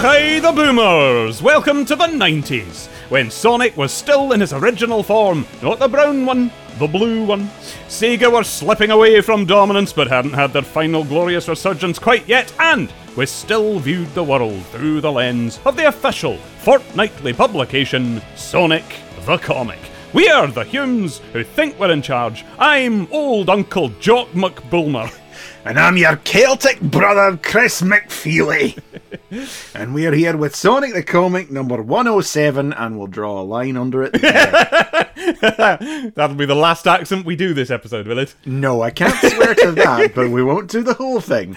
hey the boomers! Welcome to the 90s, when Sonic was still in his original form, not the brown one, the blue one. Sega were slipping away from dominance but hadn't had their final glorious resurgence quite yet, and we still viewed the world through the lens of the official fortnightly publication, Sonic the Comic. We are the Humes who think we're in charge. I'm old Uncle Jock McBulmer. And I'm your Celtic brother, Chris McFeely. and we're here with Sonic the Comic number 107, and we'll draw a line under it. That'll be the last accent we do this episode, will it? no, I can't swear to that, but we won't do the whole thing.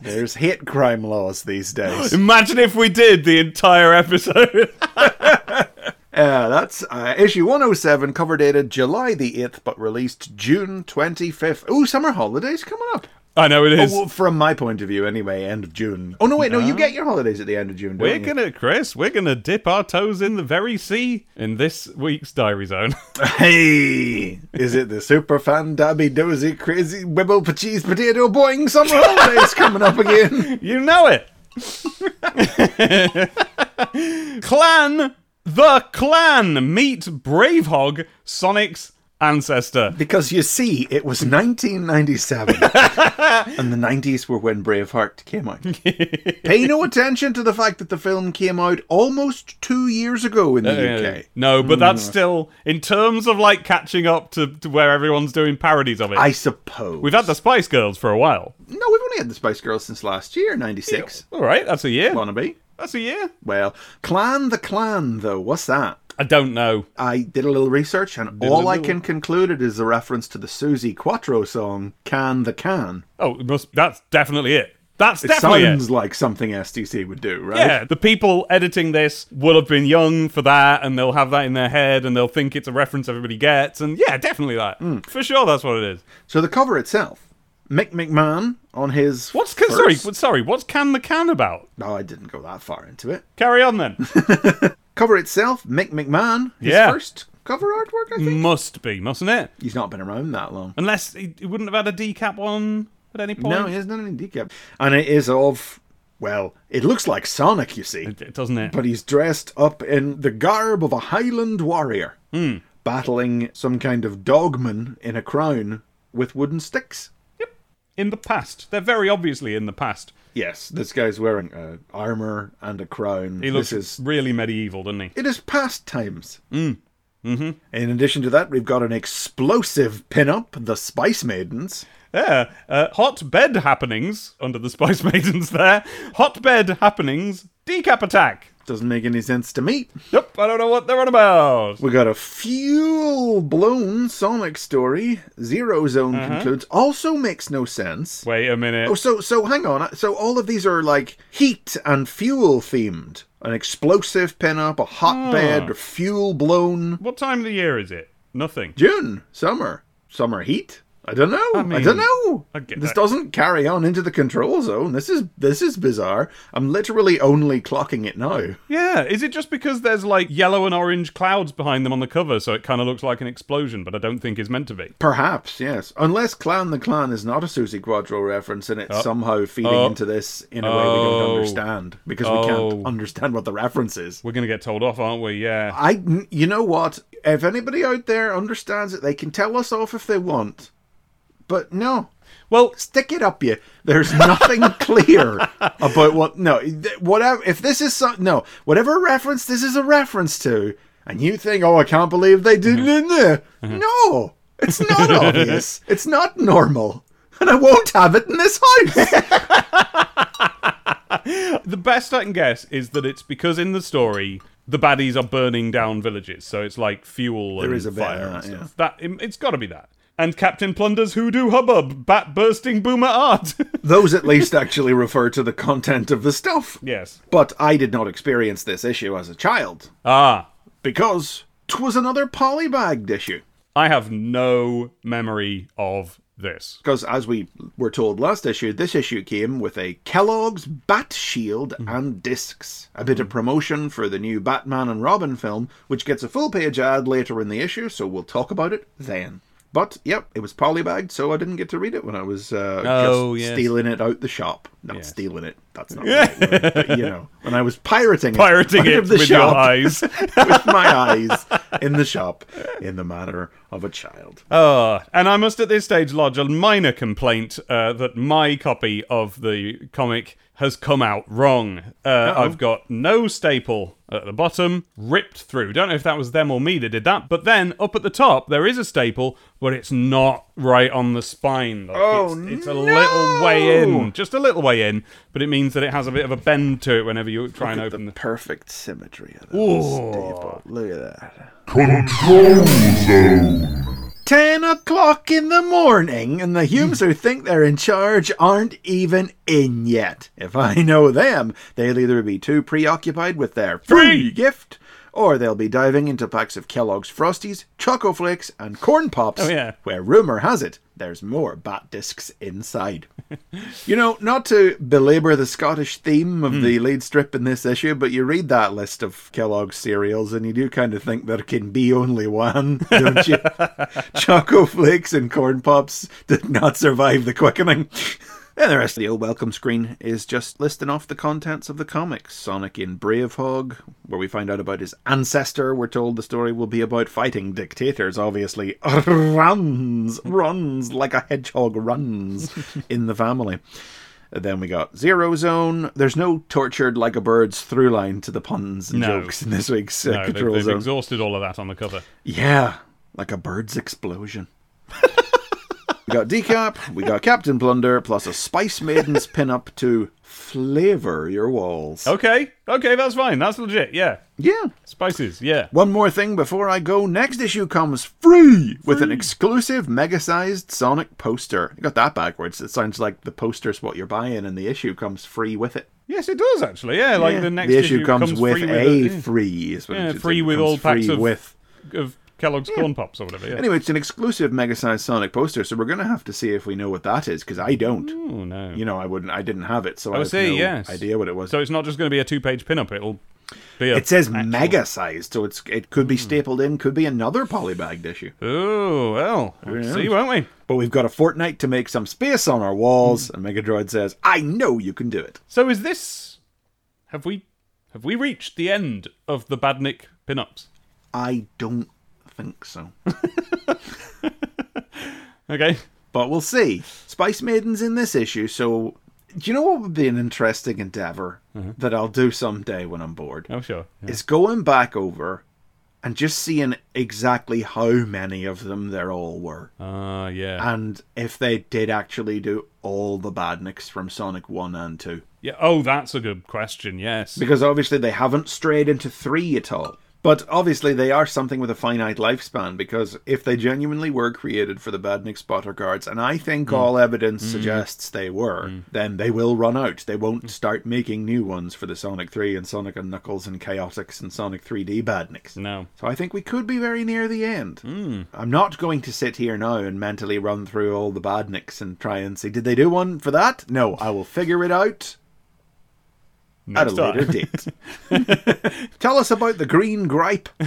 There's hate crime laws these days. Imagine if we did the entire episode. Uh, that's uh, issue 107, cover dated July the 8th, but released June 25th. Ooh, summer holidays coming up. I know it is. Oh, well, from my point of view, anyway, end of June. Oh, no, wait, no, you get your holidays at the end of June, don't We're gonna, Chris, we're gonna dip our toes in the very sea in this week's Diary Zone. Hey, is it the super fan dabby dozy crazy wibble cheese potato boing summer holidays coming up again? you know it! clan! The Clan! Meet Bravehog, Sonic's ancestor. Because you see, it was 1997, and the 90s were when Braveheart came out. Pay no attention to the fact that the film came out almost two years ago in the UK. Uh, No, but that's still, in terms of like catching up to, to where everyone's doing parodies of it. I suppose. We've had the Spice Girls for a while. no, we've only had the Spice Girls since last year, 96. Alright, that's a year. Wannabe? That's a year. Well, Clan the Clan, though, what's that? I don't know. I did a little research, and a all I can conclude it is a reference to the Suzi Quatro song "Can the Can." Oh, it must. That's definitely it. That's definitely It definitely sounds it. like something STC would do, right? Yeah, the people editing this will have been young for that, and they'll have that in their head, and they'll think it's a reference everybody gets, and yeah, definitely that. Hmm. For sure, that's what it is. So the cover itself, Mick McMahon on his What's can, sorry? what- Sorry, what's can the can about? No, I didn't go that far into it. Carry on then. Cover itself, Mick McMahon, his Yeah. first cover artwork. I think Must be, mustn't it? he's not been around that long. Unless he, he wouldn't have had a decap one at any point. No, he hasn't done any decap, and it is of well, it looks like Sonic, you see. It- doesn't it? but he's dressed up in the garb of a Highland warrior, Hmm. battling some kind of dogman in a crown with wooden sticks. In the past, they're very obviously in the past. Yes, this guy's wearing uh, armor and a crown. He looks this is really medieval, doesn't he? it is past times. Mm. Mm-hmm. In addition to that, we've got an explosive pin-up, the Spice Maidens. Yeah, uh, hotbed happenings under the Spice Maidens there. Hotbed happenings, decap attack. Doesn't make any sense to me. Yep, I don't know what they're on about. We got a fuel-blown Sonic story. Zero Zone Uh-huh. concludes. Also makes no sense. Wait a minute. Oh, so so hang on. So all of these are like heat and fuel themed. An explosive pin-up, a hotbed, Ah. fuel blown. What time of the year is it? Nothing. June, summer, summer heat. I don't know. I, mean, don't know. I this that. doesn't carry on into the control zone. This is this is bizarre. I'm literally only clocking it now. Yeah, is it just because there's like yellow and orange clouds behind them on the cover, so it kind of looks like an explosion, but I don't think is meant to be? Perhaps, yes. Unless Clan the Clan is not a Suzi Quatro reference and it's uh, somehow feeding Oh. into this in a way we don't Oh. understand because we Oh. can't understand what the reference is. We're gonna get told off, aren't we? Yeah. I, you know what? If anybody out there understands it, they can tell us off if they want. But no, Well, stick it up you. There's nothing clear about what. No, whatever. If this is some, no, whatever reference this is a reference to, and you think, oh, I can't believe they did mm-hmm. it in there. Mm-hmm. No, it's not obvious. It's not normal, and I won't have it in this house. the best I can guess is that it's because in the story the baddies are burning down villages, so it's like fuel and is a bit fire and that, stuff. That it, it's got to be that. And Captain Plunder's hoodoo hubbub, bat bursting boomer art. Those at least actually refer to the content of the stuff. yes. But I did not experience this issue as a child. Ah, because 'twas another polybagged issue. I have no memory of this. Because as we were told last issue, this issue came with a Kellogg's Bat Shield and discs, a bit of promotion for the new Batman and Robin film, which gets a full page ad later in the issue, so we'll talk about it then. But yep, it was polybagged, so I didn't get to read it when I was uh, Oh, just yes. stealing it out the shop. Not Yes. stealing it, that's not the right word, but you know, when I was pirating, Pirating it, it with shop, your eyes. with my eyes in the shop, in the manner of a child. Oh, and I must at this stage lodge a minor complaint uh, that my copy of the comic has come out wrong. Uh, I've got no staple at the bottom, ripped through. Don't know if that was them or me that did that. But then up at the top, there is a staple, but it's not right on the spine. Like, Oh, it's, it's a no! little way in, just a little way in, but it means that it has a bit of a bend to it whenever you try and Look at open the the. perfect symmetry of that Ooh. staple. Look at that. Control Zone. 10 o'clock in the morning, and the Humes who think they're in charge aren't even in yet. If I know them, they'll either be too preoccupied with their free gift, or they'll be diving into packs of Kellogg's Frosties, Choco Flakes, and Corn Pops, Oh, yeah. where rumour has it there's more bat discs inside. you know, not to belabor the Scottish theme of the hmm. lead strip in this issue, but you read that list of Kellogg's cereals and you do kind of think there can be only one, don't you? Choco Flakes and Corn Pops did not survive the quickening. And the rest of the old welcome screen is just listing off the contents of the comics. Sonic in Brave Hog, where we find out about his ancestor. We're told the story will be about fighting dictators, obviously. Runs, runs like a hedgehog runs in the family. Then we got Zero Zone. There's no tortured like a bird's through line to the puns and No. jokes in this week's uh, No, Control they've Zone. exhausted all of that on the cover. Yeah, like a bird's explosion. we got Decap, we got Captain Plunder, plus a Spice Maiden's pin-up to flavor your walls. Okay, okay, that's fine. That's legit. Yeah, Yeah. spices. Yeah. One more thing before I go. Next issue comes free, with an exclusive mega-sized Sonic poster. You got that backwards. It sounds like the poster's what you're buying, and the issue comes free with it. Yes, it does actually. Yeah, like Yeah. the next the issue, comes, with free a with a- free. Is what yeah, free with Comes all packs of with. of Kellogg's corn pops or whatever. Yeah. Anyway, it's an exclusive mega-sized Sonic poster, so we're gonna have to see if we know what that is because I don't. oh no. You know, I wouldn't. I didn't have it, so I Oh, have see, no yes. idea what it was. so it's not just going to be a two-page pinup. It'll be a. it says actual- Hmm. mega sized, so it's it could be stapled in, could be another polybagged issue. Oh well, we'll see, won't we? But we've got a fortnight to make some space on our walls, Hmm. and Megadroid says, "I know you can do it." So is this? Have we? Have we reached the end of the Badnik pinups? I don't think so, Okay. but we'll see. Spice Maiden's in this issue, so do you know what would be an interesting endeavor Mm-hmm. that I'll do someday when I'm bored? Oh sure. Yeah. Is going back over and just seeing exactly how many of them there all were. Ah, yeah. and if they did actually do all the badniks from Sonic 1 and 2. yeah. Oh, that's a good question. Yes. Because obviously they haven't strayed into 3 at all. But obviously they are something with a finite lifespan because if they genuinely were created for the badnik spotter cards, and I think Hmm. all evidence mm. suggests they were, mm. then they will run out. They won't mm. start making new ones for the Sonic 3 and Sonic and Knuckles and Chaotix and Sonic 3D badniks. No. So I think we could be very near the end. I'm not going to sit here now and mentally run through all the badniks and try and see did they do one for that? No, I will figure it out at a later date. Tell us about the green gripe.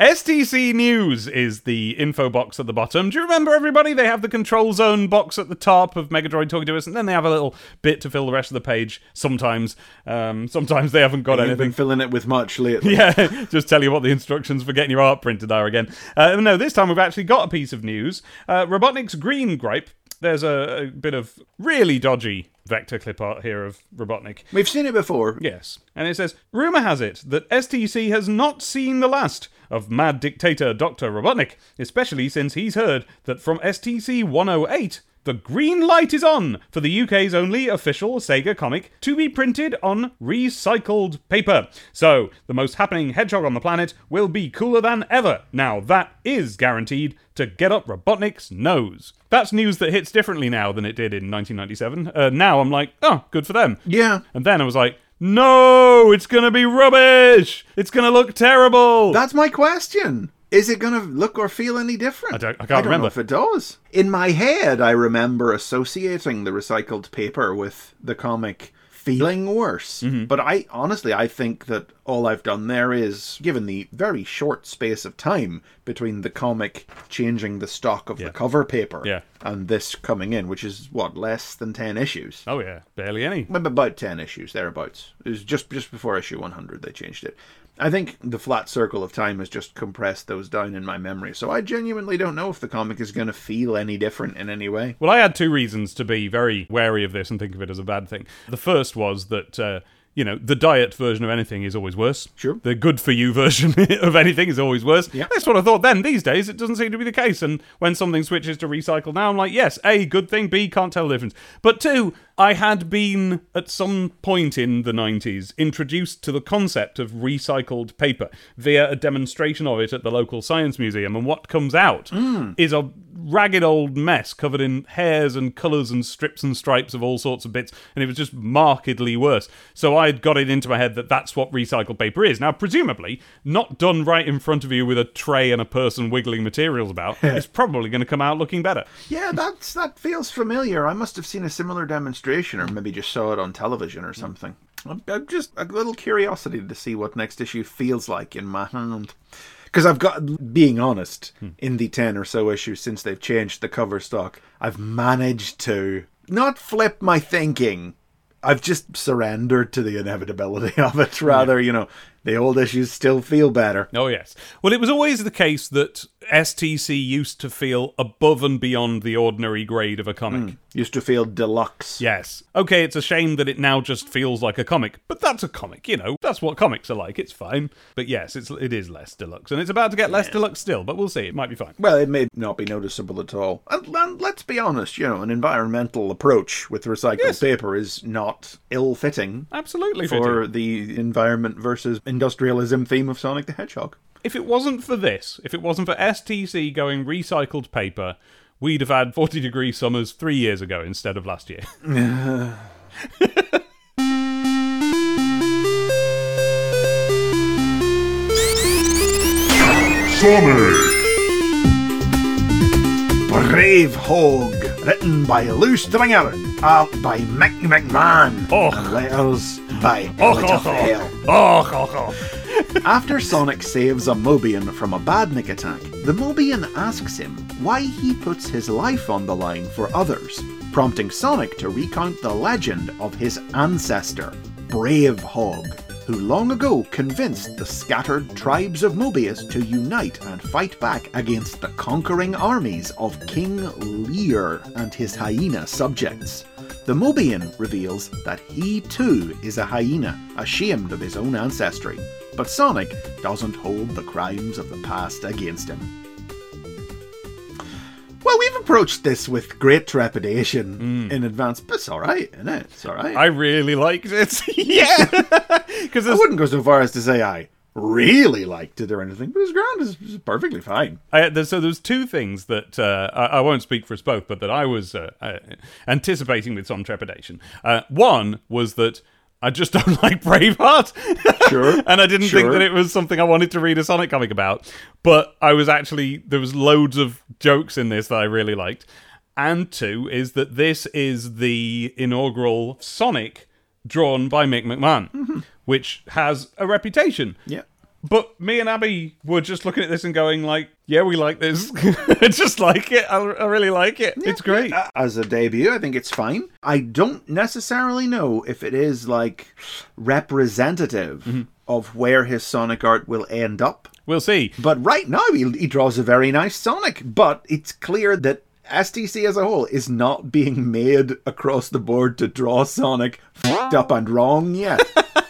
STC News is the info box at the bottom. Do you remember everybody? They have the control zone box at the top of Megadroid talking to us, and then they have a little bit to fill the rest of the page. Sometimes, um, sometimes they haven't got You've anything. been filling it with much lately. Yeah, just tell you what the instructions for getting your art printed are again. Uh, no, this time we've actually got a piece of news. Uh, Robotnik's green gripe. There's a, a bit of really dodgy vector clip art here of Robotnik. We've seen it before. Yes. And it says Rumour has it that STC has not seen the last of mad dictator Dr. Robotnik, especially since he's heard that from STC 108, the green light is on for the UK's only official Sega comic to be printed on recycled paper. So, the most happening hedgehog on the planet will be cooler than ever. Now, that is guaranteed to get up Robotnik's nose. That's news that hits differently now than it did in 1997. Uh, now I'm like, oh, good for them. Yeah. And then I was like, no, it's going to be rubbish. It's going to look terrible. That's my question. Is it going to look or feel any different? I don't- I can't I don't remember. know if it does. In my head, I remember associating the recycled paper with the comic feeling worse. Mm-hmm. But I honestly, I think that all I've done there is, given the very short space of time between the comic changing the stock of Yeah. the cover paper Yeah. and this coming in, which is what less than ten issues. Oh yeah, barely any. About 10 issues thereabouts it was just just before issue 100 they changed it i think the flat circle of time has just compressed those down in my memory so i genuinely don't know if the comic is going to feel any different in any way Well, I had two reasons to be very wary of this and think of it as a bad thing. The first was that. Uh, you know, the diet version of anything is always worse. Sure. The good for you version of anything is always worse. Yeah. That's what I thought then. These days, it doesn't seem to be the case. And when something switches to recycle now, I'm like, yes, A, good thing, B, can't tell the difference. But two, I had been, at some point in the 90s, introduced to the concept of recycled paper via a demonstration of it at the local science museum. And what comes out hmm. is a ragged old mess covered in hairs and colours and strips and stripes of all sorts of bits, and it was just markedly worse. So I had got it into my head that that's what recycled paper is. Now, presumably, not done right in front of you with a tray and a person wiggling materials about, it's probably going to come out looking better. yeah that's that feels familiar i must have seen a similar demonstration or hmm. maybe just saw it on television or hmm. something. I'm, I'm just a little curiosity to see what next issue feels like in my hand because I've got, being honest, hmm. in the 10 or so issues since they've changed the cover stock, I've managed to not flip my thinking. I've just surrendered to the inevitability of it. Rather, you know, the old issues still feel better. Oh, yes. Well, it was always the case that STC used to feel above and beyond the ordinary grade of a comic. Hmm. Used to feel deluxe. Yes. Okay, it's a shame that it now just feels like a comic, but that's a comic, you know. That's what comics are like. It's fine. But yes, it's it is less deluxe, and it's about to get less deluxe still. But we'll see. It might be fine. Well, it may not be noticeable at all. And, and let's be honest, you know, an environmental approach with recycled Yes. paper is not ill fitting Absolutely. for fitting. the environment versus industrialism theme of Sonic the Hedgehog. If it wasn't for this, if it wasn't for STC going recycled paper, we'd have had 40 degree summers three years ago instead of last year. Sonic! Brave Hog, written by Lew Stringer, art by Mick McMahon, Oh. letters by Oh, oh, oh, oh, oh. After Sonic saves a Mobian from a badnik attack, the Mobian asks him why he puts his life on the line for others, prompting Sonic to recount the legend of his ancestor, Brave Hog, who long ago convinced the scattered tribes of Mobius to unite and fight back against the conquering armies of King Lear and his hyena subjects. The Mobian reveals that he too is a hyena, ashamed of his own ancestry, but Sonic doesn't hold the crimes of the past against him. Well, we've approached this with great trepidation mm. in advance, but it's alright, isn't it? It's alright. I really liked it. yeah. Because I wouldn't go so far as to say I really liked it or anything, but his ground is, perfectly fine. I, there's, so there's two things that uh, I, I won't speak for us both, but that I was uh, uh, anticipating with some trepidation. Uh, one was that I just don't like Braveheart, Sure, and I didn't think that it was something I wanted to read a Sonic comic about. But I was actually there was loads of jokes in this that I really liked. And two is that this is the inaugural Sonic drawn by Mick McMahon, Mm-hmm. Which has a reputation. Yeah. But me and Abby were just looking at this and going like, "Yeah, we like this. I just like it. I, I really like it. it's great." Uh, as a debut, I think it's fine. I don't necessarily know if it is like representative mm-hmm. of where his Sonic art will end up. We'll see. But right now, he, he draws a very nice Sonic. But it's clear that STC as a whole is not being made across the board to draw Sonic f***ed up and wrong yet.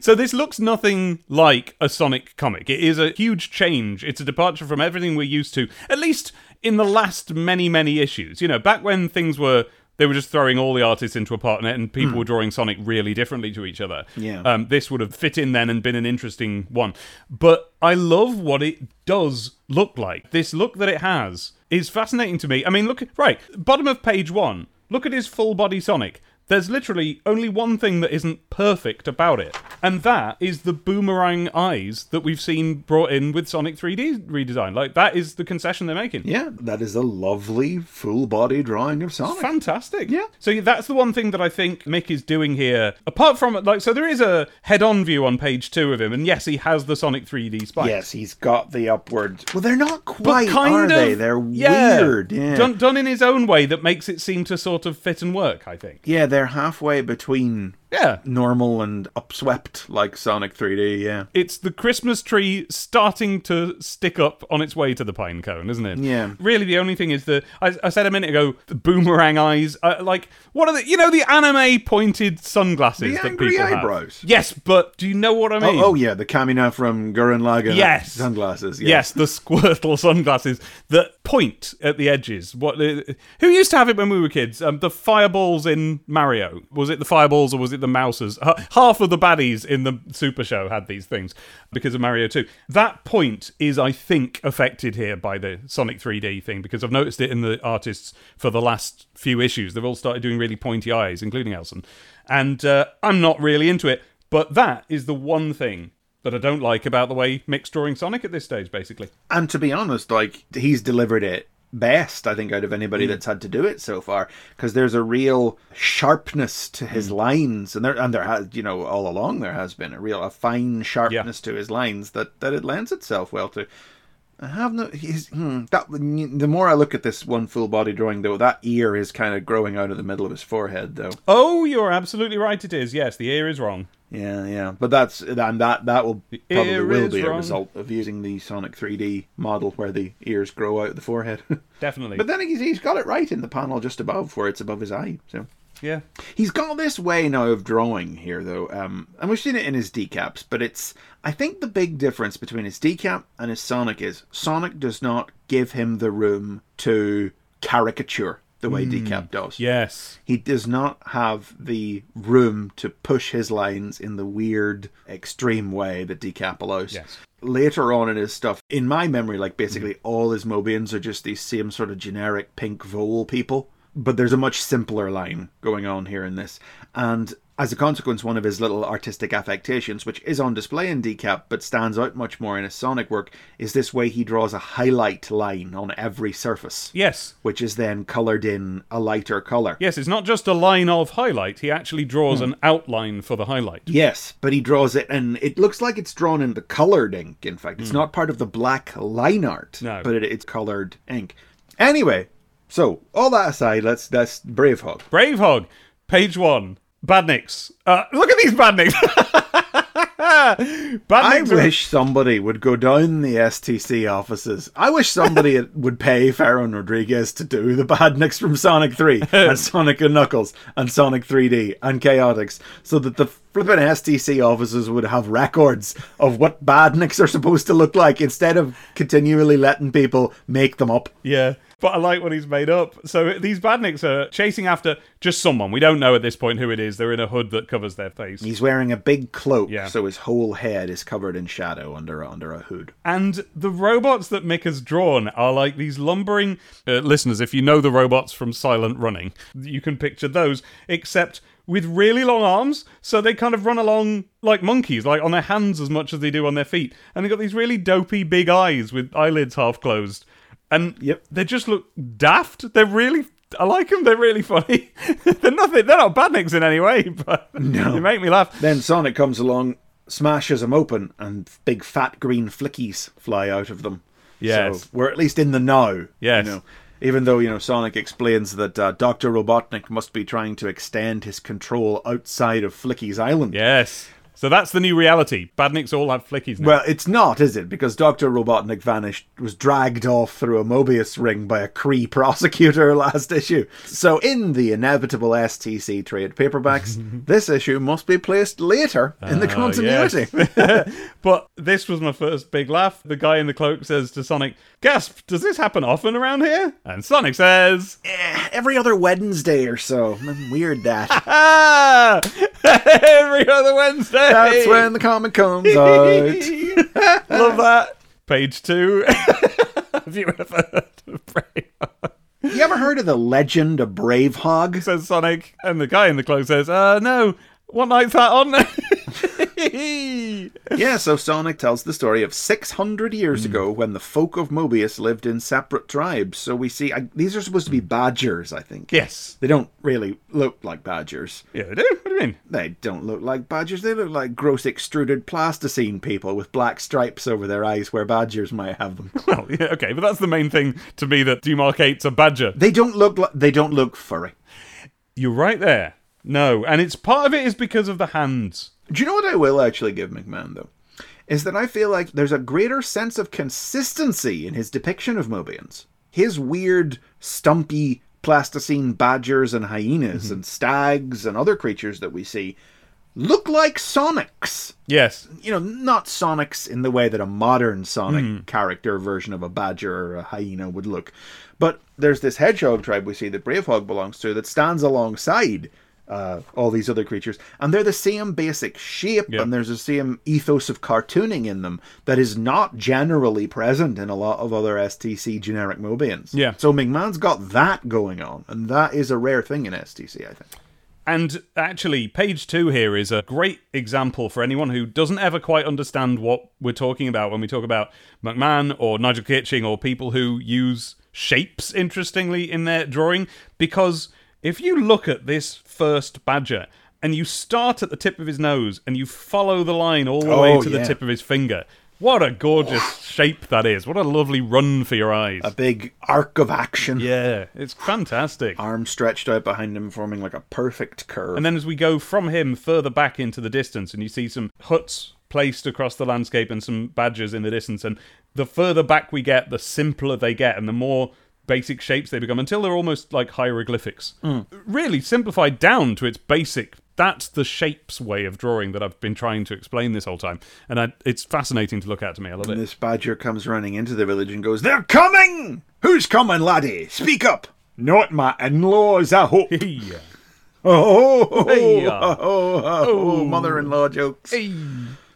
So this looks nothing like a Sonic comic. It is a huge change. It's a departure from everything we're used to, at least in the last many, many issues. You know, back when things were they were just throwing all the artists into a partner and people were drawing Sonic really differently to each other. Yeah. Um, this would have fit in then and been an interesting one. But I love what it does look like. This look that it has is fascinating to me. I mean, look, right, bottom of page one, look at his full body Sonic. There's literally only one thing that isn't perfect about it, And that is the boomerang eyes that we've seen brought in with Sonic 3D redesign. Like, that is the concession they're making. Yeah, that is a lovely full body drawing of Sonic. Fantastic. Yeah. So that's the one thing that I think Mick is doing here. Apart from like, so there is a head-on view on page two of him, and yes, he has the Sonic 3D spikes. Yes, he's got the upward. Well, they're not quite, kind are of, they? They're yeah. weird. Yeah. Done, done in his own way that makes it seem to sort of fit and work. I think. yeah, they're halfway between Yeah. normal and upswept like Sonic 3D. Yeah. It's the Christmas tree starting to stick up on its way to the pine cone, isn't it? Yeah. Really, the only thing is the I, I said a minute ago the boomerang eyes. Uh, like, what are the you know the anime pointed sunglasses The that angry people have? eyebrows. Yes, but do you know what I mean? Oh, oh yeah, the Kamina from Gurren Lagann Yes. sunglasses. Yeah. Yes, the Squirtle sunglasses that point at the edges. What? uh, Who used to have it when we were kids? Um, the fireballs in Mario. Was it the fireballs or was it the mouses? Half of the baddies in the Super Show had these things because of Mario 2. That point is, I think, affected here by the Sonic 3D thing because I've noticed it in the artists for the last few issues. They've all started doing really pointy eyes, including Elson. And uh, I'm not really into it. But that is the one thing that I don't like about the way Mick's drawing Sonic at this stage, basically. And to be honest, like he's delivered it best, I think, out of anybody hmm. that's had to do it so far, because there's a real sharpness to his hmm. lines, and there and there has, you know, all along there has been a real a fine sharpness to his lines that that it lends itself well to. I have no. He's, hmm, that the more I look at this one full body drawing, though, that ear is kind of growing out of the middle of his forehead, though. Oh, you're absolutely right. It is. Yes, the ear is wrong. Yeah, yeah, but that's and that that will probably ear will be a result of using the Sonic 3D model where the ears grow out of the forehead. Definitely. but then he's, he's got it right in the panel just above where it's above his eye. So yeah. he's got this way now of drawing here, though, um, and we've seen it in his decaps. But it's I think the big difference between his decap and his Sonic is Sonic does not give him the room to caricature the way decap does. Yes. He does not have the room to push his lines in the weird, extreme way that Decap allows. Yes. Later on in his stuff, in my memory, like basically all his Mobians are just these same sort of generic pink vole people. But there's a much simpler line going on here in this. And as a consequence, one of his little artistic affectations, which is on display in Decap but stands out much more in his Sonic work, is this way he draws a highlight line on every surface Yes. which is then coloured in a lighter colour. Yes, it's not just a line of highlight. He actually draws hmm. an outline for the highlight. Yes, but he draws it, and it looks like it's drawn in the coloured ink. In fact, it's hmm. not part of the black line art, No. but it, it's coloured ink. Anyway, so all that aside, let's that's Brave Hog. Brave Hog, page one. Badniks. Uh, look at these badniks. I badniks are- wish somebody would go down the STC offices. I wish somebody would pay Farron Rodriguez to do the badniks from Sonic 3 and Sonic and Knuckles and Sonic 3D and Chaotix so that the flipping STC offices would have records of what badniks are supposed to look like instead of continually letting people make them up. Yeah, but I like what he's made up. So these badniks are chasing after just someone. We don't know at this point who it is. They're in a hood that covers their face. He's wearing a big cloak, Yeah. so his whole head is covered in shadow under under a hood. And the robots that Mick has drawn are like these lumbering uh, listeners. If you know the robots from Silent Running, you can picture those, except with really long arms. So they kind of run along like monkeys, like on their hands as much as they do on their feet. And they've got these really dopey big eyes with eyelids half closed. And Yep. they just look daft. They're really. I like them. They're really funny. they're nothing. They're not badniks in any way, but No. they make me laugh. Then Sonic comes along, smashes them open, and big fat green flickies fly out of them. Yes. So we're at least in the now. Yes. You know, even though, you know, Sonic explains that uh, Dr. Robotnik must be trying to extend his control outside of Flicky's island. Yes. So that's the new reality. Badniks all have flickies now. Well, it's not, is it? Because Dr. Robotnik vanished, was dragged off through a Mobius ring by a Cree prosecutor last issue. So, in the inevitable STC trade paperbacks, this issue must be placed later in the Ah, continuity. yes. but this was my first big laugh. The guy in the cloak says to Sonic, Gasp, does this happen often around here? And Sonic says, Eh, Every other Wednesday or so. Mm, Weird that. Every other Wednesday! That's when the comic comes out. Love that. Page two. Have you ever heard of Brave? You ever heard of the legend of Brave Hog? Says Sonic, and the guy in the cloak says, uh, no. What night's that on? Yeah, so Sonic tells the story of 600 years Hmm. ago when the folk of Mobius lived in separate tribes. So we see, I, these are supposed to be badgers, I think. yes. They don't really look like badgers. Yeah, they do. What do you mean? They don't look like badgers. They look like gross extruded plasticine people with black stripes over their eyes where badgers might have them. Well, yeah, okay, but that's the main thing to me that demarcates a badger. They don't look like, they don't look furry. You're right there. No, and it's part of it is because of the hands. Do you know what I will actually give McMahon though? Is that I feel like there's a greater sense of consistency in his depiction of Mobians. His weird, stumpy, plasticine badgers and hyenas mm-hmm. and stags and other creatures that we see look like Sonics. Yes. You know, not Sonics in the way that a modern Sonic mm-hmm. character version of a badger or a hyena would look. But there's this hedgehog tribe we see that Bravehog belongs to that stands alongside uh, all these other creatures, and they're the same basic shape, Yep. and there's the same ethos of cartooning in them that is not generally present in a lot of other STC generic Mobians. Yeah. So McMahon's got that going on, and that is a rare thing in STC, I think. And actually, page two here is a great example for anyone who doesn't ever quite understand what we're talking about when we talk about McMahon or Nigel Kitching or people who use shapes interestingly in their drawing. Because if you look at this first badger and you start at the tip of his nose and you follow the line all the oh, way Oh, to the tip of his finger, what a gorgeous shape that is. What a lovely run for your eyes. A big arc of action. yeah, it's fantastic. Arm stretched out behind him, forming like a perfect curve. And then as we go from him further back into the distance, and you see some huts placed across the landscape and some badgers in the distance, and the further back we get, the simpler they get, and the more basic shapes they become until they're almost like hieroglyphics. Mm. Really simplified down to its basic. That's the shapes way of drawing that I've been trying to explain this whole time, and I, it's fascinating to look at to me. I love it. And it. this badger comes running into the village and goes, They're coming! Who's coming, laddie? Speak up! Not my in laws, I hope. Yeah. oh, oh, Hey, oh, oh, oh, mother in law jokes. Hey.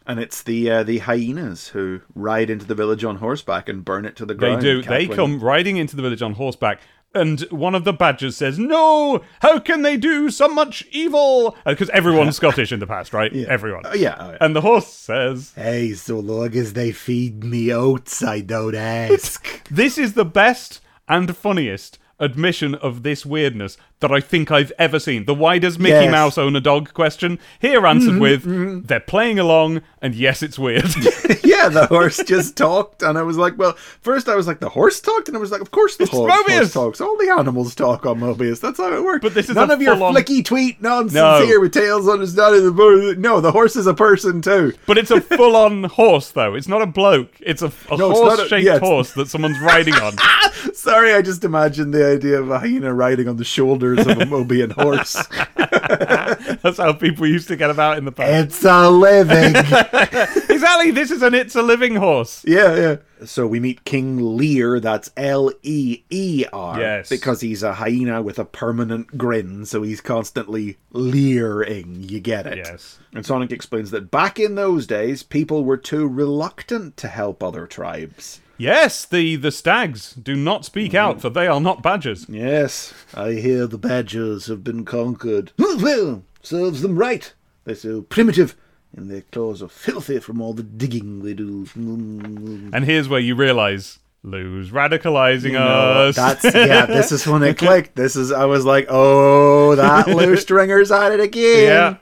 And it's the uh, the hyenas who ride into the village on horseback and burn it to the ground. They ground. do. They come riding into the village on horseback. And one of the badgers says, No! How can they do so much evil? Because everyone's Scottish in the past, right? Everyone. Oh, yeah, oh, yeah. And the horse says, Hey, so long as they feed me oats, I don't ask. This is the best and funniest admission of this weirdness that I think I've ever seen. The why does Mickey Yes. Mm-hmm, Mouse own a dog question? Here answered with, They're playing along, and yes, it's weird. yeah, the horse just talked, and I was like, well, first I was like, the horse talked, and I was like, of course the horse, horse talks. All the animals talk on Mobius. That's how it works. But this is none of your full-on- flicky tweet nonsense No. here with tails on his the. No, the horse is a person too. But it's a full on horse, though. It's not a bloke. It's a, a No, it's not a- horse shaped yeah, horse that someone's riding on. Sorry, I just imagined the idea of a hyena riding on the shoulders of a Mobian horse. That's how people used to get about in the past. it's a living. exactly. This is an it's a living horse. Yeah, yeah. So we meet King Lear, that's L E E R. Yes. Because he's a hyena with a permanent grin, so he's constantly leering. You get it. Yes. And Sonic explains that back in those days, people were too reluctant to help other tribes. Yes, the the stags do not speak out, for they are not badgers. Yes, I hear the badgers have been conquered. Well, serves them right. They're so primitive, and their claws are filthy from all the digging they do. Mm. And here's where you realise Lew's radicalizing No, us. that's yeah. This is when it clicked. This is. I was like, oh, that Lew Stringer's at it again.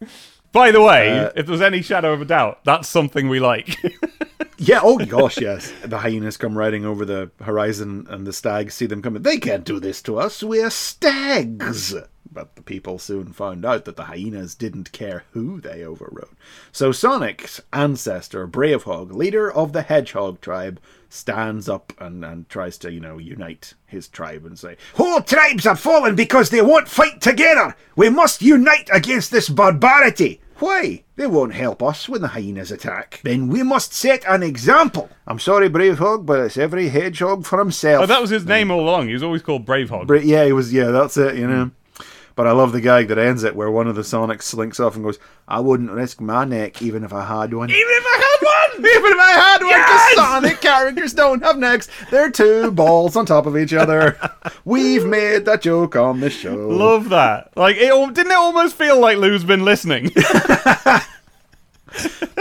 yeah. By the way, Uh, if there's any shadow of a doubt, that's something we like. Yeah. Oh gosh, yes. The hyenas come riding over the horizon, and the stags see them coming. They can't do this to us. We're stags. But the people soon found out that the hyenas didn't care who they overrode. So Sonic's ancestor, Bravehog, leader of the Hedgehog tribe, stands up and, and tries to, you know, unite his tribe and say, Whole tribes have fallen because they won't fight together. We must unite against this barbarity. Why? They won't help us when the hyenas attack. Then we must set an example. I'm sorry, Bravehog, but it's every hedgehog for himself. oh, that was his name all along. He was always called Bravehog. Bra- yeah, he was. Yeah, that's it. You know. But I love the gag that ends it, where one of the Sonics slinks off and goes, "I wouldn't risk my neck even if I had one." Even if I had one! Even if I had one, Yes! the Sonic characters don't have necks. They're two balls on top of each other. We've made that joke on the show. Love that. Like, it didn't it almost feel like Lew's been listening?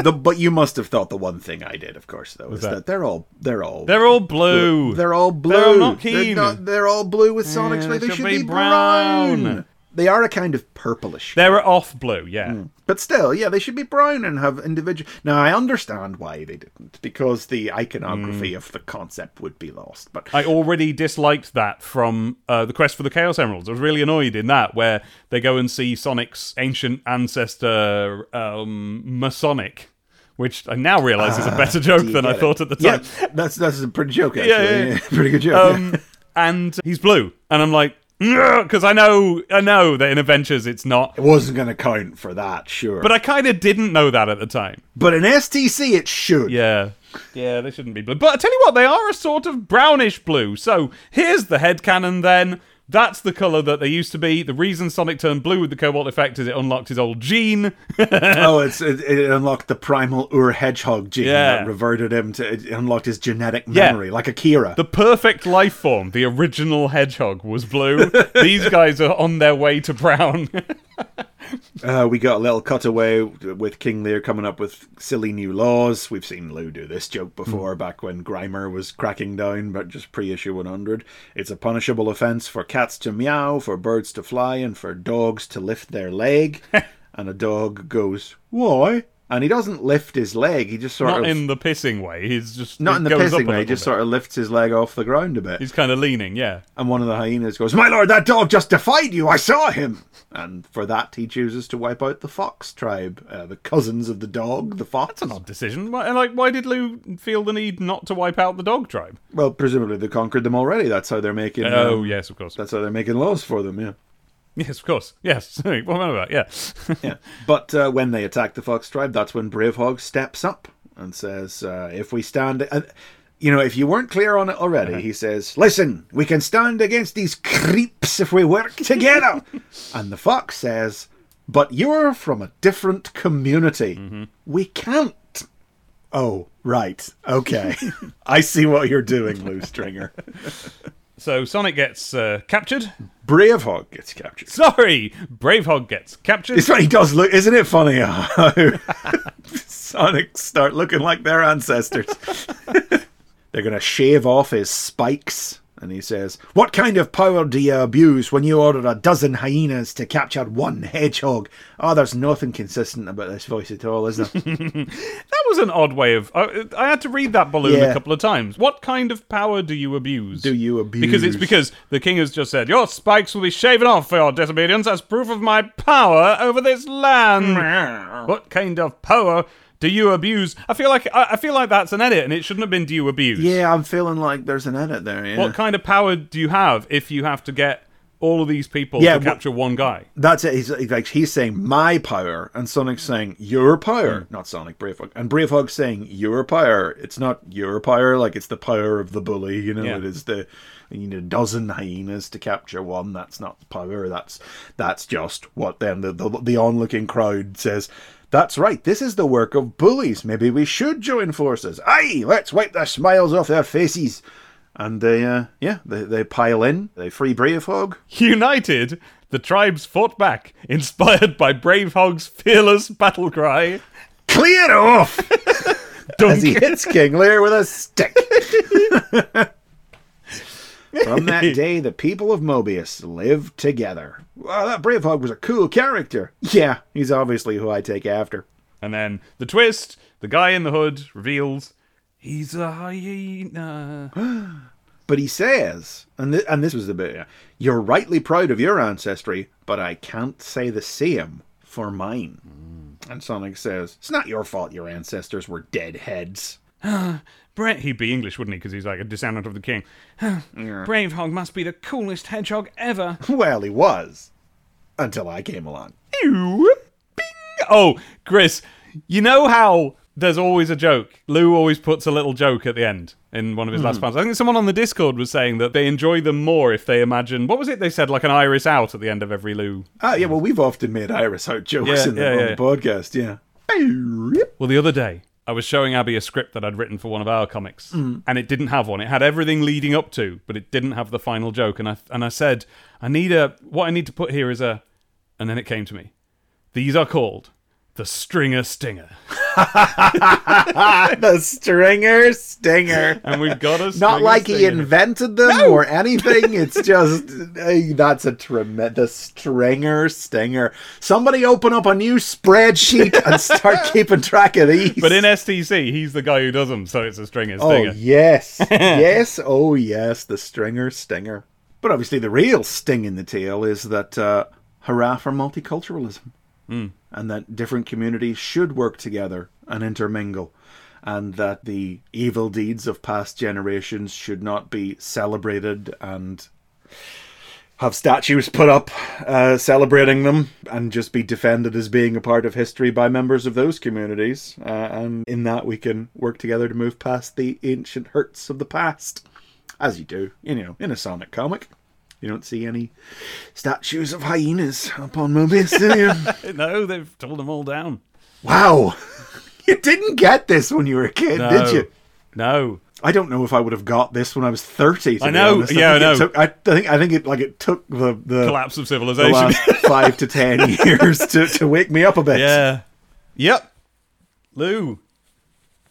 the, but you must have thought the one thing I did, of course, though, is that? that? they're all they're all They're all blue. they're all blue. They're not They're, keen. not- they're all blue with Sonic's Yeah, They should should be be brown. brown. They are a kind of purplish. They're off blue, yeah. But still, yeah, they should be brown and have individual. Now, I understand why they didn't, because the iconography of the concept would be lost. But I already disliked that from uh, the quest for the Chaos Emeralds. I was really annoyed in that, where they go and see Sonic's ancient ancestor, um, Masonic, which I now realise is a better joke than I it? thought at the time. yeah, that's that's a pretty joke, actually. Yeah, yeah, yeah. pretty good joke. Um, and he's blue, and I'm like, because I know, I know that in Adventures it's not, it wasn't going to count for that, sure. but I kind of didn't know that at the time. but in STC, it should. Yeah. Yeah, they shouldn't be blue. But I tell you what, they are a sort of brownish blue. So here's the headcanon then. That's the colour that they used to be. The reason Sonic turned blue with the Cobalt effect is it unlocked his old gene. oh, it's it, it unlocked the primal Ur Hedgehog gene Yeah. that reverted him to it unlocked his genetic Yeah. memory, like Akira. the perfect life form, the original hedgehog, was blue. These guys are on their way to brown. Uh, we got a little cutaway with King Lear coming up with silly new laws. We've seen Lew do this joke before, back when Grimer was cracking down, but just pre-issue 100. It's a punishable offence for cats to meow, for birds to fly, and for dogs to lift their leg. and a dog goes, "Why?" And he doesn't lift his leg. He just sort Not of not in the pissing way. He's just not in the goes pissing way. He just bit. sort of lifts his leg off the ground a bit. He's kind of leaning, yeah. And one of the hyenas goes, My lord, that dog just defied you. I saw him. And for that, he chooses to wipe out the fox tribe, uh, the cousins of the dog, the fox. An odd decision. Why, like, why did Lew feel the need not to wipe out the dog tribe? Well, presumably they conquered them already. That's how they're making. Oh, um, yes, of course. That's how they're making laws for them. Yeah, Yes, of course. Yes. what am I about? Yeah. yeah. But uh, when they attack the fox tribe, that's when Brave Hog steps up and says, uh, "If we stand." Uh, you know, if you weren't clear on it already, Uh-huh. he says, Listen, we can stand against these creeps if we work together. and the fox says, But you're from a different community. Mm-hmm. We can't. Oh, right. Okay. I see what you're doing, Lew Stringer. So Sonic gets uh, captured. Bravehog gets captured. Sorry, Bravehog gets captured. It's funny, he does look, isn't it funny how Sonic start looking like their ancestors? They're going to shave off his spikes. And he says, What kind of power do you abuse when you order a dozen hyenas to capture one hedgehog? Oh, there's nothing consistent about this voice at all, is there? That was an odd way of. I, I had to read that balloon a couple of times. What kind of power do you abuse? do you abuse? Because it's because the king has just said, Your spikes will be shaven off for your disobedience as proof of my power over this land. what kind of power do you abuse? I feel like I, I feel like that's an edit and it shouldn't have been do you abuse. Yeah, I'm feeling like there's an edit there, yeah. What kind of power do you have if you have to get all of these people Yeah, to capture one guy? That's it. He's like he's saying my power, and Sonic's saying your power, hmm. not Sonic Bravehog, and Bravehog's saying your power. It's not your power, like it's the power of the bully. You know, Yeah. it is the you need a dozen hyenas to capture one. That's not power. That's that's just what then the the, the onlooking crowd says. That's right. This is the work of bullies. Maybe we should join forces. Aye, let's wipe the smiles off their faces. And they, uh, yeah, they, they pile in. They free Bravehog. United, the tribes fought back, inspired by Bravehog's fearless battle cry. Clear off! as he hits King Lear with a stick. From that day, the people of Mobius lived together. Wow, that Bravehog was a cool character. Yeah, he's obviously who I take after. And then the twist, the guy in the hood reveals he's a hyena. But he says, and, th- and this was the bit, you're rightly proud of your ancestry, but I can't say the same for mine. Mm. And Sonic says, it's not your fault your ancestors were dead heads. Brett, he'd be English, wouldn't he? Because he's like a descendant of the king. Bravehog must be the coolest hedgehog ever. Well, he was. Until I came along. Ew. Bing. Oh, Chris, you know how there's always a joke? Lew always puts a little joke at the end in one of his last panels. I think someone on the Discord was saying that they enjoy them more if they imagine what was it they said, like an iris out at the end of every Lew. Ah, yeah, well, we've often made Iris out jokes Yeah, in the, yeah, on yeah. the podcast, yeah. Well, the other day, I was showing Abby a script that I'd written for one of our comics, Mm. and it didn't have one. It had everything leading up to, but it didn't have the final joke. And I and I said, I need a what I need to put here is a, and then it came to me. These are called the Stringer Stinger. the stringer stinger. and we've got a Not string like he invented them or anything. It's just hey, that's a tremendous stringer stinger. Somebody open up a new spreadsheet and start keeping track of these. But in STC, he's the guy who does them, so it's a stringer oh stinger. yes, yes, oh yes, the stringer stinger. But obviously, the real sting in the tail is that uh, hurrah for multiculturalism, and that different communities should work together and intermingle. And that the evil deeds of past generations should not be celebrated and have statues put up uh, celebrating them and just be defended as being a part of history by members of those communities. Uh, and in that, we can work together to move past the ancient hurts of the past, as you do, you know, in a Sonic comic. You don't see any statues of hyenas up on Mobius, do you? No, they've torn them all down. wow, you didn't get this when you were a kid, No. did you? No. I don't know if I would have got this when I was thirty. I know, honest. yeah, I know. Took, I, I think I think it like it took the the Collapse of the civilization. last five to ten years to, to wake me up a bit. yeah. Yep. Lew.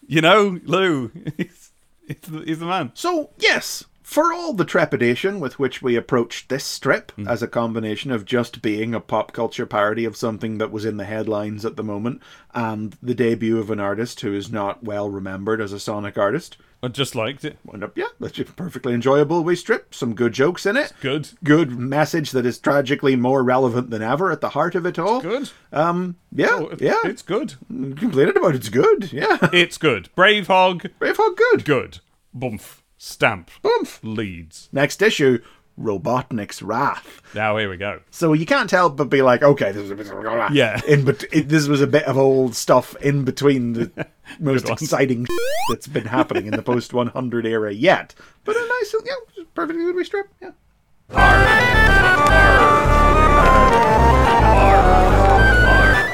You know, Lew. He's, he's, the, he's the man. So, yes, for all the trepidation with which we approached this strip Hmm. as a combination of just being a pop culture parody of something that was in the headlines at the moment and the debut of an artist who is not well remembered as a Sonic artist, I just liked it. up, yeah, that's a perfectly enjoyable wee strip. Some good jokes in it. Good. Good message that is tragically more relevant than ever at the heart of it all. Good. Um, yeah, Oh, it- yeah. It's good. Complaining about it's good. Yeah. It's good. Bravehog. Brave Hog, good. Good. Bump. Stamp. Oomph. Leads. Next issue, Robotnik's Wrath. Now here we go. So you can't help but be like, okay, this was a bit of Yeah. In bet- it, this was a bit of old stuff in between the most exciting that's been happening in the post 100 era yet. But a nice, yeah, perfectly good wee strip. Yeah.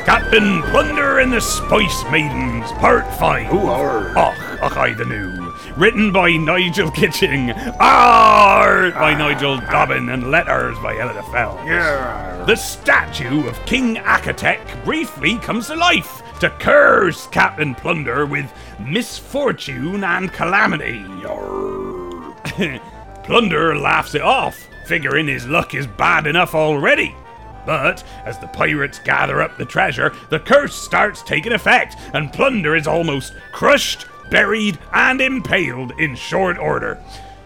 Captain Plunder and the Spice Maidens, Part 5. arr. Och, och, I the new. Written by Nigel Kitching. Art by Nigel Dobbin and letters by Ellitta Fell. Yeah. The statue of King Akatek briefly comes to life to curse Captain Plunder with misfortune and calamity. Plunder laughs it off, figuring his luck is bad enough already. But as the pirates gather up the treasure, the curse starts taking effect, and Plunder is almost crushed, buried, and impaled in short order.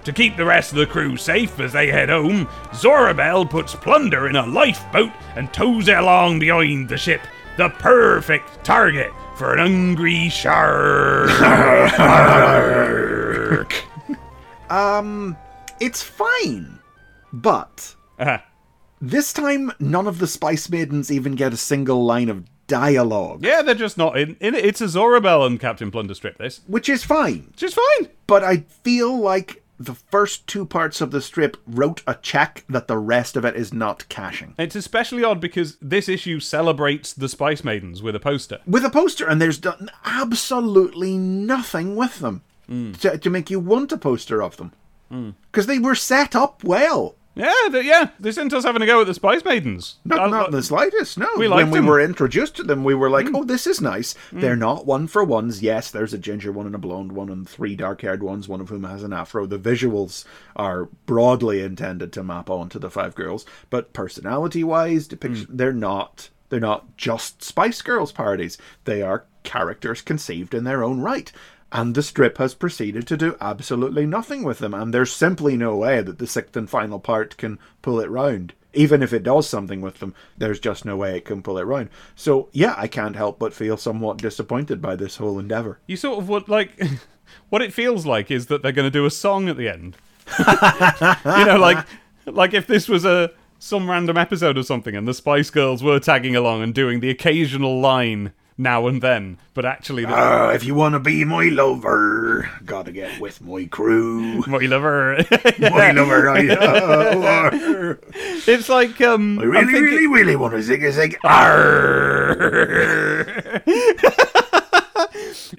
To keep the rest of the crew safe as they head home, Zorabel puts Plunder in a lifeboat and tows it along behind the ship, the perfect target for an hungry shark. Um, it's fine, but Uh-huh. this time none of the Spice Maidens even get a single line of dialogue, Yeah, they're just not in, in it. It's a Zorabel and Captain Plunder strip, this. which is fine. Which is fine. But I feel like the first two parts of the strip wrote a check that the rest of it is not cashing. It's especially odd because this issue celebrates the Spice Maidens with a poster. With a poster, and there's done absolutely nothing with them hmm. to, to make you want a poster of them. Hmm. Because they were set up well. Yeah, they, yeah, they sent us having a go at the Spice Maidens. Not, I- not in the slightest, no. We when we them. were introduced to them, we were like, mm. oh, this is nice. Mm. They're not one for ones. Yes, there's a ginger one and a blonde one and three dark haired ones, one of whom has an afro. The visuals are broadly intended to map onto the five girls, but personality wise, depiction, mm. they're not. They're not just Spice Girls parodies. They are characters conceived in their own right. And the strip has proceeded to do absolutely nothing with them, and there's simply no way that the sixth and final part can pull it round. Even if it does something with them, there's just no way it can pull it round. So, yeah, I can't help but feel somewhat disappointed by this whole endeavour. You sort of what like what it feels like is that they're going to do a song at the end. you know, like like if this was a some random episode or something, and the Spice Girls were tagging along and doing the occasional line now and then, but actually, the, Uh, if you want to be my lover, gotta get with my crew. my lover. My lover, I, uh, it's like um, I really, thinking- really, really want to zig a zig.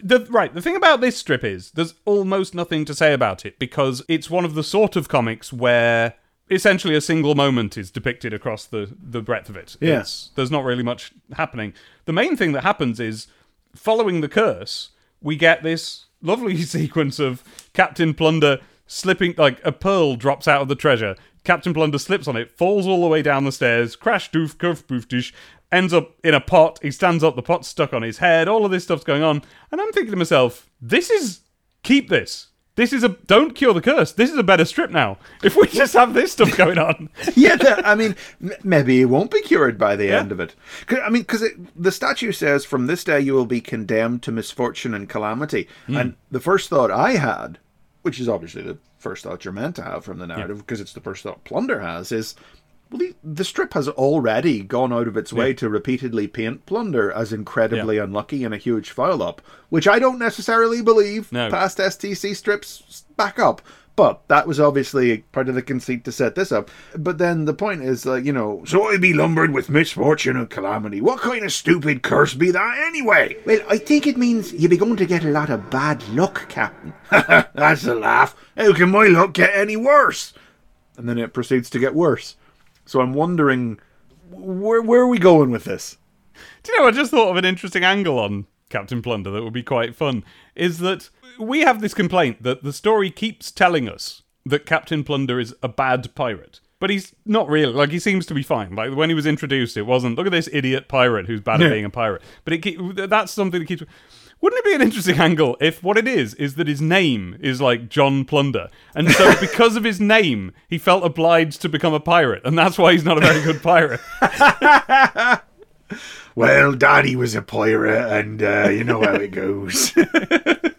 the, right, the thing about this strip is there's almost nothing to say about it because it's one of the sort of comics where essentially a single moment is depicted across the, the breadth of it. Yeah. There's not really much happening. The main thing that happens is following the curse, we get this lovely sequence of Captain Plunder slipping, like a pearl drops out of the treasure. Captain Plunder slips on it, falls all the way down the stairs, crash doof, curf boof dish, ends up in a pot. He stands up, the pot's stuck on his head. All of this stuff's going on. And I'm thinking to myself, this is. Keep this. This is a. Don't cure the curse. This is a better strip now. If we just have this stuff going on. yeah, that, I mean, m- maybe it won't be cured by the Yeah. end of it. I mean, because the statue says, "From this day you will be condemned to misfortune and calamity." Hmm. And the first thought I had, which is obviously the first thought you're meant to have from the narrative, because it's the first thought Plunder has, is. Well, the, the strip has already gone out of its way to repeatedly paint Plunder as incredibly unlucky and a huge foul up, which I don't necessarily believe No. past STC strips back up. But that was obviously part of the conceit to set this up. But then the point is, like, you know, so I be lumbered with misfortune and calamity. What kind of stupid curse be that anyway? Well, I think it means you be going to get a lot of bad luck, Captain. That's a laugh. How can my luck get any worse? And then it proceeds to get worse. So I'm wondering, where where are we going with this? Do you know, I just thought of an interesting angle on Captain Plunder that would be quite fun. Is that we have this complaint that the story keeps telling us that Captain Plunder is a bad pirate. But he's not really. Like, he seems to be fine. Like, when he was introduced, it wasn't, look at this idiot pirate who's bad at Yeah. being a pirate. But it keep, that's something that keeps. Wouldn't it be an interesting angle if what it is is that his name is like John Plunder, and so because of his name, he felt obliged to become a pirate, and that's why he's not a very good pirate. Well, Daddy was a pirate, and uh, you know how it goes.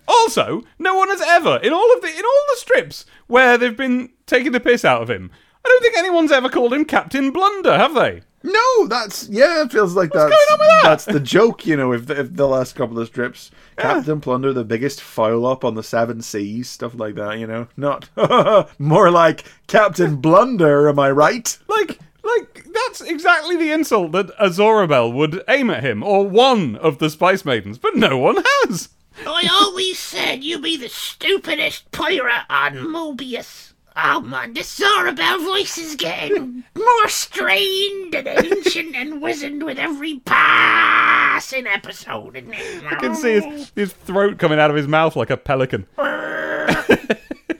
Also, no one has ever in all of the in all the strips where they've been taking the piss out of him. I don't think anyone's ever called him Captain Blunder, have they? No, that's yeah. It feels like that's going on with that? that's the joke. You know, if the, if the last couple of strips, Captain Plunder, the biggest foul up on the seven seas, stuff like that. You know, not more like Captain Blunder. Am I right? Like, like that's exactly the insult that Azorabel would aim at him, or one of the Spice Maidens, but no one has. I always said you'd be the stupidest pirate on Mobius. Oh man, this Zorabel voice is getting more strained and ancient and wizened with every passing episode. Isn't it? I can see his, his throat coming out of his mouth like a pelican.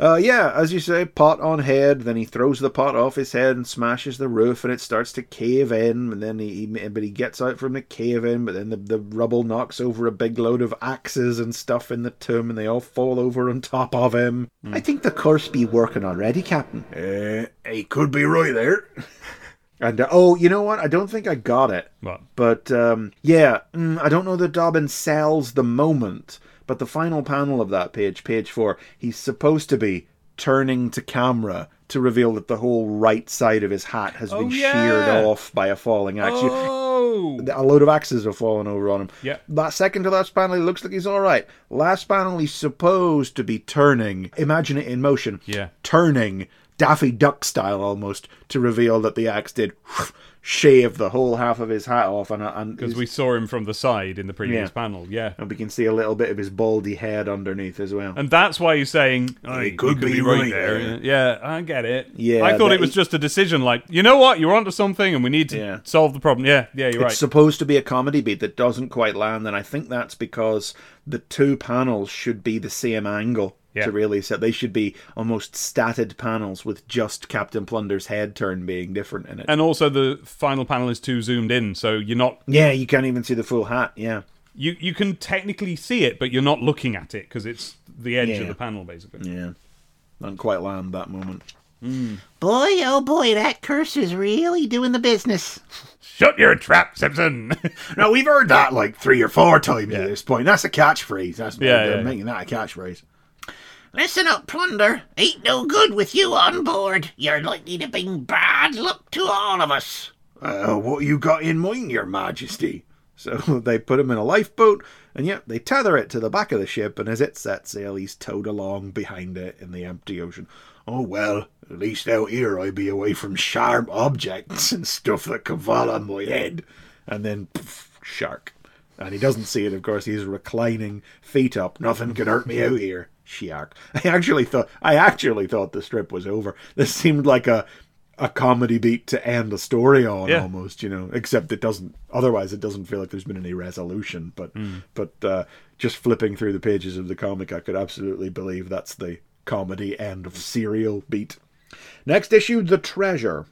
Uh, yeah, as you say, pot on head. Then he throws the pot off his head and smashes the roof, and it starts to cave in. And then he, he but he gets out from the cave in. But then the, the rubble knocks over a big load of axes and stuff in the tomb, and they all fall over on top of him. I think the curse be working already, Captain. Uh, he could be right there. And uh, oh, you know what? I don't think I got it. What? But um, yeah, mm, I don't know that Dobbin sells the moment, but the final panel of that page, page four, he's supposed to be turning to camera to reveal that the whole right side of his hat has been Oh, yeah. sheared off by a falling axe. You- Oh, a load of axes have fallen over on him. Yeah. That second to last panel, he looks like he's all right. Last panel, he's supposed to be turning. Imagine it in motion. Yeah. Turning Daffy Duck style almost to reveal that the axe did shave the whole half of his hat off, and and because we saw him from the side in the previous Yeah. panel, yeah. and we can see a little bit of his baldy head underneath as well. And that's why he's saying, oh, He you could be right there. there. Yeah, I get it. Yeah, I thought it was he- just a decision like, you know what, you're onto something and we need to Yeah. solve the problem. Yeah, yeah, you're right. It's right. supposed to be a comedy beat that doesn't quite land, and I think that's because the two panels should be the same angle Yeah. to really set. They should be almost statted panels with just Captain Plunder's head turn being different in it. and also the final panel is too zoomed in, so you're not yeah, you can't even see the full hat. Yeah, you you can technically see it, but you're not looking at it because it's the edge Yeah. of the panel basically. yeah, doesn't quite land that moment. Hmm. Boy, oh boy, that curse is really doing the business. Shut your trap, Simpson. Now we've heard that like three or four times at this point. That's a catchphrase. That's Yeah, they're yeah. making that a catchphrase. Listen up, Plunder. Ain't no good with you on board. You're likely to bring bad luck to all of us. Uh, what you got in mind, Your Majesty? So they put him in a lifeboat, and yet they tether it to the back of the ship, and as it sets sail, he's towed along behind it in the empty ocean. Oh well, at least out here I be away from sharp objects and stuff that can fall on my head. And then, poof, shark. And he doesn't see it, of course. He's reclining, feet up. Nothing can hurt me out here. I actually thought I actually thought the strip was over. This seemed like a a comedy beat to end a story on Yeah. almost, you know. Except it doesn't otherwise it doesn't feel like there's been any resolution. But Hmm. but uh just flipping through the pages of the comic I could absolutely believe that's the comedy end of serial beat. Next issue, The Treasure.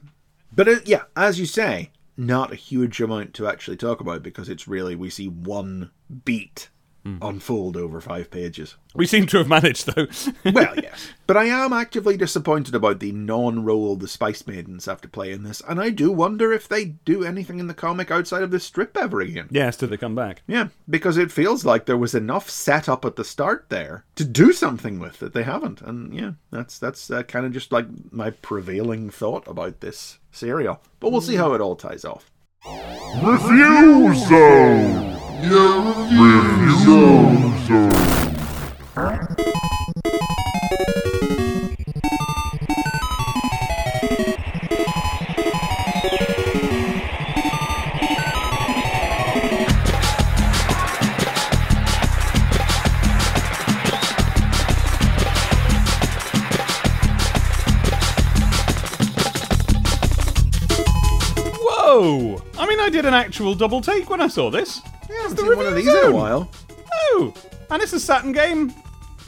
But uh, yeah, as you say, not a huge amount to actually talk about because it's really we see one beat unfold over five pages. We seem to have managed, though. Well, yes. But I am actively disappointed about the non role the Spice Maidens have to play in this, and I do wonder if they do anything in the comic outside of this strip ever again. yes, till they come back. Yeah, because it feels like there was enough set up at the start there to do something with that they haven't, and yeah, that's that's uh, kind of just like my prevailing thought about this serial. But we'll see how it all ties off. Review Zone! Review Zone! I did an actual double take when I saw this. Yeah, I haven't the seen one of these in a while. Oh! And it's a Saturn game?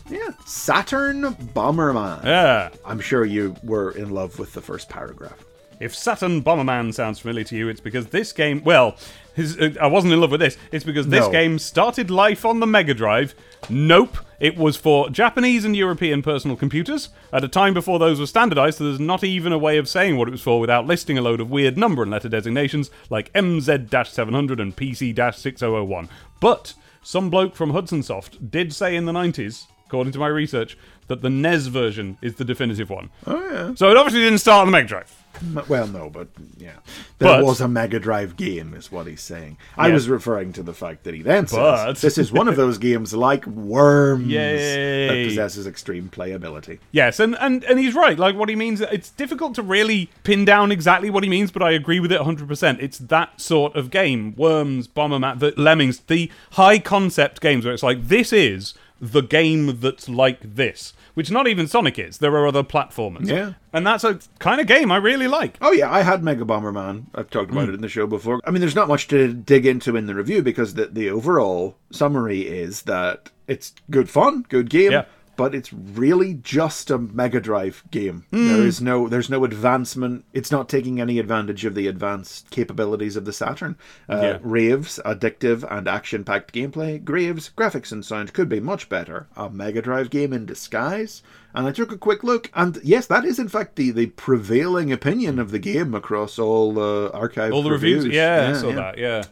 Yeah, Saturn Bomberman. Yeah. I'm sure you were in love with the first paragraph. If Saturn Bomberman sounds familiar to you, it's because this game. Well, his, uh, I wasn't in love with this. It's because this No. game started life on the Mega Drive. Nope. It was for Japanese and European personal computers at a time before those were standardized, so there's not even a way of saying what it was for without listing a load of weird number and letter designations like MZ 700 and PC 6001. But some bloke from Hudson Soft did say in the 90s, according to my research, that the NES version is the definitive one. Oh yeah. So it obviously didn't start on the Mega Drive. M- Well, no, but yeah, there But- was a Mega Drive game, is what he's saying. I Yeah. was referring to the fact that he then But- says this is one of those games like Worms Yay. that possesses extreme playability. Yes, and, and, and he's right. Like, what he means, it's difficult to really pin down exactly what he means, but I agree with it 100%. It's that sort of game. Worms, Bomberman, the Lemmings, the high concept games where it's like, this is the game that's like this, which not even Sonic is. There are other platformers. Yeah. And that's a kind of game I really like. Oh yeah, I had Mega Bomberman. I've talked about hmm. it in the show before. I mean, there's not much to dig into in the review because the the overall summary is that it's good fun, good game. Yeah. But it's really just a Mega Drive game. Hmm. There is no, there's no advancement. It's not taking any advantage of the advanced capabilities of the Saturn. Uh, Yeah. Raves, addictive and action-packed gameplay. Graves, graphics and sound could be much better. A Mega Drive game in disguise. And I took a quick look, and yes, that is in fact the, the prevailing opinion of the game across all uh, archive All the reviews. Yeah, I saw yeah. that. Yeah.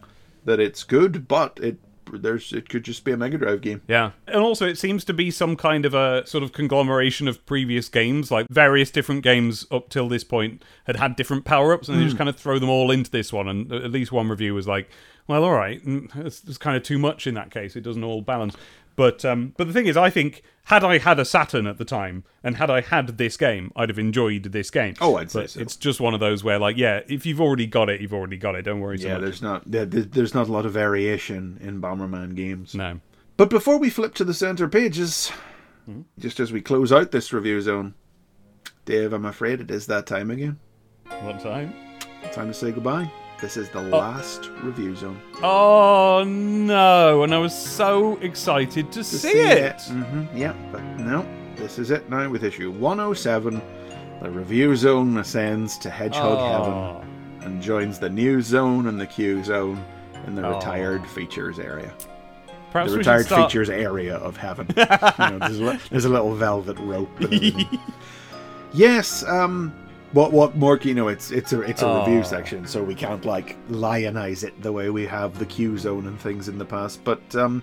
That it's good, but it there's it could just be a Mega Drive game. Yeah. And also, it seems to be some kind of a sort of conglomeration of previous games. Like, various different games up till this point had had different power ups, and they just kind of throw them all into this one. And at least one review was like, well, all right, mm, it's, it's kind of too much in that case. It doesn't all balance. But um, but the thing is, I think had I had a Saturn at the time and had I had this game, I'd have enjoyed this game. Oh, I'd say so. It's just one of those where, like, yeah, if you've already got it, you've already got it. Don't worry so Yeah, much. there's not there- there- there's not a lot of variation in Bomberman games. No. But before we flip to the center pages, hmm? just as we close out this review zone, Dave, I'm afraid it is that time again. What time? Time to say goodbye. This is the last review zone. Oh no! And I was so excited to, see, it. hmm yeah, but no, this is it now with issue 107. The review zone ascends to Hedgehog Oh. Heaven and joins the news zone and the Q zone in the Oh. retired features area. Perhaps the retired start. features area of heaven. You know, there's, a, there's a little velvet rope. yes. Um. What? What more? You know, it's it's a it's a Oh. review section, so we can't like lionize it the way we have the Q zone and things in the past. But um,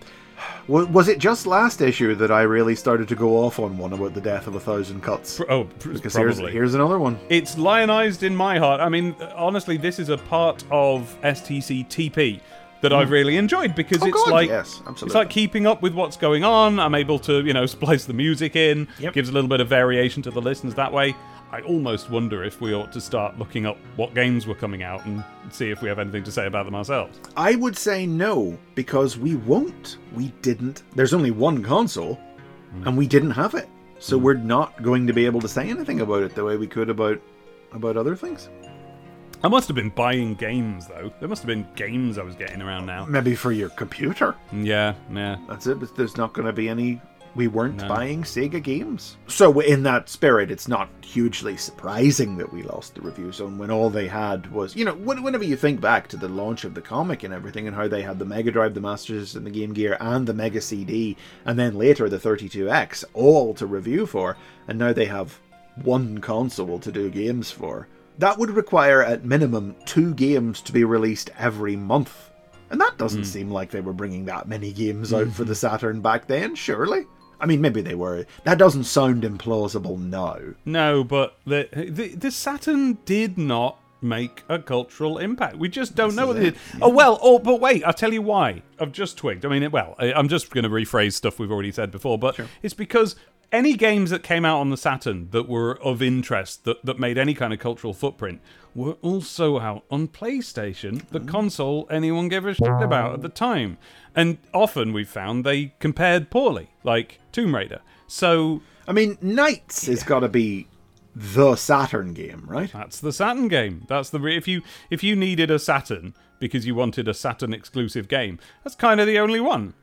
was it just last issue that I really started to go off on one about the death of a thousand cuts? Oh, Because here's probably. here's another one. It's lionized in my heart. I mean, honestly, this is a part of STC TP that I've really enjoyed because Oh, it's God, like yes, it's like keeping up with what's going on. I'm able to, you know, splice the music in. Yep. Gives a little bit of variation to the listens that way. I almost wonder if we ought to start looking up what games were coming out and see if we have anything to say about them ourselves. I would say no because we won't. We didn't. There's only one console, and we didn't have it, so hmm. we're not going to be able to say anything about it the way we could about about other things. I must have been buying games though. There must have been games I was getting around now. Maybe for your computer. Yeah, yeah. That's it. But there's not going to be any. We weren't No. buying Sega games. So, in that spirit, it's not hugely surprising that we lost the review zone when all they had was, you know, whenever you think back to the launch of the comic and everything and how they had the Mega Drive, the Master System, the Game Gear, and the Mega CD, and then later the 32X, all to review for, and now they have one console to do games for. That would require, at minimum, two games to be released every month. And that doesn't hmm. seem like they were bringing that many games out for the Saturn back then, surely? I mean, maybe they were. That doesn't sound implausible no. No, but the, the the Saturn did not make a cultural impact. We just don't know what is did. Oh well, oh but wait, I'll tell you why. I've just twigged. I mean, well, I'm just going to rephrase stuff we've already said before, but it's because any games that came out on the Saturn that were of interest that that made any kind of cultural footprint were also out on PlayStation, the oh. console anyone gave a shit about at the time. And often we found they compared poorly, like Tomb Raider. So I mean, NiGHTS has got to be the Saturn game, right? That's the Saturn game. That's the re- if you if you needed a Saturn because you wanted a Saturn exclusive game, that's kind of the only one.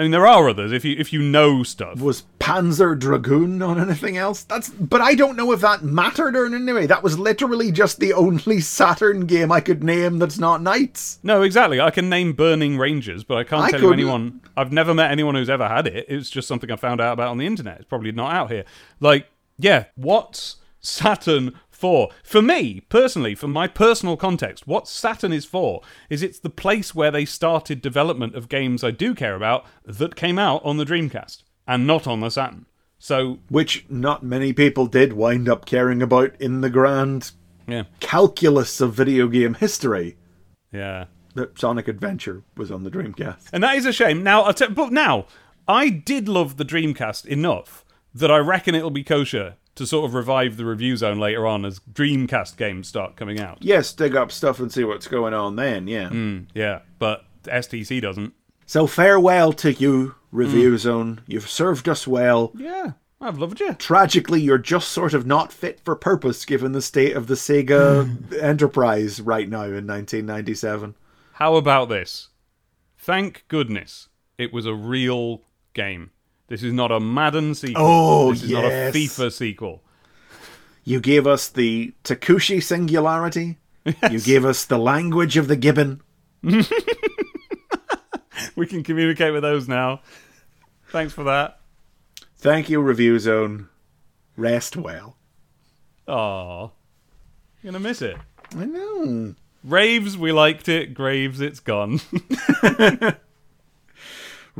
I mean, there are others if you if you know stuff. Was Panzer Dragoon on anything else? That's, but I don't know if that mattered or in any way. That was literally just the only Saturn game I could name that's not NiGHTS. No, exactly. I can name Burning Rangers, but I can't I tell you couldn't. anyone. I've never met anyone who's ever had it. It's just something I found out about on the internet. It's probably not out here. Like, yeah, what's Saturn for? For me, personally, for my personal context, what Saturn is for is it's the place where they started development of games I do care about that came out on the Dreamcast and not on the Saturn. So, Which not many people did wind up caring about in the grand yeah, calculus of video game history. yeah. That Sonic Adventure was on the Dreamcast. And that is a shame. Now, I'll t- but now, I did love the Dreamcast enough that I reckon it'll be kosher to sort of revive the review zone later on as Dreamcast games start coming out. Yes, dig up stuff and see what's going on then, yeah. Hmm, yeah, but STC doesn't. So farewell to you, Review Zone. You've served us well. Yeah, I've loved you. Tragically, you're just sort of not fit for purpose given the state of the Sega enterprise right now in 1997. How about this? Thank goodness it was a real game. This is not a Madden sequel. Oh, this is not a. FIFA sequel. You gave us the Takushi singularity. You gave us the language of the gibbon. We can communicate with those now. Thanks for that. Thank you, Review Zone. Rest well. Aw. You're Gonna miss it. I know. Raves, we liked it. Graves, it's gone.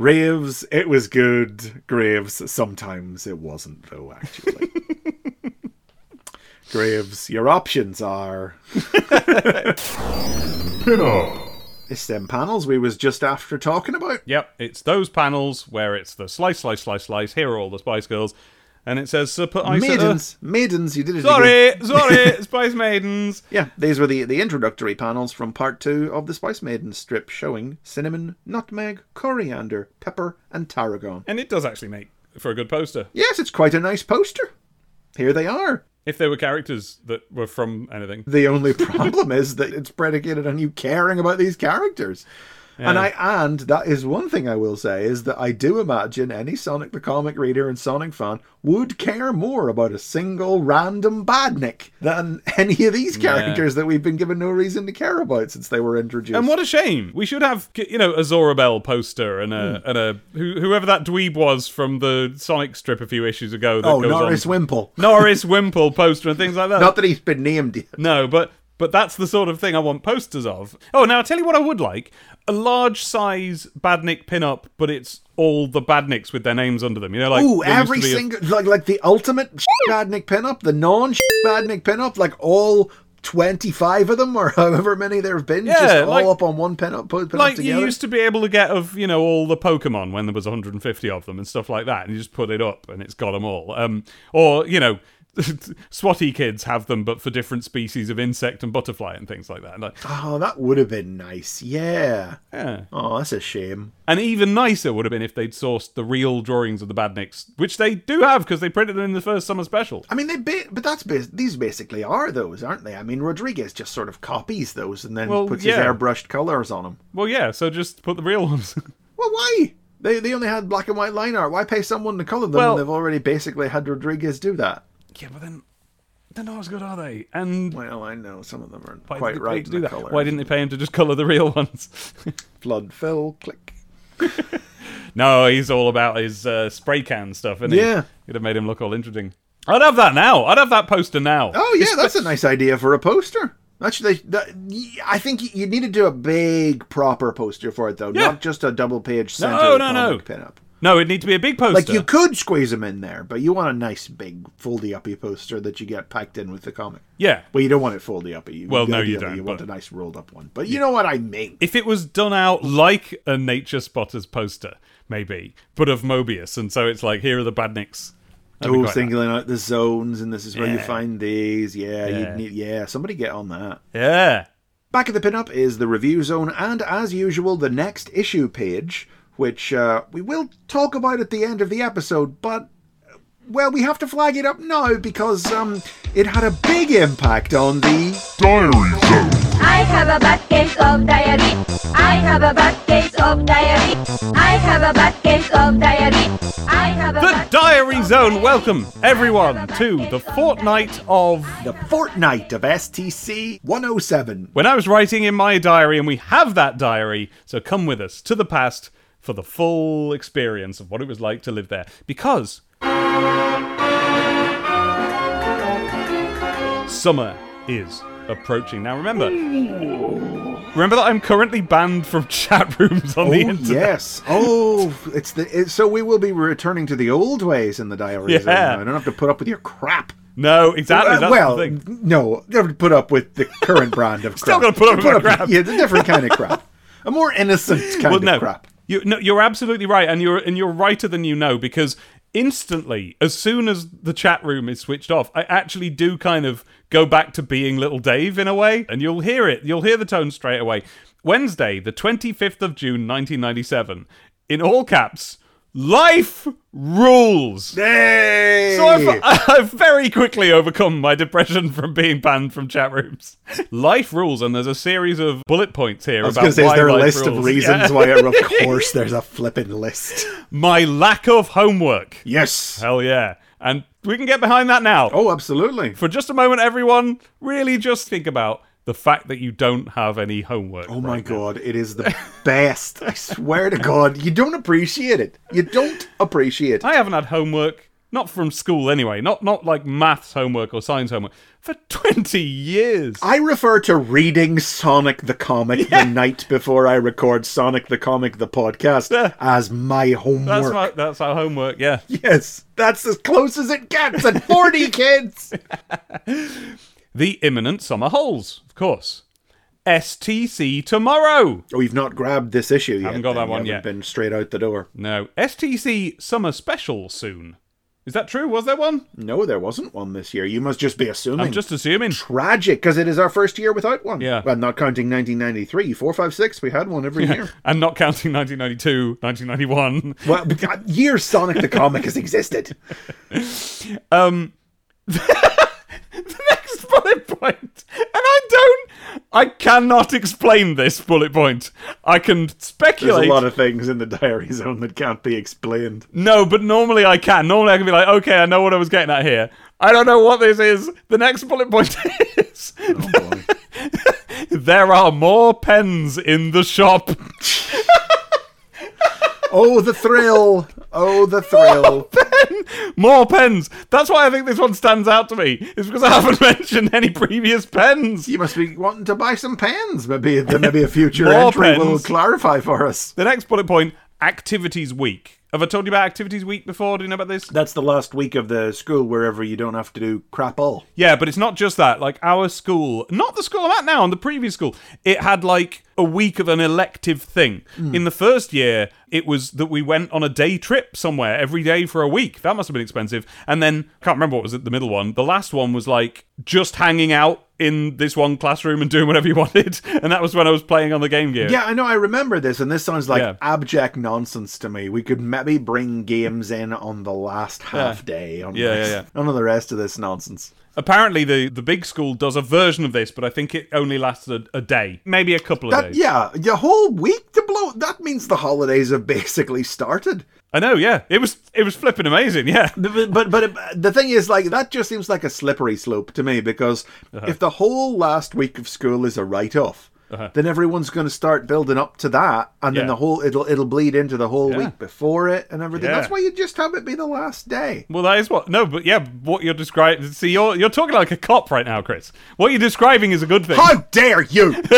Raves, it was good. Graves, sometimes it wasn't, though, actually. Graves, your options are. Pin up. It's them panels we was just after talking about. yep, it's those panels where it's the slice, slice, slice, slice. Here are all the Spice Girls. And it says, uh, put Ice Maidens, maidens, you did it Sorry, again. sorry, Spice Maidens. Yeah, these were the, the introductory panels from part two of the Spice Maidens strip showing cinnamon, nutmeg, coriander, pepper, and tarragon. And it does actually make for a good poster. Yes, it's quite a nice poster. Here they are. If they were characters that were from anything. The only problem is that it's predicated on you caring about these characters. And I and that is one thing I will say is that I do imagine any Sonic the Comic reader and Sonic fan would care more about a single random badnik than any of these characters that we've been given no reason to care about since they were introduced. And what a shame! We should have, you know, a Zorabel poster and a Hmm. and a who, whoever that dweeb was from the Sonic strip a few issues ago. That oh, goes Norris on. Wimple. Norris Wimple poster and things like that. Not that he's been named yet. No, but but that's the sort of thing I want posters of. Oh, now I'll tell you what I would like: a large size Badnik pin-up, but it's all the Badniks with their names under them. You know, like Ooh, every a- single like like the ultimate badnik pinup, the non badnik pinup, like all twenty five of them or however many there have been, Yeah, just like- all up on one pinup, put put like up together. you used to be able to get of you know all the Pokemon when there was 150 of them and stuff like that, and you just put it up and it's got them all. Um, or you know swatty kids have them, but for different species of insect and butterfly and things like that. Like, Oh, that would have been nice. Yeah. yeah. Oh, that's a shame. And even nicer would have been if they'd sourced the real drawings of the Badniks, which they do have because they printed them in the first summer special. I mean, they ba- but that's bas- these basically are those, aren't they? I mean, Rodriguez just sort of copies those and then Well, puts yeah. his airbrushed colors on them. Well, yeah, so just put the real ones. Well, why? They they only had black and white line art. Why pay someone to color them Well- when they've already basically had Rodriguez do that? Yeah, but then they're not as good, are they? And Well, I know some of them aren't why quite did they right in to the do that? color. Why didn't they pay him to just colour the real ones? Flood fill click? no, he's all about his uh, spray can stuff, isn't he? Yeah. It'd have made him look all interesting. I'd have that now. I'd have that poster now. Oh yeah, that's a nice idea for a poster. Actually, that, I think you need to do a big proper poster for it though, Yeah. not just a double page center No, no, no. comic pinup. No, it'd need to be a big poster. Like you could squeeze them in there, but you want a nice big foldy uppy poster that you get packed in with the comic. yeah. Well, you don't want it foldy uppy. You, Well, no, you don't, You want a nice rolled up one, but you know what I mean. If it was done out like a Nature Spotters poster, maybe, but of Mobius, and so it's like, here are the Badniks. Oh, singling out the zones, and this is where you find these. Yeah, Yeah. need. Yeah, somebody get on that. Yeah. Back of the pinup is the review zone, and as usual, the next issue page, which uh, we will talk about at the end of the episode, but. Well, we have to flag it up now because um, it had a big impact on the Diary Zone. I have a bad case of diarrhea. I have a bad case of diarrhea. I have a bad case of diarrhea. I have a The bad Diary case Zone diarrhea. welcome everyone have a bad to case the of fortnight of the fortnight of STC 107. when I was writing in my diary, and we have that diary, so come with us to the past for the full experience of what it was like to live there. Because summer is approaching. Now remember, remember that I'm currently banned from chat rooms on Oh the internet. yes. Oh, it's the it, so we will be returning to the old ways in the diary. Yeah. I don't have to put up with your crap. No, exactly. Uh, well, no, you have put up with the current brand of crap. Still gotta put up with my crap. Yeah, it's a different kind of crap. A more innocent kind well, of crap. You, no, you're absolutely right, and you're and you're righter than you know because instantly, as soon as the chat room is switched off, I actually do kind of go back to being little Dave in a way, and you'll hear it. You'll hear the tone straight away. Wednesday, the 25th of June, 1997, in all caps. Life rules. Hey! So I've, I've very quickly overcome my depression from being banned from chat rooms. Life rules, and there's a series of bullet points here I was about going to say, is there a list of reasons Yeah. why? Of course, there's a flipping list. my lack of homework. Yes. Hell yeah. And we can get behind that now. Oh, absolutely. For just a moment, everyone, really just think about the fact that you don't have any homework. Oh my right now. god, it is the best. I swear to God, you don't appreciate it. You don't appreciate it. I haven't had homework, not from school anyway, not not like maths homework or science homework, for 20 years. I refer to reading Sonic the Comic the night before I record Sonic the Comic the podcast Yeah. as my homework. that's my, that's our homework, yeah. Yes, that's as close as it gets at 40 kids. The imminent summer holes, of course. STC tomorrow. Oh, you've not grabbed this issue yet. Haven't got that one yet. Been straight out the door. No. STC summer special soon. Is that true? Was there one? No, there wasn't one this year. You must just be assuming. I'm just assuming. tragic because it is our first year without one. Yeah. Well, not counting 1993, four, five, six. We had one every year. And not counting 1992, 1991. Well, years Sonic the Comic has existed. Um, the next bullet point, and I don't, I cannot explain this bullet point. I can speculate. There's speculate. a lot of things in the diary zone that can't be explained. no, but normally I can. Normally I can be like, okay, I know what I was getting at here. I don't know what this is. The next bullet point is Oh boy. there are more pens in the shop. oh, the thrill. Oh, the thrill. pen, more pens. That's why I think this one stands out to me. Is because I haven't mentioned any previous pens. You must be wanting to buy some pens. Maybe maybe a future More entry will clarify for us. The next bullet point: activities week. Have I told you about activities week before? Do you know about this? That's the last week of the school wherever you don't have to do crap all. Yeah, but it's not just that. Like our school, not the school I'm at now, and the previous school, it had like a week of an elective thing. Hmm. In the first year, it was that we went on a day trip somewhere every day for a week. That must have been expensive. And then, I can't remember what was at the middle one. The last one was like just hanging out in this one classroom and doing whatever you wanted. And that was when I was playing on the Game Gear. Yeah, I know. I remember this, and this sounds like Yeah. abject nonsense to me. We could maybe bring games in on the last half day. On Yeah, yeah, yeah. None of the rest of this nonsense. Apparently, the, the big school does a version of this, but I think it only lasted a, a day, maybe a couple of That days. yeah, your whole week to blow. That means the holidays have basically started. I know. Yeah, it was it was flipping amazing. Yeah, But but, but it, the thing is, like that just seems like a slippery slope to me because Uh-huh. if the whole last week of school is a write off. Then everyone's going to start building up to that, and then Uh-huh. The whole it'll it'll bleed into the whole Yeah. week before it and everything. Yeah. That's why you just have it be the last day. Well, that is what. No, but yeah, what you're describing. See, you're you're talking like a cop right now, Chris. What you're describing is a good thing. How dare you!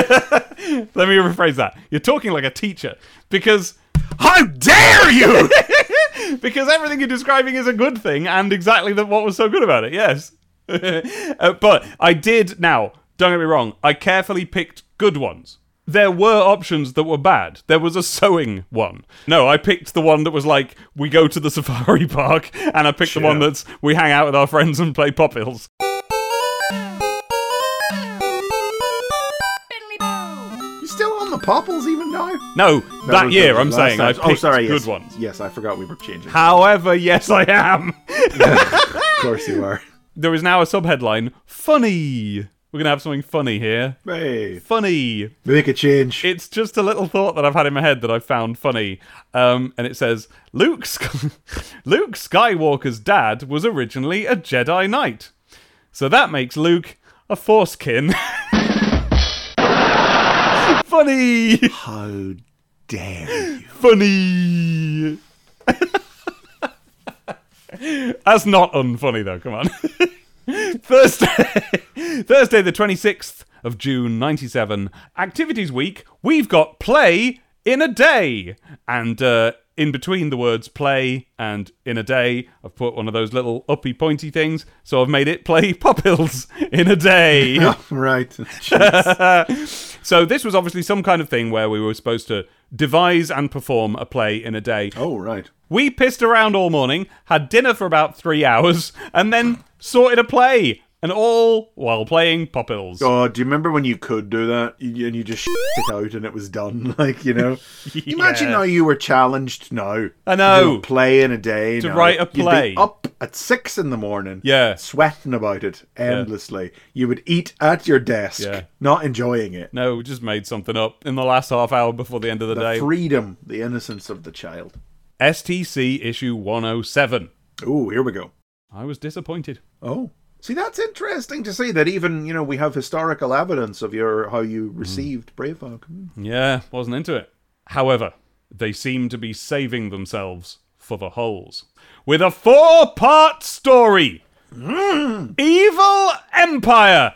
Let me rephrase that. You're talking like a teacher because How dare you! because everything you're describing is a good thing and exactly the, what was so good about it. Yes, Uh, but I did. Now, don't get me wrong. I carefully picked good ones. There were options that were bad. There was a sewing one. No, I picked the one that was like we go to the safari park, and I picked the one that's we hang out with our friends and play pop hills. you still on the popples even now? No, that year I'm last saying I oh, picked oh, sorry, good yes. ones. Yes, I forgot we were changing. However, yes, I am. of course you are. There is now a subheadline: funny. We're gonna have something funny here. Hey, Funny. make a change. It's just a little thought that I've had in my head that I found funny. Um, and it says Luke Luke Skywalker's dad was originally a Jedi Knight, so that makes Luke a Forcekin. funny, How dare you? funny. That's not unfunny though. Come on. Thursday, Thursday, the 26th of June, 97. Activities week. We've got play in a day. And uh, in between the words play and in a day, I've put one of those little uppy pointy things. So I've made it play Pop Hills in a day. Oh, right. So this was obviously some kind of thing where we were supposed to devise and perform a play in a day. oh, right. We pissed around all morning, had dinner for about three hours, and then sorted a play. And all while playing Pop Hills. Oh, do you remember when you could do that You- and you just shit it out and it was done? Like, you know? Imagine how you were challenged now. I know. To play in a day. To write a You'd be play. up at six in the morning. Yeah. Sweating about it endlessly. You would eat at your desk, Yeah. not enjoying it. No, we just made something up in the last half hour before the end of the, The day. freedom, the innocence of the child. STC issue 107. Oh, here we go. I was disappointed. Oh. See, that's interesting to see that even, you know, we have historical evidence of your how you Hmm. received Bravehog. Hmm. Yeah, wasn't into it. However, they seem to be saving themselves for the holes. With a four part story Evil Empire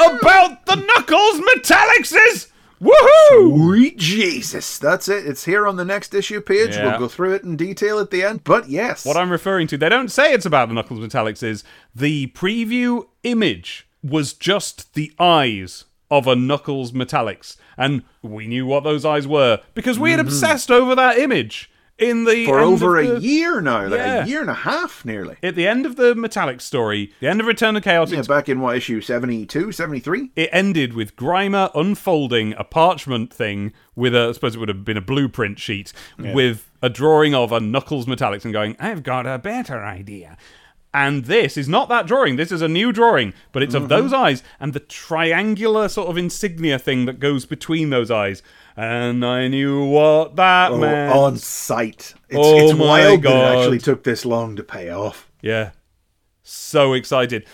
about the Knuckles Metallicses! Woohoo! Sweet Jesus. That's it. It's here on the next issue page. Yeah. We'll go through it in detail at the end. But yes. What I'm referring to, they don't say it's about the Knuckles Metallics, is the preview image was just the eyes of a Knuckles Metallics. And we knew what those eyes were because we had mm-hmm. obsessed over that image in the Mm-hmm. for over of a year now, like Yeah. a year and a half nearly. At the end of the Metallic story, the end of Return of Chaos, Yeah, back in what issue 72, 73? it ended with Grimer unfolding a parchment thing with a, I suppose it would have been a blueprint sheet with a drawing of a Knuckles Metallics and going, I've got a better idea. And this is not that drawing. This is a new drawing, but it's of those eyes and the triangular sort of insignia thing that goes between those eyes. And I knew what that Oh, meant. on sight. It's, Oh it's my wild that God. it actually took this long to pay off. Yeah. So excited.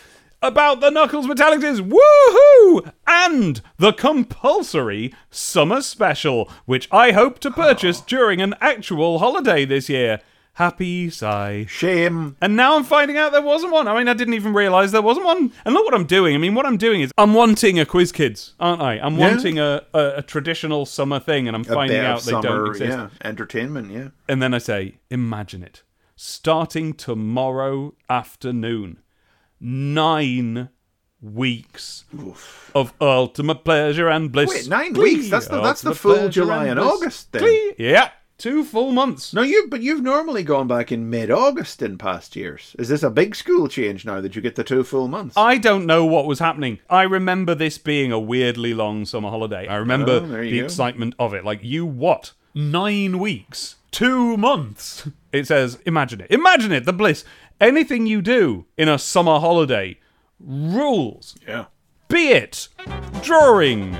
About the Knuckles Metallics woohoo! And the compulsory summer special, which I hope to purchase during an actual holiday this year. Happy sigh. Shame. And now I'm finding out there wasn't one. I mean, I didn't even realize there wasn't one. And look what I'm doing. I mean, what I'm doing is I'm wanting a Quiz Kids, aren't I? I'm Yeah. wanting a, a, a traditional summer thing, and I'm finding out they summer, don't exist. yeah. Entertainment, yeah. And then I say, imagine it. Starting tomorrow afternoon, nine weeks of ultimate pleasure and bliss. Wait, nine Glee. weeks? That's the- that's the full July and. August then. Glee. Yeah, two full months. No, you but you've normally gone back in mid-August in past years. Is this a big school change now that you get the two full months? I don't know what was happening. I remember this being a weirdly long summer holiday. I remember Oh, the go. excitement of it. Like, you what? Nine weeks? Two months? It says, imagine it. Imagine it, the bliss. Anything you do in a summer holiday rules. yeah. Be it drawing,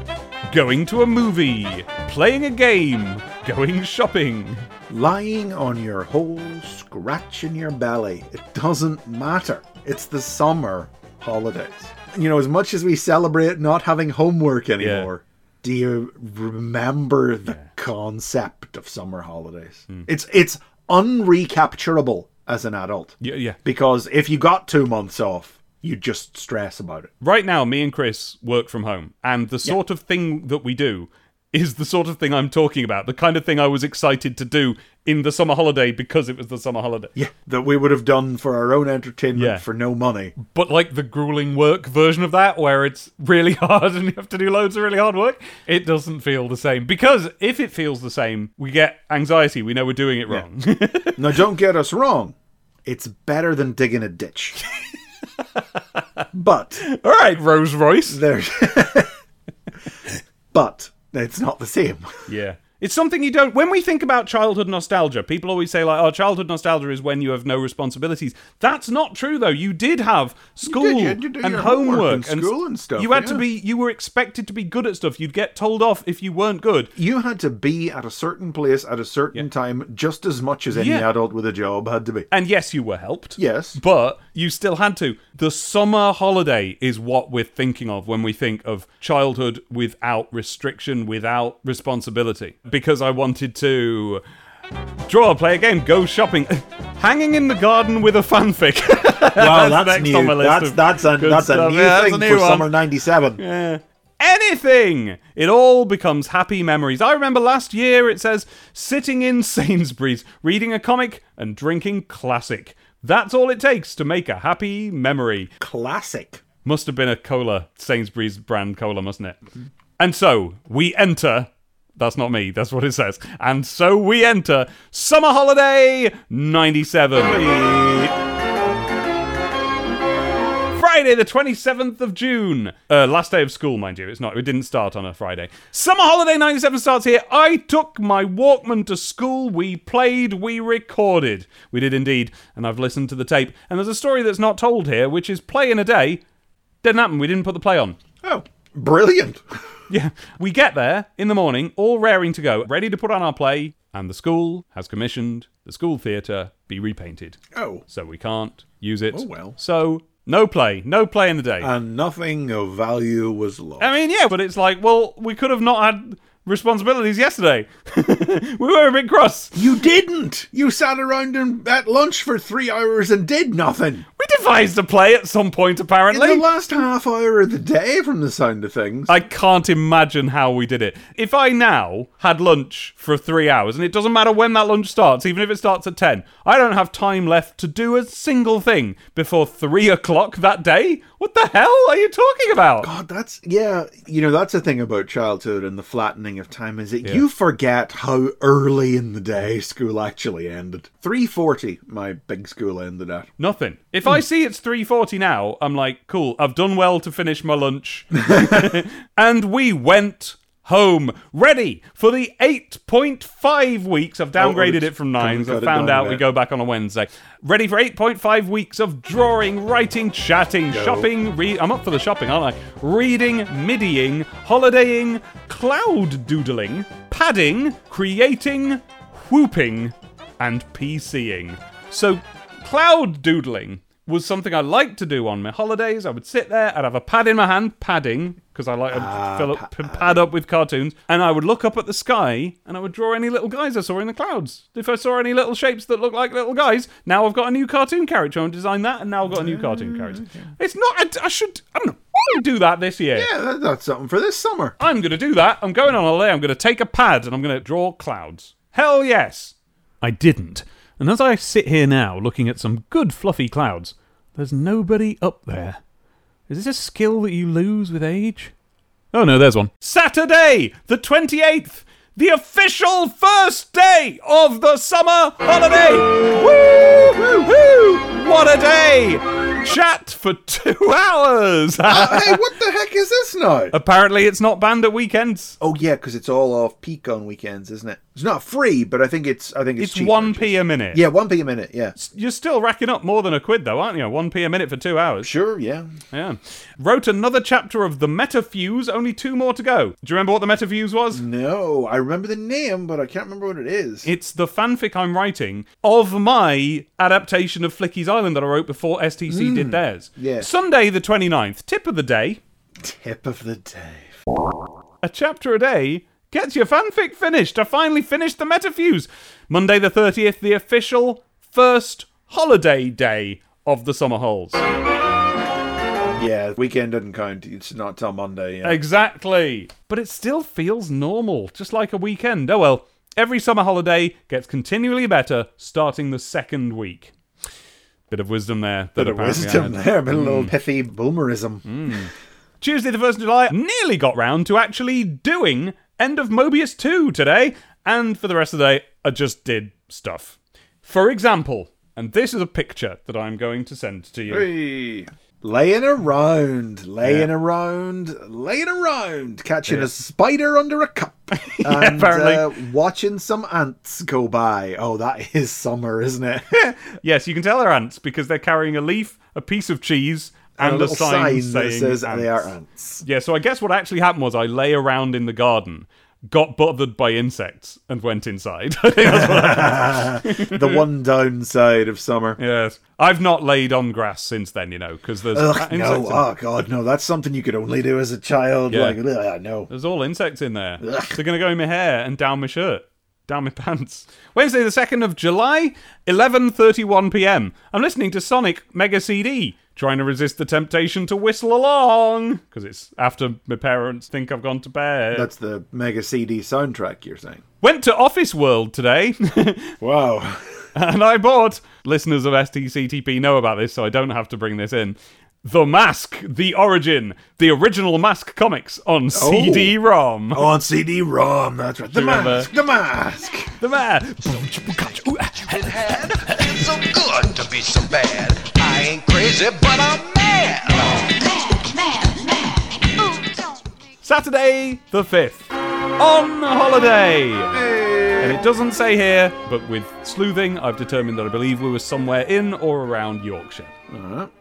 going to a movie, playing a game, going shopping. Lying on your hole, scratching your belly. It doesn't matter. It's the summer holidays. You know, as much as we celebrate not having homework anymore, do you remember the concept of summer holidays? Hmm. It's it's unrecapturable as an adult. Yeah, yeah. Because if you got two months off, you just stress about it. Right now, me and Chris work from home, and the sort of thing that we do is the sort of thing I'm talking about. The kind of thing I was excited to do in the summer holiday because it was the summer holiday. Yeah. That we would have done for our own entertainment Yeah. for no money. But like the grueling work version of that, where it's really hard and you have to do loads of really hard work, it doesn't feel the same. Because if it feels the same, we get anxiety. We know we're doing it wrong. Now, don't get us wrong. It's better than digging a ditch. but All right, Rose Royce. there's. but it's not the same. Yeah. It's something you don't. When we think about childhood nostalgia, people always say, like, oh, childhood nostalgia is when you have no responsibilities. That's not true, though. You did have school you had to do and homework homework and school and stuff, You had to be, you were expected to be good at stuff. You'd get told off if you weren't good. You had to be at a certain place at a certain time just as much as any Yeah. adult with a job had to be. And yes, you were helped. Yes. But you still had to. The summer holiday is what we're thinking of when we think of childhood without restriction, without responsibility. Because I wanted to draw, play a game, go shopping, hanging in the garden with a fanfic. Wow, That's that's, new. that's that's a that's a new Yeah, thing a new for one. summer '97. Eh, anything. It all becomes happy memories. I remember last year it says sitting in Sainsbury's, reading a comic and drinking classic. That's all it takes to make a happy memory. Classic. Must have been a cola, Sainsbury's brand cola, mustn't it? And so we enter. That's not me, that's what it says. And so we enter Summer Holiday 97. Friday, the 27th of June. Uh, last day of school, mind you. It's not, it didn't start on a Friday. Summer Holiday 97 starts here. I took my Walkman to school. We played, we recorded. We did indeed, and I've listened to the tape. And there's a story that's not told here, which is play in a day. Didn't happen. We didn't put the play on. Oh, brilliant. Yeah. We get there in the morning, all raring to go, ready to put on our play, and the school has commissioned the school theatre be repainted. Oh. So we can't use it. Oh, well. So no play. No play in the day. And nothing of value was lost. I mean, yeah, but it's like, well, we could have not had responsibilities yesterday. we were a bit cross. you didn't. You sat around and at lunch for three hours and did nothing. We devised a play at some point, apparently. In the last half hour of the day, from the sound of things. I can't imagine how we did it. If I now had lunch for three hours, and it doesn't matter when that lunch starts, even if it starts at 10, I don't have time left to do a single thing before three o'clock that day? What the hell are you talking about? God, that's yeah. You know, that's the thing about childhood and the flattening of time is that you forget how early in the day school actually ended. Three forty, my big school ended at. Nothing. If I hmm. see it's 3:40 now, I'm like, cool, I've done well to finish my lunch. and we went home, ready for the 8.5 weeks. I've downgraded it's it from 9s. I found out we go back on a Wednesday. Ready for 8.5 weeks of drawing, writing, chatting, shopping, re- I'm up for the shopping, aren't I? Reading, middying, holidaying, cloud doodling, padding, creating, whooping, and PCing. So, cloud doodling was something I liked to do on my holidays. I would sit there, I'd have a pad in my hand, padding, because I like to ah, fill up, p- pad up with cartoons, and I would look up at the sky and I would draw any little guys I saw in the clouds. If I saw any little shapes that looked like little guys, now I've got a new cartoon character and design that, and now I've got a new cartoon ah, character. It's not, I, I should, I don't know, I'm going to do that this year. Yeah, that's something for this summer. I'm going to do that. I'm going on holiday. I'm going to take a pad and I'm going to draw clouds. Hell yes. I didn't. And as I sit here now looking at some good fluffy clouds, there's nobody up there. Is this a skill that you lose with age? Oh no, there's one. Saturday, the 28th, the official first day of the summer holiday. Woo! What a day! Chat for two hours. Uh, hey, what the heck is this now? Apparently, it's not banned at weekends. Oh yeah, because it's all off peak on weekends, isn't it? It's not free, but I think it's I think it's, It's cheap one purchase. p a minute. Yeah, one p a minute. Yeah, You're still racking up more than a quid, though, aren't you? One p a minute for two hours. sure. Yeah. Yeah. Wrote another chapter of the Metafuse, only two more to go. Do you remember what the Metafuse was? No, I remember the name, but I can't remember what it is. It's the fanfic I'm writing of my adaptation of Flickies' Island that I wrote before STC did hmm. theirs. yeah. Sunday the 29th, tip of the day, Tip of the day. a chapter a day gets your fanfic finished. I finally finished the Metafuse. Monday the 30th, the official first holiday day of the summer holes. Yeah, weekend doesn't count. It's not till Monday. Yeah. Exactly. But it still feels normal, just like a weekend. Oh well, every summer holiday gets continually better starting the second week. Bit of wisdom there. that Bit of wisdom there, a bit of little hmm. pithy boomerism. Hmm. Tuesday, the 1st of July, nearly got round to actually doing End of Mobius 2 today, and for the rest of the day, I just did stuff. For example, and this is a picture that I'm going to send to you. Hey. Laying around, laying Yeah. around, laying around, catching a spider under a cup, and uh, watching some ants go by. Oh, that is summer, isn't it? Yes, you can tell they're ants because they're carrying a leaf, a piece of cheese, and, a little sign, sign that saying says ants. they are ants. Yeah, so I guess what actually happened was I lay around in the garden, got bothered by insects, and went inside. I think that's what the one downside of summer. Yes. I've not laid on grass since then, you know, because there's Ugh, no, oh god, no, that's something you could only do as a child. Yeah. Like, ugh, no. There's all insects in there. They're going to go in my hair and down my shirt, down my pants. Wednesday, the 2nd of July, 11.31 p.m. I'm listening to Sonic Mega CD, trying to resist the temptation to whistle along, because it's after my parents think I've gone to bed. That's the Mega CD soundtrack you're saying. Went to Office World today, Wow. and I bought, listeners of STCTP know about this, so I don't have to bring this in, The Mask, The Origin, the original Mask comics on oh. CD-ROM. Oh, on CD-ROM, that's right. The you remember- mask, the mask. The Mask. It's so good to be so bad. Ain't crazy, but I'm mad. Saturday the 5th. On holiday! And it doesn't say here, but with sleuthing, I've determined that I believe we were somewhere in or around Yorkshire.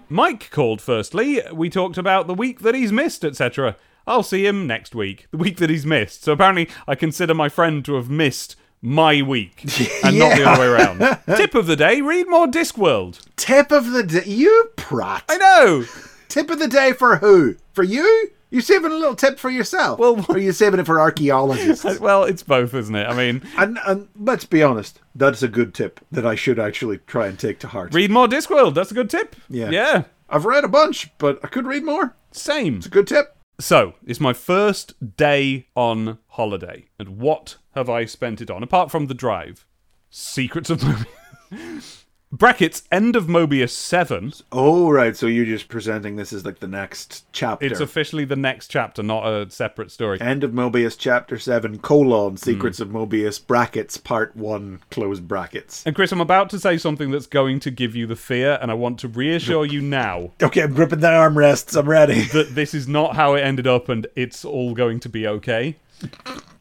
Mike called firstly. We talked about the week that he's missed, etc. I'll see him next week. The week that he's missed. So apparently, I consider my friend to have missed my week and not the other way around. Tip of the day read more Discworld. Tip of the day. You prat. I know! Tip of the day for who? For you? You're saving a little tip for yourself? Well, or are you saving it for archaeologists? Well, it's both, isn't it? I mean, and, and let's be honest, that's a good tip that I should actually try and take to heart. read more Discworld. That's a good tip. Yeah. Yeah. I've read a bunch, but I could read more. Same. It's a good tip. So, it's my first day on holiday. And what have I spent it on? Apart from the drive. Secrets of Mobius. Brackets, end of Mobius 7. Oh, right. So you're just presenting this as like the next chapter. It's officially the next chapter, not a separate story. End of Mobius, chapter 7, colon, Secrets Hmm. of Mobius, brackets, part 1, close brackets. And Chris, I'm about to say something that's going to give you the fear, and I want to reassure you now Okay, I'm gripping the armrests. I'm ready. that this is not how it ended up and it's all going to be okay.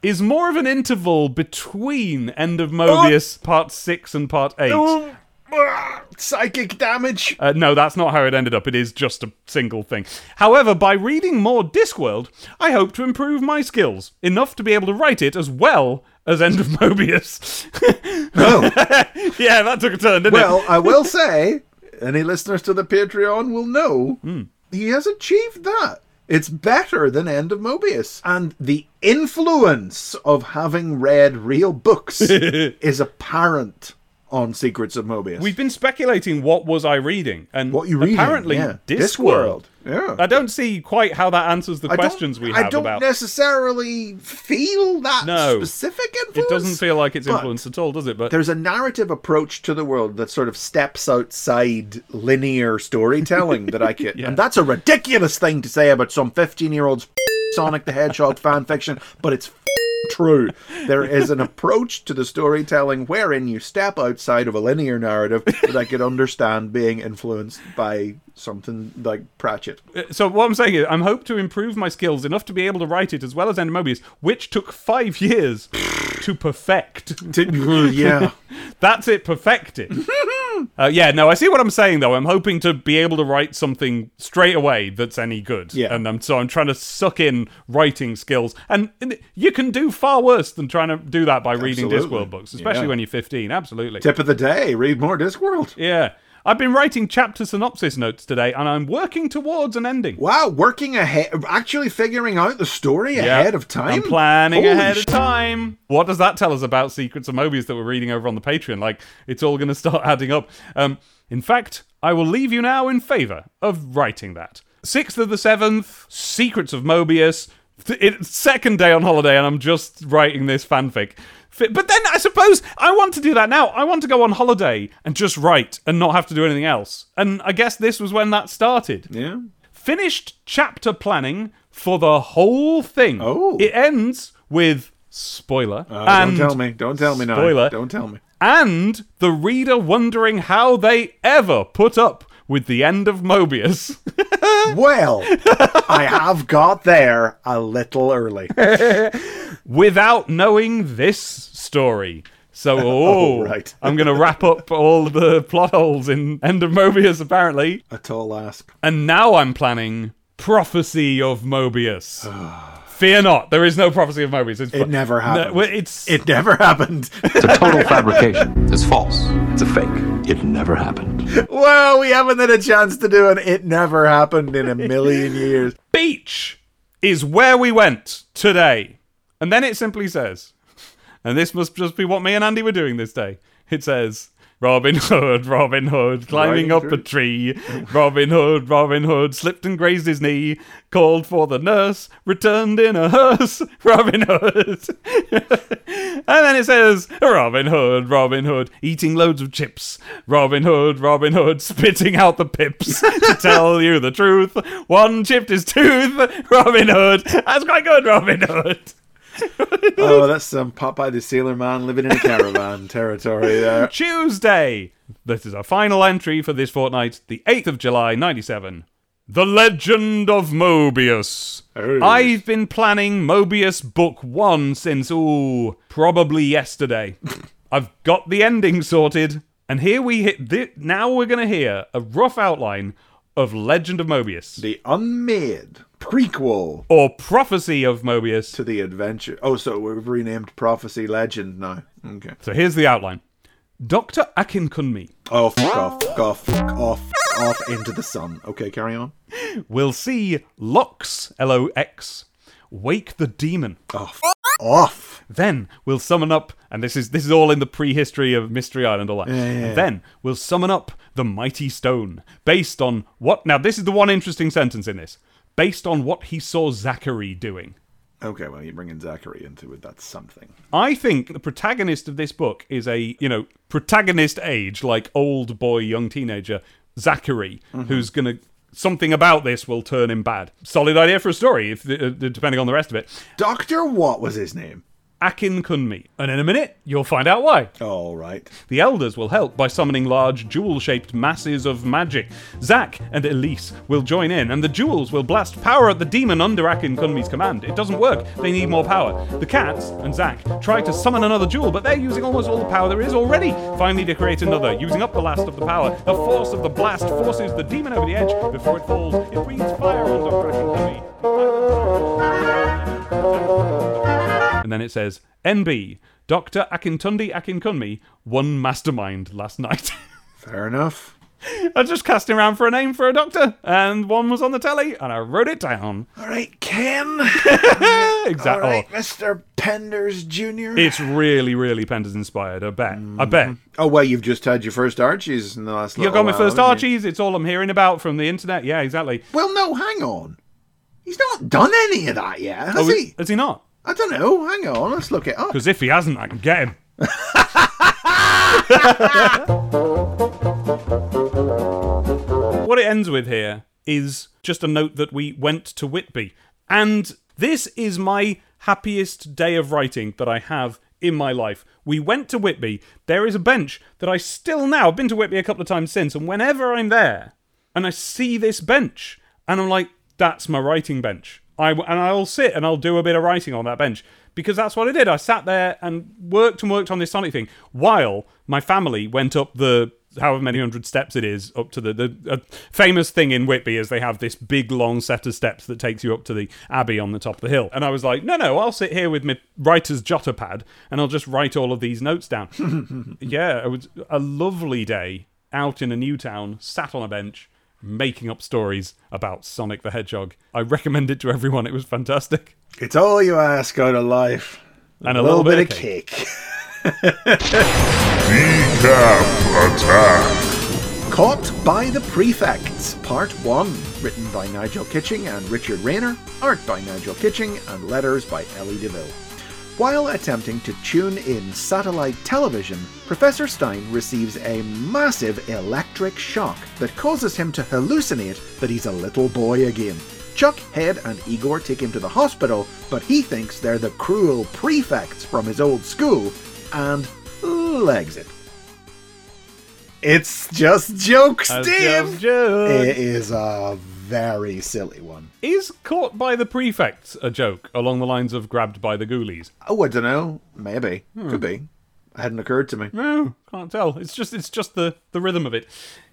Is more of an interval between End of Mobius Part 6 and Part 8. Oh, ah, psychic damage. Uh, no, that's not how it ended up. It is just a single thing. However, by reading more Discworld, I hope to improve my skills enough to be able to write it as well as End of Mobius. Oh, yeah, that took a turn, didn't well, it? Well, I will say, any listeners to the Patreon will know Hmm. he has achieved that. It's better than End of Mobius. And the influence of having read real books is apparent on Secrets of Mobius. We've been speculating what was I reading, and What you reading, apparently yeah. Discworld. Discworld, yeah. I don't see quite how that answers the I questions we have I don't about. necessarily feel that No. specific influence. it doesn't feel like it's influenced at all, does it? But There's a narrative approach to the world that sort of steps outside linear storytelling that I can, Yeah. and that's a ridiculous thing to say about some 15 year old's Sonic the Hedgehog fan fiction, but it's true. There is an approach to the storytelling wherein you step outside of a linear narrative that I could understand being influenced by something like Pratchett. so what I'm saying is, I'm hope to improve my skills enough to be able to write it as well as End which took five years to perfect. yeah. That's it, perfected. uh, yeah, no, I see what I'm saying though. I'm hoping to be able to write something straight away that's any good. Yeah. and I'm so I'm trying to suck in writing skills, and, and you can do far worse than trying to do that by reading Absolutely. Discworld books, especially Yeah. when you're 15. Absolutely. Tip of the day read more Discworld. Yeah. I've been writing chapter synopsis notes today, and I'm working towards an ending. Wow, working ahead, actually figuring out the story Yeah. ahead of time. I'm planning Holy ahead sh- of time. What does that tell us about Secrets of Mobius that we're reading over on the Patreon? Like, it's all going to start adding up. Um, in fact, I will leave you now in favour of writing that. 6th of the 7th, Secrets of Mobius. It's second day on holiday, and I'm just writing this fanfic. Fi- But then I suppose I want to do that now. I want to go on holiday and just write and not have to do anything else. And I guess this was when that started Yeah. finished chapter planning for the whole thing. Oh. It ends with spoiler Uh, and don't tell me. Don't tell me now. Spoiler. Don't tell me. and the reader wondering how they ever put up with the end of Mobius. Well, I have got there a little early. without knowing this story. So, oh, right. I'm going to wrap up all the plot holes in End of Mobius, apparently. A tall ask. And now I'm planning Prophecy of Mobius. Fear not, there is no Prophecy of Mobius. It's It never happened. No, it's It never happened. It's a total fabrication. It's false. It's a fake. It never happened. well, we haven't had a chance to do it. It never happened in a million years. beach is where we went today. And then it simply says, and this must just be what me and Andy were doing this day. It says, Robin Hood, Robin Hood, climbing Riding up a tree. Robin Hood, Robin Hood, slipped and grazed his knee, called for the nurse, returned in a hearse. Robin Hood. and then it says, Robin Hood, Robin Hood, eating loads of chips. Robin Hood, Robin Hood, spitting out the pips. to tell you the truth, one chipped his tooth. Robin Hood. That's quite good, Robin Hood. Oh, that's um, some Popeye the Sailor Man living in a caravan territory there. Tuesday. This is our final entry for this fortnight, the 8th of July, 97. The Legend of Mobius. Oh. I've been planning Mobius Book 1 since, ooh, probably yesterday. I've got the ending sorted, and here we hit. Thi- now we're going to hear a rough outline of Legend of Mobius, The unmade prequel or Prophecy of Mobius. to the adventure. Oh, so we've renamed Prophecy Legend now. Okay. So here's the outline Dr. Akinkunmi Oh, fuck off, fuck off, fuck off, off into the sun. Okay, carry on. We'll see Lox, L O X, wake the demon. Oh, f- off. Then we'll summon up, and this is this is all in the prehistory of Mystery Island, all that. yeah. Then we'll summon up the mighty stone, based on what? Now this is the one interesting sentence in this, based on what he saw Zachary doing. Okay, well, you're bringing Zachary into it. That's something. I think the protagonist of this book is a, you know, protagonist age, like old boy, young teenager, Zachary, who's going to. Something about this will turn him bad. Solid idea for a story, if uh, depending on the rest of it. Doctor, what was his name? Akinkunmi. And in a minute, you'll find out why. All right. The elders will help by summoning large jewel shaped masses of magic. Zack and Elise will join in, and the jewels will blast power at the demon under Akinkunmi's command. It doesn't work, they need more power. The cats and Zack try to summon another jewel, but they're using almost all the power there is already. Finally, to create another, using up the last of the power. The force of the blast forces the demon over the edge. Before it falls, it breathes fire on Dr. Akin And then it says, NB, Dr. Akintundi Akinkunmi won Mastermind last night. Fair enough. I was just casting around for a name for a doctor, and one was on the telly, and I wrote it down. All right, Ken. exactly. All right, Mr. Penders Jr. It's really, really Penders inspired. I bet. I mm-hmm. bet. oh, well, you've just had your first Archies in the last You got my while, first haven't you? Archies. It's all I'm hearing about from the internet. Yeah, exactly. Well, no, hang on. He's not done any of that yet, has Oh, he? Has he not? I don't know. Hang on, let's look it up. Because if he hasn't, I can get him. what it ends with here is just a note that we went to Whitby. And this is my happiest day of writing that I have in my life. We went to Whitby. There is a bench that I still now, I've been to Whitby a couple of times since, and whenever I'm there and I see this bench, and I'm like, that's my writing bench. I, and I'll sit and I'll do a bit of writing on that bench because that's what I did. I sat there and worked and worked on this Sonic thing while my family went up the however many hundred steps it is up to the the uh, famous thing in Whitby is they have this big long set of steps that takes you up to the abbey on the top of the hill. And I was like, no, no, I'll sit here with my writer's jotter pad and I'll just write all of these notes down. yeah, it was a lovely day out in a new town, sat on a bench. Making up stories about Sonic the Hedgehog. I recommend it to everyone. It was fantastic. It's all you ask out of life. And a little bit of cake. Decap attack. Caught by the Prefects, Part 1. Written by Nigel Kitching and Richard Rayner. Art by Nigel Kitching and letters by Ellitta Fell. While attempting to tune in satellite television, Professor Stein receives a massive electric shock that causes him to hallucinate that he's a little boy again. Chuck, Head, and Igor take him to the hospital, but he thinks they're the cruel prefects from his old school and legs it. It's just jokes, That's Dave! just jokes. It is a very silly one. Is caught by the prefects a joke along the lines of grabbed by the ghoulies? Oh, I don't know. Maybe. Could be. It hadn't occurred to me. No, can't tell. It's just it's just the the rhythm of it.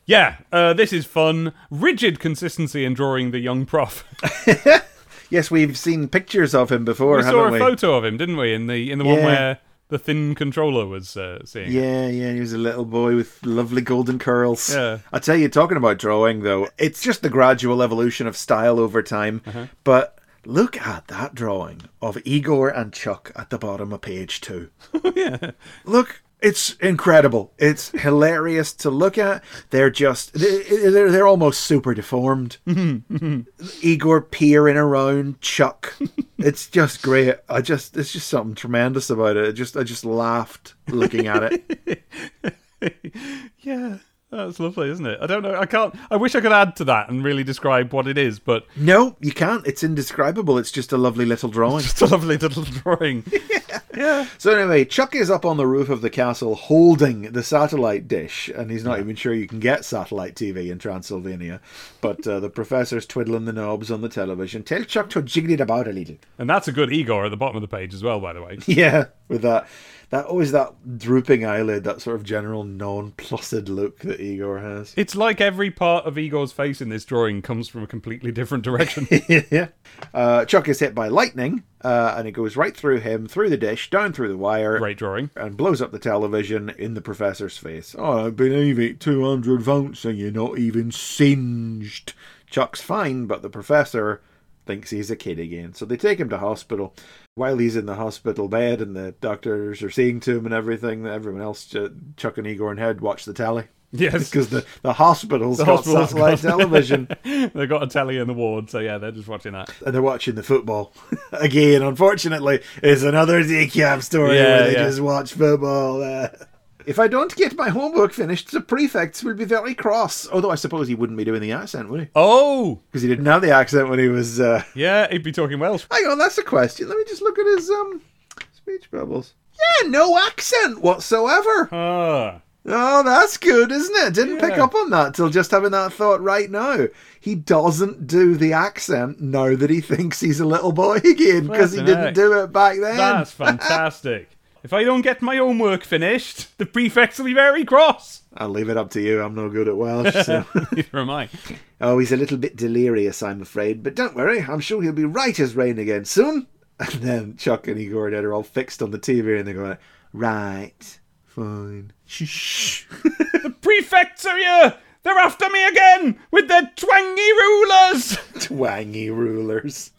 Yeah, uh, this is fun. Rigid consistency in drawing the young prof. Yes, we've seen pictures of him before, we saw a we? photo of him, didn't we? In the in the one where the thin controller was uh, seeing. it. Yeah, yeah, he was a little boy with lovely golden curls. Yeah. I tell you, talking about drawing though, it's just the gradual evolution of style over time. Uh-huh. But look at that drawing of Igor and Chuck at the bottom of page two. yeah. Look, it's incredible. It's hilarious to look at. They're just they're, they're almost super deformed. Igor peering around Chuck. It's just great. I just it's just something tremendous about it. I just I just laughed looking at it. Yeah. That's lovely, isn't it? I don't know. I can't. I wish I could add to that and really describe what it is, but No, you can't. It's indescribable. It's just a lovely little drawing. it's a lovely little drawing. yeah. So anyway, Chuck is up on the roof of the castle holding the satellite dish, and he's not even sure you can get satellite TV in Transylvania. But uh, the professor's twiddling the knobs on the television. Tell Chuck to jiggle it about a little. And that's a good Igor at the bottom of the page as well, by the way. Yeah, with that, that always that drooping eyelid, that sort of general non-plussed look that Igor has. It's like every part of Igor's face in this drawing comes from a completely different direction. yeah. Uh, Chuck is hit by lightning, uh, and it goes right through him, through the dish, down through the wire, Great drawing. and blows up the television in the professor's face. Oh, I believe it, 200 volts, and you're not even singed. Chuck's fine, but the professor thinks he's a kid again. So they take him to hospital. While he's in the hospital bed and the doctors are seeing to him and everything, everyone else, uh, Chuck and Igor and Head, watch the tally. Yes. Because the, the hospital's The got hospital's satellite got- television. They've got a telly in the ward, so yeah, they're just watching that. and they're watching the football again. Unfortunately, it's another decap story Yeah, where they yeah. just watch football. Uh, if I don't get my homework finished, the prefects will be very cross. Although I suppose he wouldn't be doing the accent, would he? Oh, Because he didn't have the accent when he was. Uh... yeah, he'd be talking Welsh. Hang on, that's a question. Let me just look at his um speech bubbles. Yeah, no accent whatsoever. Ah, Oh, that's good, isn't it? Didn't pick up on that till just having that thought right now. He doesn't do the accent now that he thinks he's a little boy again because he didn't heck. do it back then. that's fantastic. If I don't get my homework finished, the prefects will be very cross. I'll leave it up to you. I'm no good at Welsh. So. Neither am I. oh, he's a little bit delirious, I'm afraid. But don't worry, I'm sure he'll be right as rain again soon. And then Chuck and Igor and Ed are all fixed on the TV and they're going, right, fine. Shh. The prefects are here. They're after me again with their twangy rulers! Twangy rulers.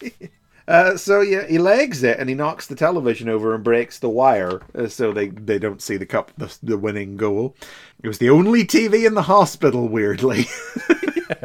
Uh, so yeah, he legs it and he knocks the television over and breaks the wire, uh, so they, they don't see the cup the, the winning goal. It was the only TV in the hospital, weirdly.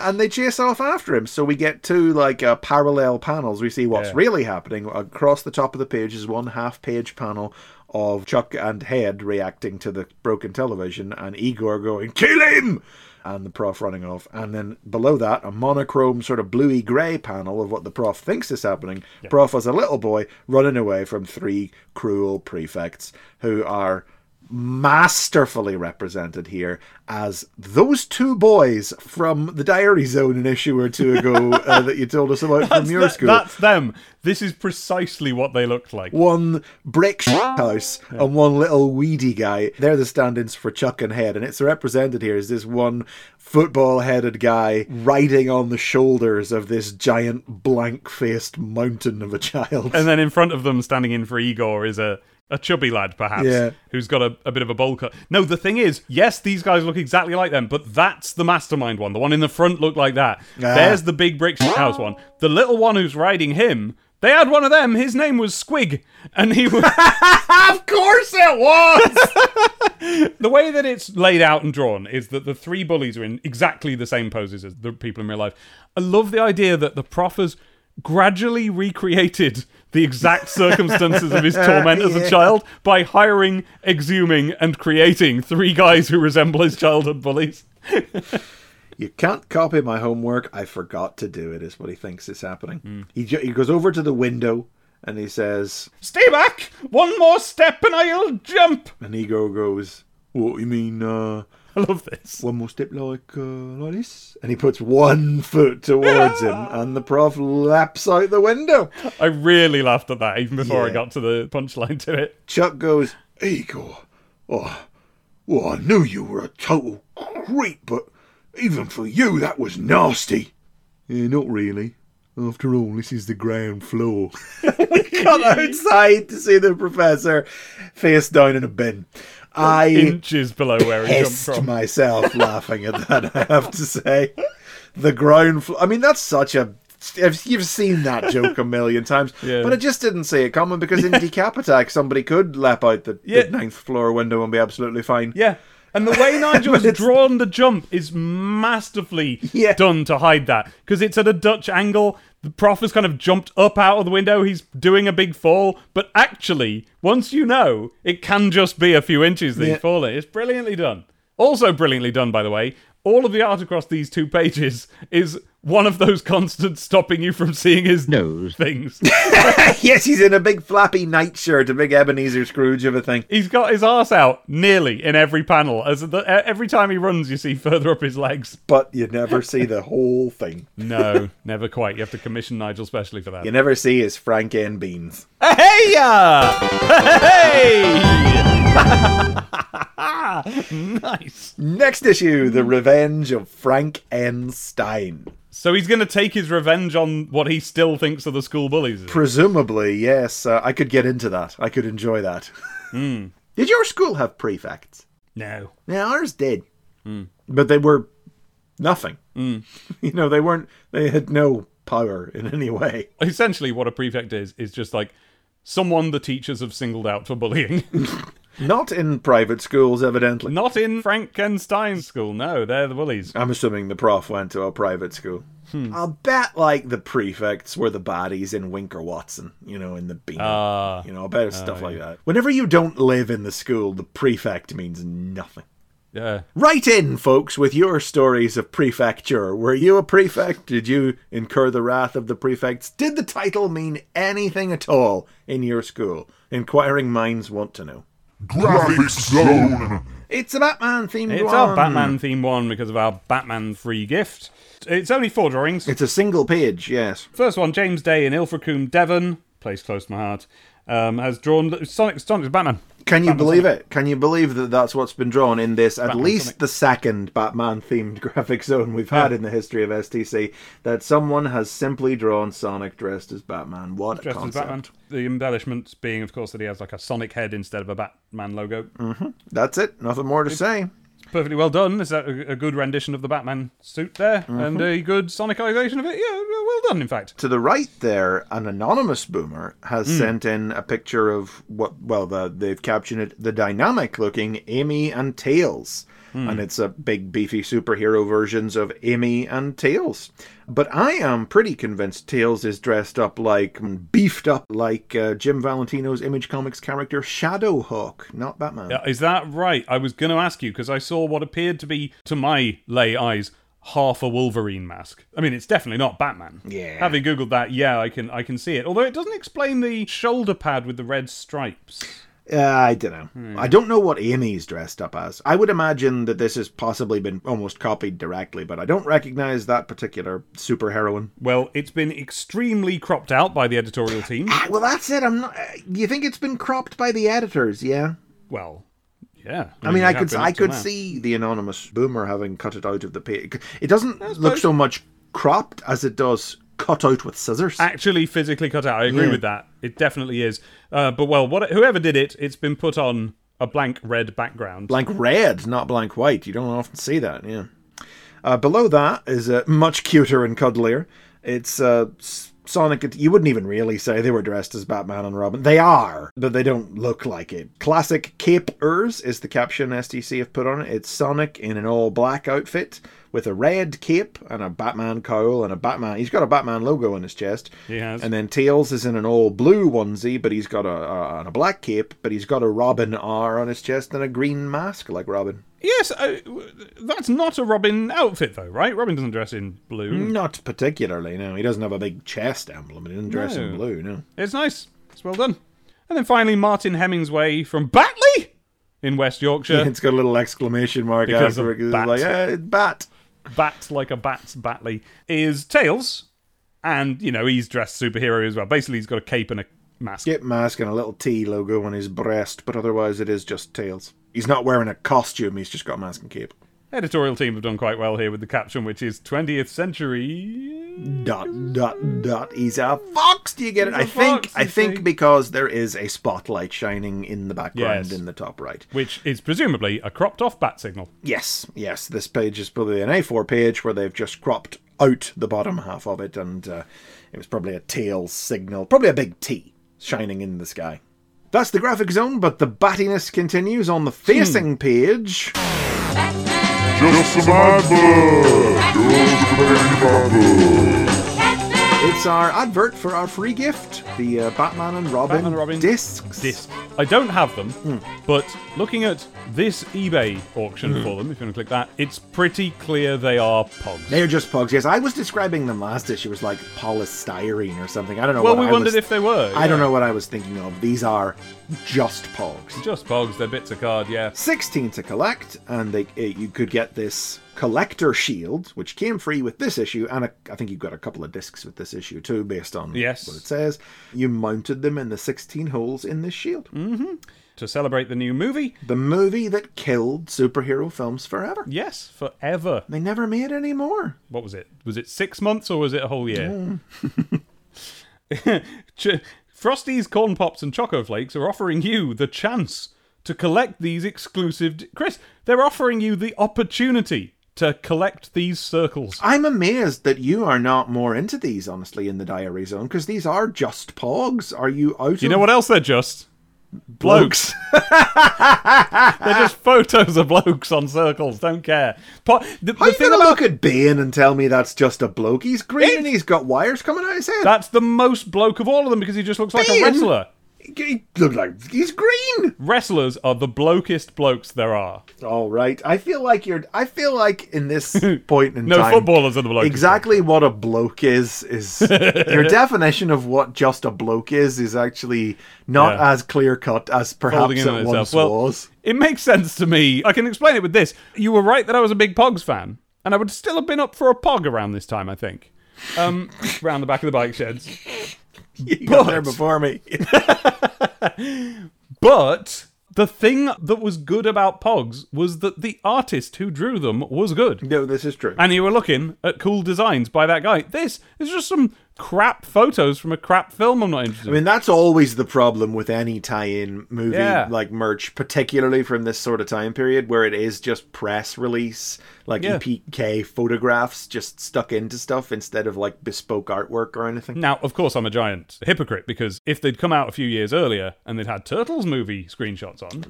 and they chase off after him. So we get two like uh, parallel panels. We see what's Yeah. really happening across the top of the page is one half page panel of Chuck and Head reacting to the broken television, and Igor going "Kill him!" And the prof running off. And then below that, a monochrome sort of bluey grey panel of what the prof thinks is happening. Prof as a little boy running away from three cruel prefects who are masterfully represented here as those two boys from the Diary Zone an issue or two ago uh, that you told us about from your the- school. that's them. This is precisely what they looked like. One brick house and one little weedy guy. They're the stand-ins for Chuck and Head, and it's represented here as this one football-headed guy riding on the shoulders of this giant blank-faced mountain of a child. And then in front of them, standing in for Igor, is a, a chubby lad, perhaps, Yeah. who's got a, a bit of a bowl cut. No, the thing is, yes, these guys look exactly like them, but that's the mastermind one. The one in the front looked like that. Ah. There's the big brick house one. The little one who's riding him, they had one of them. His name was Squig, and he was. of course it was. the way that it's laid out and drawn is that the three bullies are in exactly the same poses as the people in real life. I love the idea that the prof has gradually recreated the exact circumstances of his torment as a child by hiring, exhuming, and creating three guys who resemble his childhood bullies. You can't copy my homework. I forgot to do it. Is what he thinks is happening. Hmm. He ju- he goes over to the window and he says, Stay back! One more step and I'll jump! and Igor goes, "What you mean? Uh, I love this. one more step like uh, like this?" And he puts one foot towards him, and the prof laps out the window. I really laughed at that even before I Yeah. got to the punchline to it. Chuck goes, Igor, oh, well, I knew you were a total creep, but even for you, that was nasty. Yeah, not really. After all, this is the ground floor. we got outside to see the professor face down in a bin. I Inches below where he jumped from. myself laughing at that, I have to say. The ground floor. I mean, that's such a. You've seen that joke a million times, Yeah. but I just didn't see it coming because in Decap Attack, somebody could lap out the, Yeah. the ninth floor window and be absolutely fine. Yeah. And the way Nigel has drawn the jump is masterfully Yeah. done to hide that. Because it's at a Dutch angle. The prof has kind of jumped up out of the window. He's doing a big fall. But actually, once you know, it can just be a few inches that Yeah. he's falling. It's brilliantly done. Also, brilliantly done, by the way. All of the art across these two pages is one of those constants stopping you from seeing his Nose. things. yes, he's in a big flappy nightshirt, a big Ebenezer Scrooge of a thing. He's got his arse out nearly in every panel. As the, every time he runs, you see further up his legs. But you never see the whole thing. No, never quite. You have to commission Nigel specially for that. You never see his Frank N. Beans. Hey! Hey! nice. Next issue The Revenge of Frank N. Stein. So he's going to take his revenge on what he still thinks are the school bullies. Presumably, yes. Uh, I could get into that. I could enjoy that. Hmm. Did your school have prefects? No. Yeah, ours did. Hmm. But they were nothing. You know, they weren't, they had no power in any way. Essentially, what a prefect is is just like someone the teachers have singled out for bullying. Not in private schools, evidently. Not in Frankenstein's school. No, they're the bullies. I'm assuming the prof went to a private school. Hmm. I'll bet, like, the prefects were the baddies in Winker Watson, you know, in the Beano. Ah. you know, I about stuff like that. Whenever you don't live in the school, the prefect means nothing. Yeah. Write in, folks, with your stories of prefecture. Were you a prefect? Did you incur the wrath of the prefects? Did the title mean anything at all in your school? Inquiring minds want to know. Graphic Zone. It's a Batman themed It's one. our Batman theme one because of our Batman free gift. It's only four drawings. It's a single page, yes. First one, James Day in Ilfracombe, Devon, place close to my heart, um, has drawn Sonic Sonic's Batman. Can you Batman believe Sonic. it? Can you believe that that's what's been drawn in this, at Batman least Sonic. the second Batman themed graphic zone we've had Yeah. in the history of STC? That someone has simply drawn Sonic dressed as Batman. What a Dressed as. Batman. The embellishments being, of course, that he has like a Sonic head instead of a Batman logo. That's it. Nothing more to say. Perfectly well done. Is that a, a good rendition of the Batman suit there, mm-hmm. and a good sonicization of it? Yeah, well done. In fact, To the right there, an anonymous boomer has mm. sent in a picture of what, well, the, they've captioned it the dynamic looking Amy and Tails. And it's a big, beefy superhero versions of Amy and Tails. But I am pretty convinced Tails is dressed up like, beefed up like uh, Jim Valentino's Image Comics character Shadowhawk, not Batman. Yeah, is that right? I was going to ask you because I saw what appeared to be, to my lay eyes, half a Wolverine mask. I mean, it's definitely not Batman. Yeah. Having googled that, yeah, I can I can see it. Although it doesn't explain the shoulder pad with the red stripes. Uh, I don't know. I don't know what Amy's dressed up as. I would imagine that this has possibly been almost copied directly, but I don't recognize that particular superheroine. Well, it's been extremely cropped out by the editorial team. Ah, Well, that's it. I'm not. uh, You think it's been cropped by the editors? Yeah. Well, yeah. I mean, they I could I could now. see the anonymous boomer having cut it out of the page. It doesn't look so much cropped as it does cut out with scissors. actually physically cut out. I agree Yeah. with that. It definitely is. Uh, but well, what whoever did it, it's been put on a blank red background. blank red, not blank white. You don't often see that. Yeah. Uh, below that is uh, much cuter and cuddlier. It's uh, Sonic. You wouldn't even really say they were dressed as Batman and Robin. They are, but they don't look like it. Classic capers is the caption STC have put on it. It's Sonic in an all black outfit with a red cape and a Batman cowl and a Batman. He's got a Batman logo on his chest. He has. And then Tails is in an all blue onesie, but he's got a, a, and a black cape, but he's got a Robin R on his chest and a green mask like Robin. Yes, uh, that's not a Robin outfit though, right? Robin doesn't dress in blue. Not particularly, no. He doesn't have a big chest emblem. He doesn't dress in blue, no. It's nice. It's well done. And then finally, Martin Hemingsway from Batley in West Yorkshire. It's got a little exclamation mark Because after it. It's like, eh, it's bat. Bat like a bat's Batley is Tails, and you know he's dressed superhero as well. Basically, he's got a cape and a mask. Skip mask and a little T logo on his breast, but otherwise it is just Tails. He's not wearing a costume, he's just got a mask and cape. Editorial team have done quite well here with the caption, which is 20th century. Dot dot dot. He's a fox. Do you get it? He's a I think. fox, I think see. because there is a spotlight shining in the background Yes. in the top right. Which is presumably a cropped off bat signal. Yes, yes. This page is probably an A4 page where they've just cropped out the bottom half of it, and uh, it was probably a tail signal, probably a big T shining in the sky. That's the graphic zone, but the battiness continues on the facing page. Just a man bird. Just a. It's our advert for our free gift, the uh, Batman and Robin, Batman and Robin discs. Disc. I don't have them, but looking at this eBay auction for them, if you want to click that, it's pretty clear they are pogs. They're just pogs, Yes, I was describing them last issue as like polystyrene or something. I don't know. well, we I wondered was- if they were. I don't know what I was thinking of. These are just pogs. Just pogs, they're bits of card, yeah. 16 to collect, and they, you could get this collector shield, which came free with this issue, and a, I think you've got a couple of discs with this issue too, based on Yes. what it says. You mounted them in the 16 holes in this shield. Mm-hmm. To celebrate the new movie, The movie that killed superhero films forever. yes, forever. They never made any more. What was it? Was it six months or was it a whole year? Mm. Ch- Frosty's Corn Pops and Choco Flakes are offering you the chance to collect these exclusive. D- Chris, they're offering you the opportunity to collect these circles. I'm amazed that you are not more into these, honestly, in the diary zone, because these are just pogs. Are you out You know what else they're just? Blokes. they're just photos of blokes on circles. Don't care. Po- the, How the you thing gonna about look at Bane and tell me that's just a bloke? He's green It- and he's got wires coming out his head. that's the most bloke of all of them because he just looks like a wrestler. He look like he's green. Wrestlers are the blokest blokes there are. All right, I feel like you're. I feel like in this point in No time, footballers are the blokest. exactly what a bloke is is your definition of what just a bloke is is actually not Yeah. as clear cut as perhaps on it once Well, was. It makes sense to me. I can explain it with this. You were right that I was a big Pogs fan, and I would still have been up for a Pog around this time, I think. Um, round the back of the bike sheds. You got there before me. But the thing that was good about Pogs was that the artist who drew them was good. no, this is true. And you were looking at cool designs by that guy. This is just some crap photos from a crap film I'm not interested I mean, that's always the problem with any tie-in movie Yeah. like merch, particularly from this sort of time period where it is just press release, like Yeah. EPK photographs just stuck into stuff instead of like bespoke artwork or anything. Now, of course, I'm a giant hypocrite because if they'd come out a few years earlier and they'd had Turtles movie screenshots on,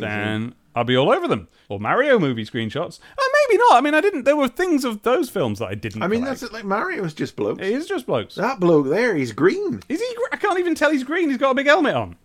then I'd be all over them. Or Mario movie screenshots. Uh, maybe not. I mean, I didn't. There were things of those films that I didn't. I mean, collect. that's it. Like Mario's just blokes. It is just blokes. That bloke there, he's green. Is he? gr- I can't even tell he's green. He's got a big helmet on.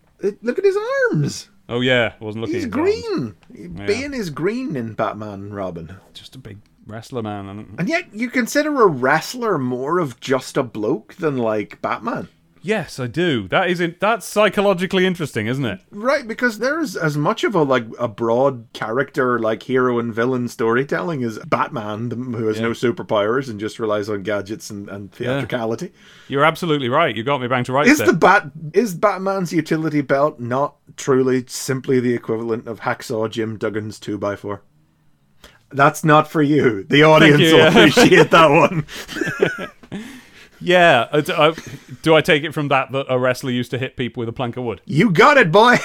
Look at his arms. Oh yeah, I wasn't looking. He's at his arms. green. Bane is green in Batman and Robin. Just a big wrestler man. And yet, you consider a wrestler more of just a bloke than like Batman. Yes, I do. That is. In, that's psychologically interesting, isn't it? Right, because there's as much of a like a broad character like hero and villain storytelling as Batman, who has no superpowers and just relies on gadgets and, and theatricality. You're absolutely right. You got me bang to right. Is there. the bat is Batman's utility belt not truly simply the equivalent of Hacksaw Jim Duggan's two x four? That's not for you. The audience you, will yeah. appreciate that one. Yeah. uh, do I, do I take it from that that a wrestler used to hit people with a plank of wood? You got it, boy.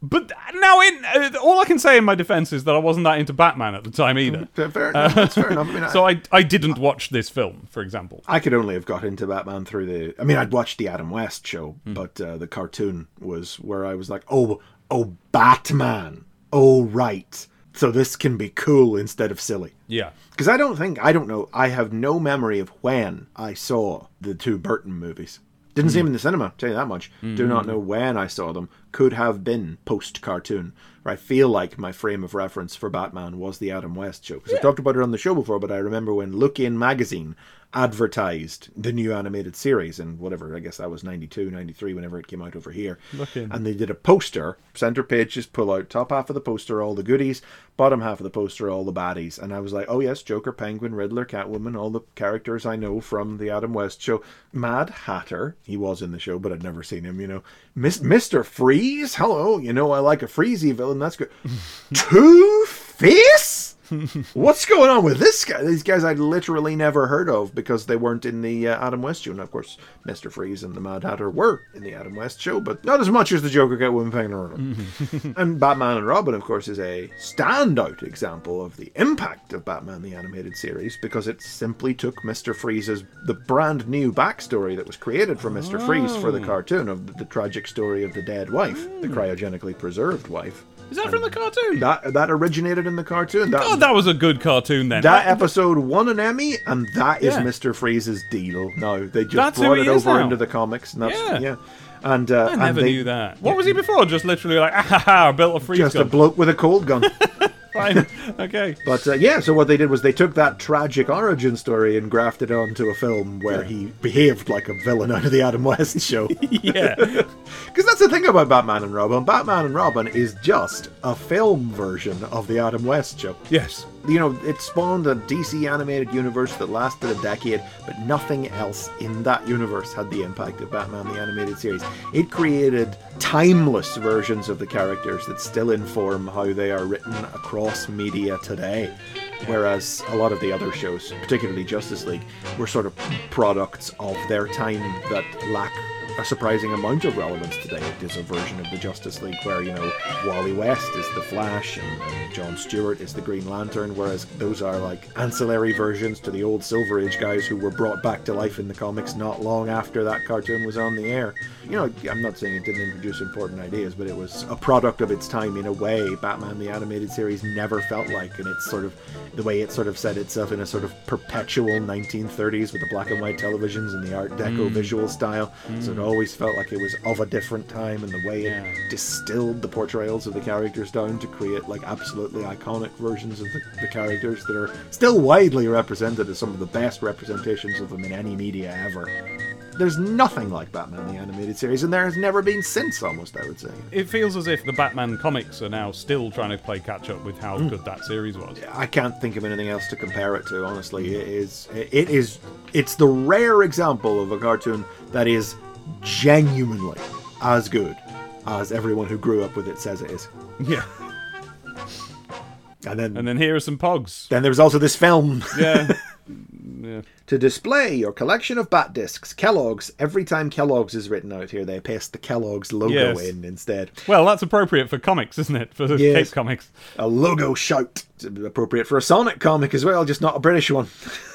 But now, in uh, all I can say in my defense is that I wasn't that into Batman at the time either. fair enough. That's fair enough. I mean, I- So I I didn't watch this film, for example. I could only have got into Batman through the. I mean, I'd watched the Adam West show, Hmm. but uh, the cartoon was where I was like, "Oh, oh, Batman! Oh, right. So this can be cool instead of silly." Yeah. Because I don't think I don't know. I have no memory of when I saw the two Burton movies. Didn't see them in the cinema. Tell you that much. Do not know when I saw them. Could have been post cartoon. I feel like my frame of reference for Batman was the Adam West show. Because I talked about it on the show before, but I remember when Look In magazine advertised the new animated series and whatever, I guess that was 92, 93, whenever it came out over here. In. And they did a poster, center page, just pull out top half of the poster, all the goodies, bottom half of the poster, all the baddies. And I was like, oh yes, Joker, Penguin, Riddler, Catwoman, all the characters I know from the Adam West show. Mad Hatter, he was in the show, but I'd never seen him, you know. Mis- Mr. Freeze, hello, you know I like a Freezy villain, that's good. Two Face? What's going on with this guy? These guys I'd literally never heard of because they weren't in the uh, Adam West show. And of course, Mr. Freeze and the Mad Hatter were in the Adam West show, but not as much as the Joker, Catwoman, Penguin, and Riddler. and Batman and Robin, of course, is a standout example of the impact of Batman the Animated Series because it simply took Mr. Freeze's the brand new backstory that was created for Mr. Freeze for the cartoon of the, the tragic story of the dead wife, the cryogenically preserved wife. Is that from the cartoon? That that originated in the cartoon. That, God, that was a good cartoon then. that episode won an Emmy, and that is Yeah. Mr. Freeze's deal. No, they just That's brought it over now. into the comics, and that's Yeah. yeah. And uh, I and never they- knew that. What was he before? Just literally like, ah, ha, ha, I built a freeze Just a bloke with a cold gun. Fine. okay. but uh, yeah, so what they did was they took that tragic origin story and grafted it onto a film where he behaved like a villain out of the Adam West show. Yeah. Because that's the thing about Batman and Robin. Batman and Robin is just a film version of the Adam West show. yes. You know, it spawned a DC animated universe that lasted a decade, but nothing else in that universe had the impact of Batman the Animated Series. It created timeless versions of the characters that still inform how they are written across media today. Whereas a lot of the other shows, particularly Justice League, were sort of products of their time that lack a surprising amount of relevance today. There's a version of the Justice League where, you know, Wally West is the Flash and, and John Stewart is the Green Lantern, whereas those are like ancillary versions to the old Silver Age guys who were brought back to life in the comics not long after that cartoon was on the air. You know, I'm not saying it didn't introduce important ideas, but it was a product of its time in a way Batman the Animated Series never felt like, and it's sort of the way it sort of set itself in a sort of perpetual 1930s with the black and white televisions and the Art Deco hmm. visual style. So it always felt like it was of a different time, and the way Yeah. it distilled the portrayals of the characters down to create like absolutely iconic versions of the, the characters that are still widely represented as some of the best representations of them in any media ever. There's nothing like Batman the Animated Series, and there has never been since, almost, I would say. It feels as if the Batman comics are now still trying to play catch up with how Hmm. good that series was. I can't think of anything else to compare it to. Honestly, it is. It is. It's the rare example of a cartoon that is genuinely as good as everyone who grew up with it says it is. Yeah. And then, And then here are some pogs. then there was also this film. Yeah. yeah. To display your collection of bat discs, Kellogg's, every time Kellogg's is written out here, they paste the Kellogg's logo Yes. in instead. Well, that's appropriate for comics, isn't it? For the Yes. Cape Comics. A logo shout. Appropriate for a Sonic comic as well, just not a British one.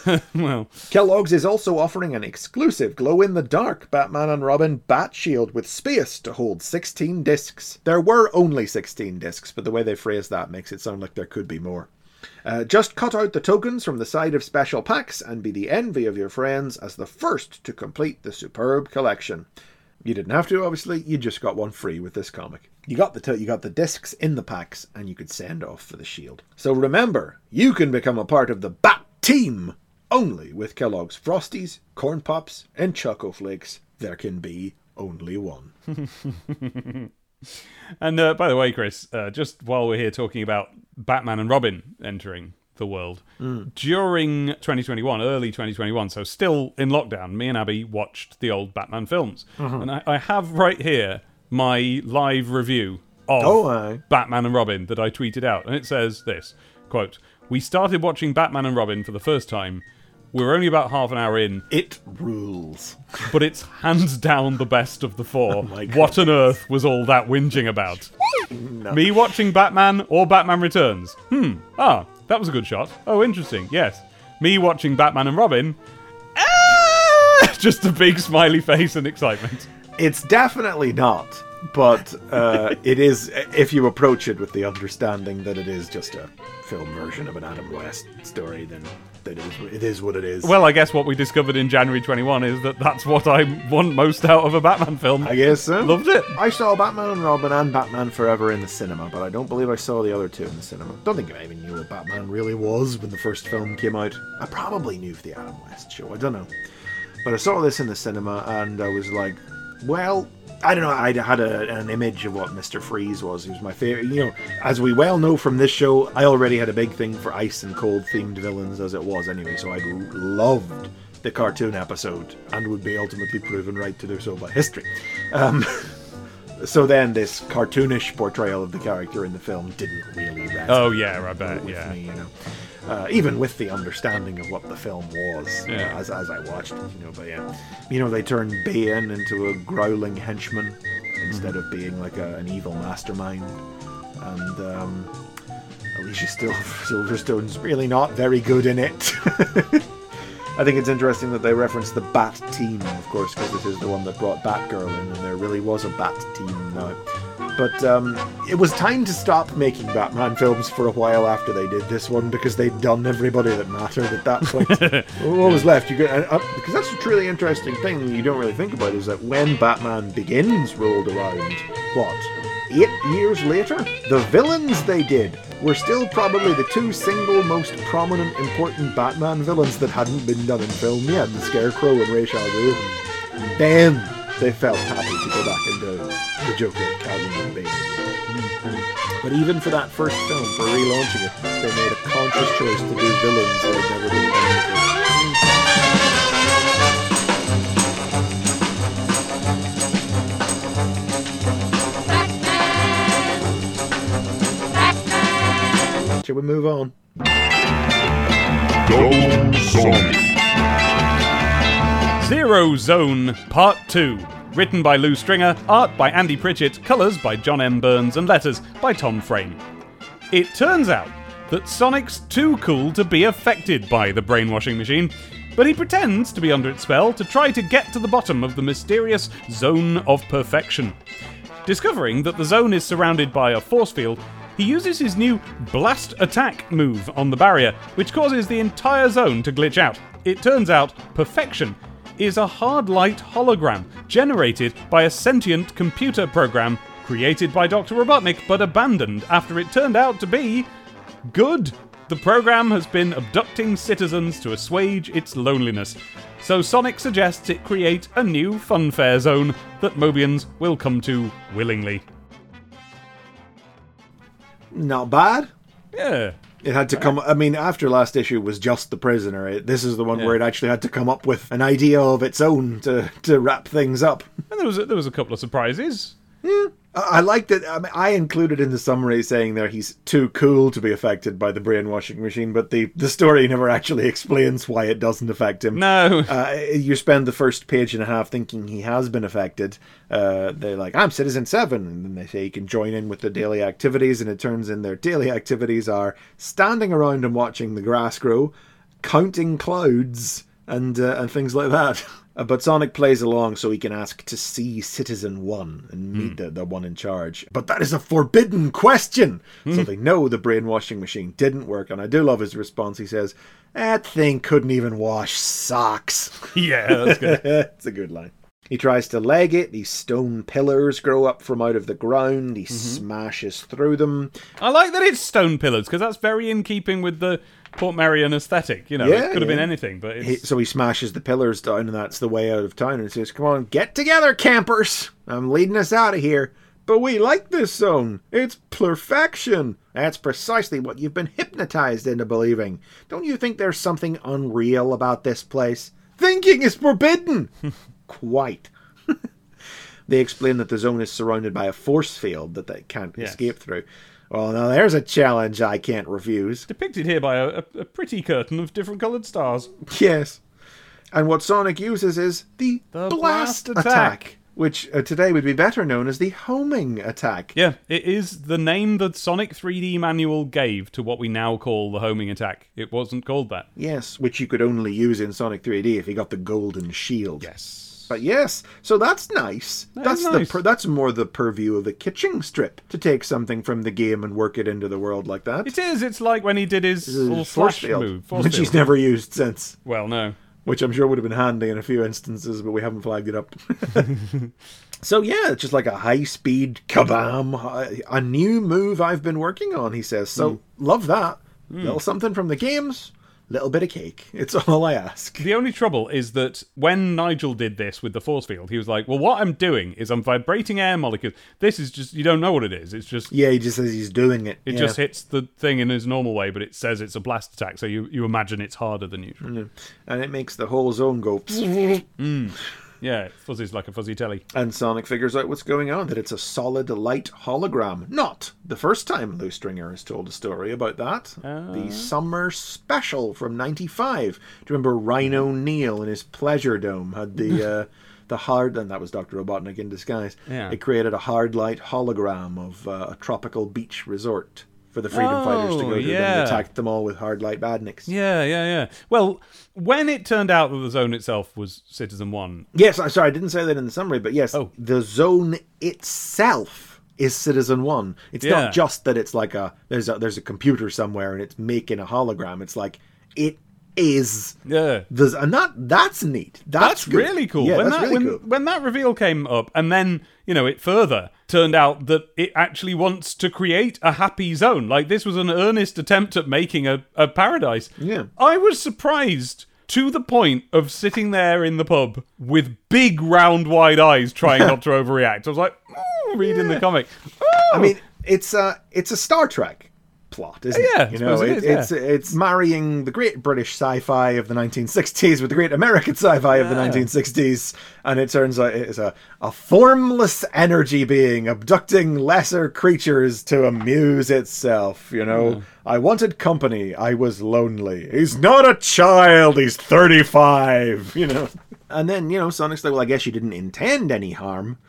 Well, Kellogg's is also offering an exclusive glow in the dark Batman and Robin Bat Shield with space to hold 16 discs. There were only 16 discs, but the way they phrase that makes it sound like there could be more. Uh, just cut out the tokens from the side of special packs and be the envy of your friends as the first to complete the superb collection. You didn't have to, obviously. You just got one free with this comic. You got the you got the discs in the packs, and you could send off for the shield. So remember, you can become a part of the Bat Team only with Kellogg's Frosties, Corn Pops, and Choco Flakes. There can be only one. and uh, by the way, Chris, uh, just while we're here talking about Batman and Robin entering the world, during 2021, early 2021, so still in lockdown, me and Abby watched the old Batman films. And I, I have right here my live review of Oh. Batman and Robin that I tweeted out. And it says this quote, We started watching Batman and Robin for the first time. We're only about half an hour in, It rules. but it's hands down the best of the four. my what on earth was all that whinging about? Me watching Batman or Batman Returns? Hmm. Ah, that was a good shot. Oh, interesting. Yes. Me watching Batman and Robin? Ah! Just a big smiley face and excitement. It's definitely not, but uh, it is if you approach it with the understanding that it is just a film version of an Adam West story. Then that is it is what it is. Well, I guess what we discovered in January 21 is that that's what I want most out of a Batman film. I guess so. Loved it. I saw Batman and Robin and Batman Forever in the cinema, but I don't believe I saw the other two in the cinema. Don't think I even knew what Batman really was when the first film came out. I probably knew the Adam West show. I don't know, but I saw this in the cinema and I was like, well. I don't know. I had a, an image of what Mr. Freeze was. He was my favorite. You know, as we well know from this show, I already had a big thing for ice and cold themed villains as it was anyway. So I loved the cartoon episode and would be ultimately proven right to do so by history. Um, so then this cartoonish portrayal of the character in the film didn't really resonate Oh, yeah, I bet. with Yeah. me, you know. Uh, even with the understanding of what the film was know, as, as I watched it, you know. But yeah, you know, they turned Bane into a growling henchman instead of being like a, an evil mastermind, and um, Alicia Still Silverstone's really not very good in it. I think it's interesting that they reference the Bat Team, of course, because this is the one that brought Batgirl in, and there really was a Bat Team now. But um, it was time to stop making Batman films for a while after they did this one because they'd done everybody that mattered at that point. what was left? You got uh, because that's a truly interesting thing you don't really think about is that when Batman Begins rolled around, what eight years later, the villains they did were still probably the two single most prominent, important Batman villains that hadn't been done in film yet: the Scarecrow and Ra's al Ghul. Then they felt happy to go back and do the Joker, Catwoman, and Bane. But even for that first film, for relaunching it, they made a conscious choice to do villains that had never been done before. Shall we move on? Go Sonic. Zero Zone Part 2. Written by Lew Stringer, art by Andy Pritchett, colours by John M. Burns, and letters by Tom Frame. It turns out that Sonic's too cool to be affected by the brainwashing machine, but he pretends to be under its spell to try to get to the bottom of the mysterious Zone of Perfection. Discovering that the zone is surrounded by a force field, he uses his new Blast Attack move on the barrier, which causes the entire zone to glitch out. It turns out Perfection is a hard light hologram generated by a sentient computer program created by Dr. Robotnik but abandoned after it turned out to be good. The program has been abducting citizens to assuage its loneliness. So Sonic suggests it create a new funfair zone that Mobians will come to willingly. Not bad. Yeah. It had to come. I mean, after last issue was just the prisoner. It, this is the one where it actually had to come up with an idea of its own to to wrap things up. And there was a, there was a couple of surprises. I I like that. I, mean, I included in the summary saying there he's too cool to be affected by the brainwashing machine, but the, the story never actually explains why it doesn't affect him. No. Uh, you spend the first page and a half thinking he has been affected. Uh, they're like, I'm Citizen 7. And then they say he can join in with the daily activities, and it turns in their daily activities are standing around and watching the grass grow, counting clouds, and, uh, and things like that. Uh, But Sonic plays along so he can ask to see Citizen 1 and meet the, the one in charge. But that is a forbidden question! So they know the brainwashing machine didn't work, and I do love his response. He says, That thing couldn't even wash socks. yeah, that's good. it's a good line. He tries to leg it. These stone pillars grow up from out of the ground. He smashes through them. I like that it's stone pillars because that's very in keeping with the Portmeirion aesthetic. You know, Yeah, it could have been anything, but it's He, so he smashes the pillars down, and that's the way out of town. And says, Come on, get together, campers. I'm leading us out of here. But we like this zone. It's perfection. That's precisely what you've been hypnotized into believing. Don't you think there's something unreal about this place? Thinking is forbidden. Quite. they explain that the zone is surrounded by a force field that they can't Yes. escape through. Well, now there's a challenge I can't refuse. depicted here by a, a, pretty curtain of different coloured stars. Yes. And what Sonic uses is the, The blast, blast attack, attack. which uh, today would be better known as the homing attack. Yeah, it is the name that Sonic 3D manual gave to what we now call the homing attack. It wasn't called that. Yes, which you could only use in Sonic 3D if you got the golden shield. Yes. But yes, so that's nice. That that's the nice. per, that's more the purview of the kitching strip to take something from the game and work it into the world like that. It is. It's like when he did his This little is force slash field, move. Force which field. he's never used since. Well, no. which I'm sure would have been handy in a few instances, but we haven't flagged it up. so yeah, it's just like a high speed kabam, a- new move I've been working on. He says, so hmm. love that. Hmm. Little something from the games, little bit of cake. It's all I ask. The only trouble is that when Nigel did this with the force field, he was like, "Well, what I'm doing is I'm vibrating air molecules. This is just you don't know what it is. It's just Yeah, he just says he's doing it. it yeah. just hits the thing in his normal way, but it says it's a blast attack, so you you imagine it's harder than usual. Mm-hmm. and it makes the whole zone go. Mm. Yeah, it fuzzes like a fuzzy telly. And Sonic figures out what's going on, that it's a solid light hologram. Not the first time Lew Stringer has told a story about that. the summer special from 95. Do you remember Rhino Neal in his Pleasure Dome had the. Uh, the hard, and that was Dr. Robotnik in disguise. Yeah. It created a hard light hologram of uh, a tropical beach resort for the freedom fighters to Oh, go to. Then yeah. they attacked them all with hard light badniks. Yeah, yeah, yeah. Well, when it turned out that the zone itself was Citizen One, Yes, I'm sorry, I didn't say that in the summary, but yes, Oh. the zone itself is Citizen One. It's Yeah. not just that it's like a there's a there's a computer somewhere and it's making a hologram. It's like it is yeah, the and that that's neat. That's, That's really cool. Yeah, when that's that really when, cool. when that reveal came up, and then you know it further turned out that it actually wants to create a happy zone. Like this was an earnest attempt at making a, a paradise. Yeah. I was surprised to the point of sitting there in the pub with big round wide eyes trying not to overreact. I was like, reading the comic. I mean, it's a it's a Star Trek plot, isn't Yeah, it? You know, it it, is, yeah. it's it's marrying the great British sci-fi of the 1960s with the great American sci-fi of the 1960s, and it turns out it's a a formless energy being abducting lesser creatures to amuse itself. You know, I wanted company. I was lonely. He's not a child. He's 35. You know. And then, you know, Sonic's like, well, I guess you didn't intend any harm.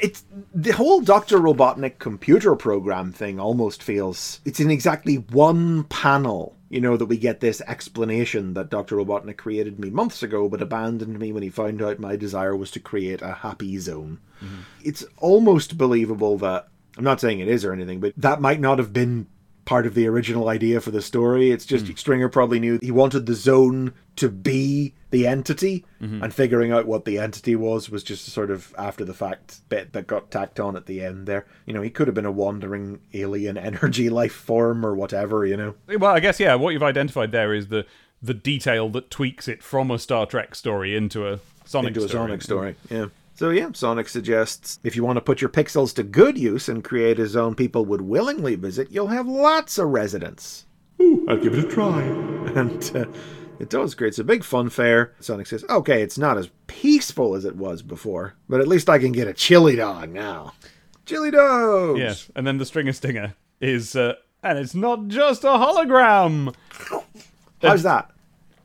It's the whole Dr. Robotnik computer program thing almost feels it's in exactly one panel, you know, that we get this explanation that Dr. Robotnik created me months ago, but abandoned me when he found out my desire was to create a happy zone. Mm-hmm. It's almost believable that I'm not saying it is or anything, but that might not have been part of the original idea for the story. It's just hmm. Stringer probably knew he wanted the zone to be the entity, mm-hmm. and figuring out what the entity was was just a sort of after the fact bit that got tacked on at the end there. You know, he could have been a wandering alien energy life form or whatever, you know. Well, I guess yeah. What you've identified there is the the detail that tweaks it from a Star Trek story into a Sonic into a story. Sonic story. Yeah. So yeah, Sonic suggests if you want to put your pixels to good use and create a zone people would willingly visit, you'll have lots of residents. Ooh, I'll give it a try. And uh, it does create a big fun fair. Sonic says, "Okay, it's not as peaceful as it was before, but at least I can get a chili dog now." Chili dogs. Yes, and then the stringer stinger is, uh, and it's not just a hologram. How's that?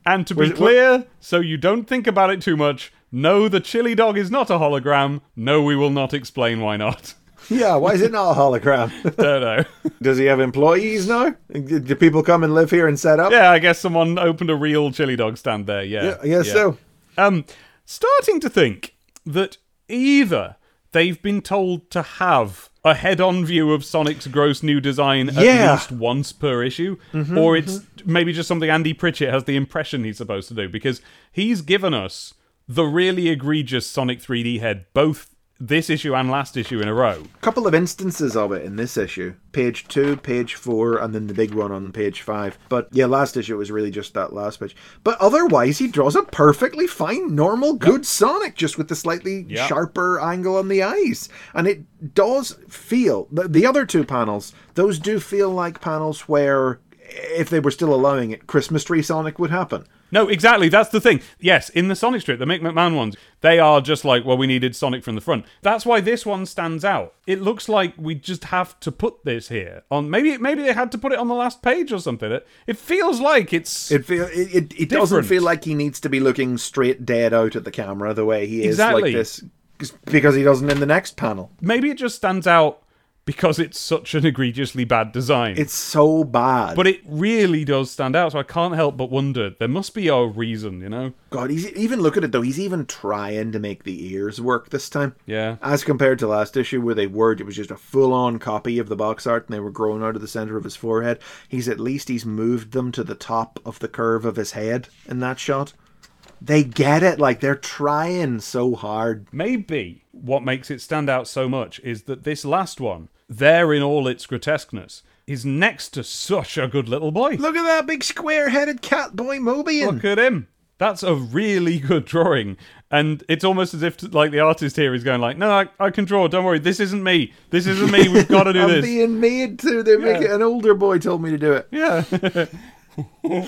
And to be it- clear, so you don't think about it too much, no, the chili dog is not a hologram. No, we will not explain why not. Yeah, why is it not a hologram? don't know. Does he have employees now? Do people come and live here and set up? yeah, I guess someone opened a real chili dog stand there. Yeah, Yeah, I guess yeah. so. Um, starting to think that either they've been told to have a head-on view of Sonic's gross new design at Yeah. least once per issue, or it's maybe just something Andy Pritchett has the impression he's supposed to do because he's given us the really egregious Sonic 3D head both this issue and last issue in a row. A couple of instances of it in this issue. Page two page four and then the big one on page five. But yeah last issue was really just that last page. But otherwise he draws a perfectly fine normal good sonic just with the slightly Yep. sharper angle on the eyes. And it does feel the, the other two panels those do feel like panels where if they were still allowing it christmas tree sonic would happen No, exactly. That's the thing. Yes, in the Sonic strip, the Mick McMahon ones, they are just like, well, we needed Sonic from the front. That's why this one stands out. It looks like we just have to put this here on. Maybe, maybe they had to put it on the last page or something. It, it feels like it's It feel it, it, it doesn't feel like he needs to be looking straight dead out at the camera the way he is Exactly. like this because he doesn't in the next panel. maybe it just stands out because it's such an egregiously bad design. It's so bad. but it really does stand out. So I can't help but wonder. There must be a reason, you know? God, he's even look at it though. He's even trying to make the ears work this time. Yeah. As compared to last issue where they were, it was just a full-on copy of the box art and they were growing out of the center of his forehead. He's at least he's moved them to the top of the curve of his head in that shot. They get it, like they're trying so hard. Maybe what makes it stand out so much is that this last one, there in all its grotesqueness, is next to such a good little boy. Look at that big square-headed cat boy Mobian. Look at him. That's a really good drawing. And it's almost as if like the artist here is going like, no, I, I can draw. Don't worry. This isn't me. This isn't me. We've got to do I'm this. being made to. They make Yeah. it. An older boy told me to do it. Yeah.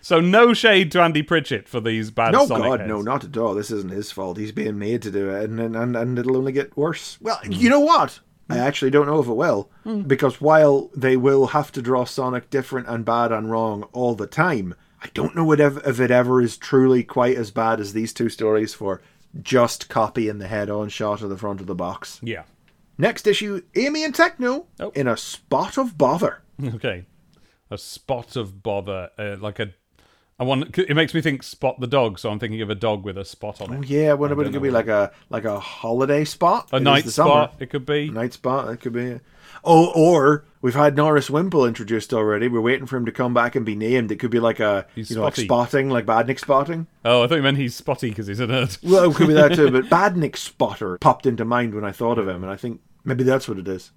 so no shade to Andy Pritchett for these bad No, Sonic God, heads. no, not at all. This isn't his fault. He's being made to do it, and and, and, and it'll only get worse. Well, you know what? I actually don't know if it will, because while they will have to draw Sonic different and bad and wrong all the time, I don't know what ev- if it ever is truly quite as bad as these two stories for just copying the head-on shot of the front of the box. Yeah. Next issue, Amy and Techno Oh. in a spot of bother. Okay. A spot of bother, uh, like a. I want. It makes me think Spot the dog, so I'm thinking of a dog with a spot on it. Oh, yeah, what about it could be like a like a holiday spot? A It is night the summer. spot. It could be. a Night spot, that could be it. Oh, or we've had Norris Wimple introduced already. We're waiting for him to come back and be named. It could be like a He's you know like spotty. spotting, like Badnik spotting. Oh, I thought you meant he's spotty because he's a nerd. Well, it could be that too. But Badnik spotter popped into mind when I thought of him, and I think maybe that's what it is.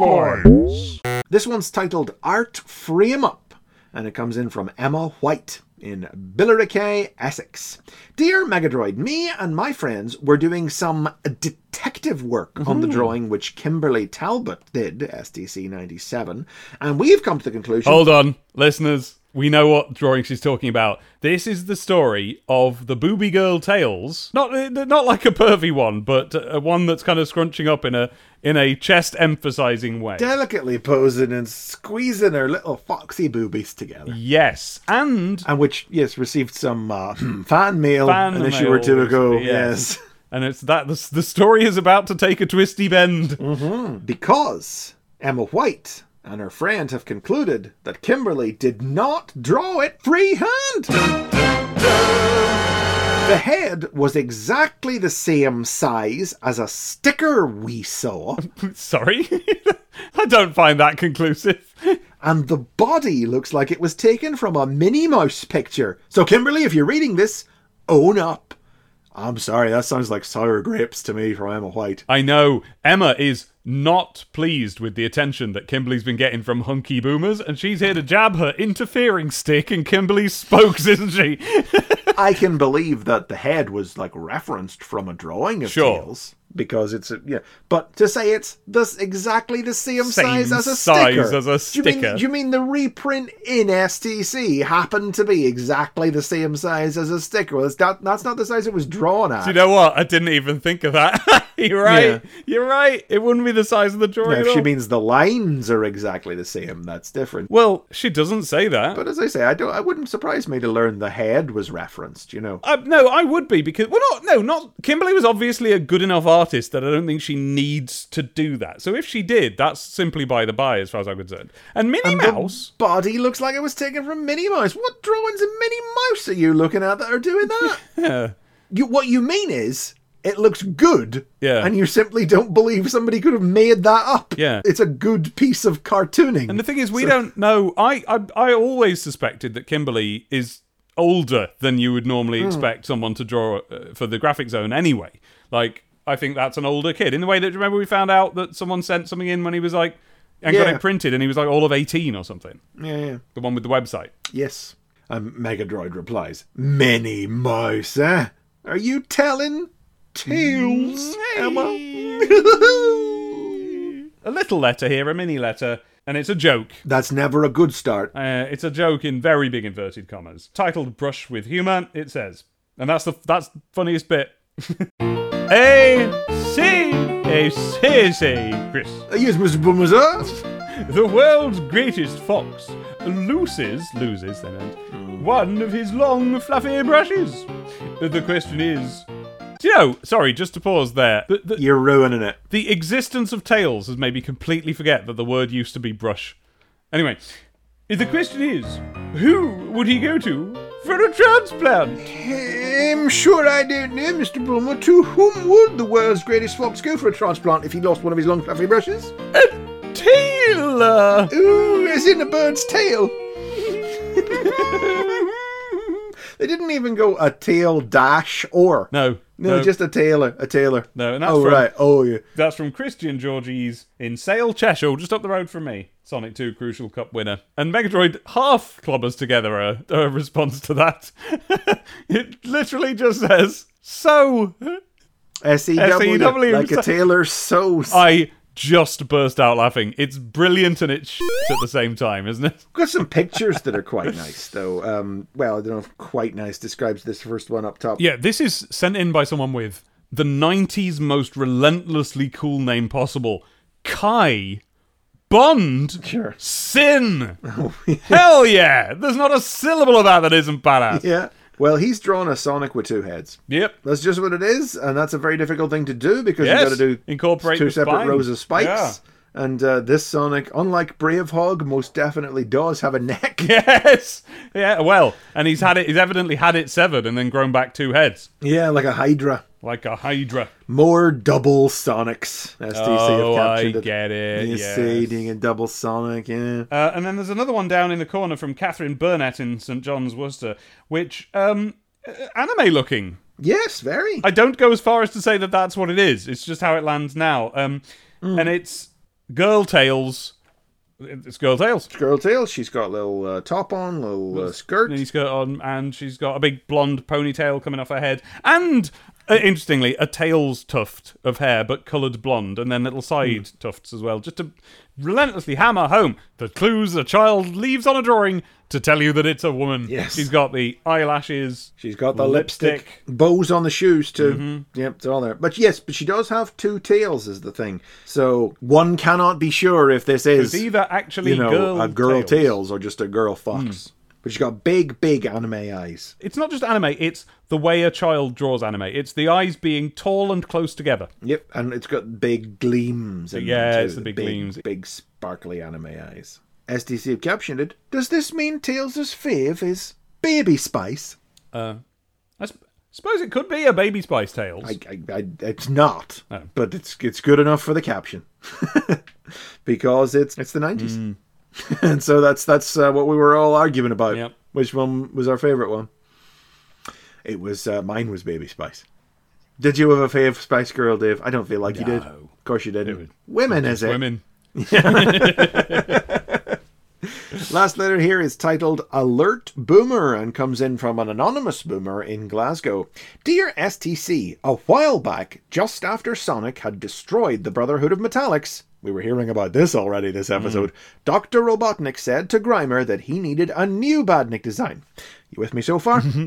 Lines. This one's titled Art Frame Up, and it comes in from Emma White in Billericay, Essex. Dear Megadroid, me and my friends were doing some detective work on the mm-hmm. drawing which Kimberly Talbot did, STC 97, and we've come to the conclusion. Hold on, listeners. We know what drawing she's talking about. This is the story of the Booby Girl Tales. Not uh, not like a pervy one, but one that's kind of scrunching up in a in a chest emphasizing way. Delicately posing and squeezing her little foxy boobies together. yes, and And which, yes, received some uh, fan mail Fan an issue or two ago. yes. yes. and it's that the, the story is about to take a twisty bend. because Emma White and her friend have concluded that Kimberly did not draw it freehand. The head was exactly the same size as a sticker we saw, Sorry, I don't find that conclusive. and the body looks like it was taken from a Minnie Mouse picture. So, Kimberly, if you're reading this, own up. I'm sorry, that sounds like sour grapes to me from Emma White. I know Emma is not pleased with the attention that Kimberly's been getting from hunky boomers, and she's here to jab her interfering stick in Kimberly's spokes, isn't she? I can believe that the head was like referenced from a drawing of Sure. Tails because it's a, yeah. But to say it's this exactly the same, Same size as a size sticker. as a Do you, mean, sticker. do you mean the reprint in STC happened to be exactly the same size as a sticker? Well, it's not, that's not the size it was drawn at. Do you know what? I didn't even think of that. You're right. Yeah. You're right. It wouldn't be the size of the drawing. Now, if she means the lines are exactly the same, that's different. well, she doesn't say that. But as I say, I don't. I wouldn't surprise me to learn the head was referenced. You know. Uh, no, I would be because well, not no, not Kimberly was obviously a good enough artist that I don't think she needs to do that. So if she did, that's simply by the by, as far as I'm concerned. And Minnie The Mouse, body looks like it was taken from Minnie Mouse. What drawings of Minnie Mouse are you looking at that are doing that? yeah, you, what you mean is, it looks good. Yeah. And you simply don't believe somebody could have made that up. Yeah. It's a good piece of cartooning. and the thing is, we don't know. I, I I always suspected that Kimberly is older than you would normally Hmm. expect someone to draw uh, for the graphic zone anyway. Like I think that's an older kid in the way that remember we found out that someone sent something in when he was like and got it printed and he was like all of 18 or something. Yeah, yeah. The one with the website. Yes. And Megadroid replies, Many Mouse, eh? Are you telling tales, Emma? a little letter here, a mini letter, and it's a joke. That's never a good start. Uh, it's a joke in very big inverted commas. Titled "Brush with Humor," it says, and that's the that's the funniest bit. A C A C C Chris, Uh, yes, Mr. Bumazar. the world's greatest fox, loses loses they meant one of his long fluffy brushes. The question is. Do you know? Sorry, just to pause there. The, the, You're ruining it. the existence of tails has made me completely forget that the word used to be brush. Anyway, the question is, who would he go to for a transplant? I'm sure I don't know, Mr. Bulmer. To whom would the world's greatest fox go for a transplant if he lost one of his long fluffy brushes? A tail! Ooh, as in a bird's tail. they didn't even go a tail dash or. No, No, just a tailor, a tailor. No, and that's oh from- right. Oh yeah. That's from Christian Georges in Sale, Cheshire, just up the road from me. Sonic 2 Crucial Cup winner. And Megadroid half clubbers together a, a response to that. it literally just says, So, S E W, SEW, like a so- tailor sews. I just burst out laughing. It's brilliant and it's at the same time, isn't it? Got some pictures that are quite nice, though. Um, well, I don't know if quite nice describes this first one up top. Yeah, this is sent in by someone with the 90s most relentlessly cool name possible Kai Bond Sure. Sin. Hell yeah! There's not a syllable of that that isn't badass. Yeah. Well, he's drawn a Sonic with two heads. Yep. That's just what it is, and that's a very difficult thing to do because Yes, you got to do incorporate two separate spine. rows of spikes. Yeah. And uh, this Sonic, unlike Bravehog, most definitely does have a neck. Yes. Yeah. Well, and he's had it. He's evidently had it severed and then grown back two heads, Yeah, like a Hydra. Like a Hydra. More double Sonics. STC Oh, have I it. get it. You yes. see, doing a double Sonic, yeah. Uh, and then there's another one down in the corner from Catherine Burnett in St John's, Worcester, which um, uh, anime looking. Yes, very. I don't go as far as to say that that's what it is. It's just how it lands now. Um, Hmm. and it's girl tails. It's girl tails. Girl tail, she's got a little uh, top on, little uh, skirt. Mini skirt on, and she's got a big blonde ponytail coming off her head, and uh, interestingly, a tails tuft of hair, but coloured blonde, and then little side Hmm. tufts as well, just to relentlessly hammer home the clues a child leaves on a drawing to tell you that it's a woman. Yes. she's got the eyelashes. She's got the lipstick. Lipstick. bows on the shoes too. Mm-hmm. Yep, it's all there. But yes, but she does have two tails, is the thing. So one cannot be sure if this is It's either actually you know girl a girl tails. tails. or just a girl fox. Hmm. But she's got big, big anime eyes. It's not just anime; it's the way a child draws anime. It's the eyes being tall and close together. Yep, and it's got big gleams. In Yeah, them too. it's the big gleams. big sparkly anime eyes. STC have captioned it. Does this mean Tails' fave is Baby Spice? Uh, I sp- suppose it could be a baby spice tails. I, I, I, it's not, Oh. but it's it's good enough for the caption because it's it's the nineties, and so that's that's uh, what we were all arguing about. Yep. Which one was our favorite one? It was uh, mine was Baby Spice. Did you have a fave Spice Girl, Dave? I don't feel like you did. Of course you didn't. was- Women, is it? Women. Last letter here is titled Alert Boomer and comes in from an anonymous boomer in Glasgow. Dear STC, a while back, just after Sonic had destroyed the Brotherhood of Metallics, We were hearing about this already this mm. episode. Dr. Robotnik said to Grimer that he needed a new Badnik design. You with me so far? Mm-hmm.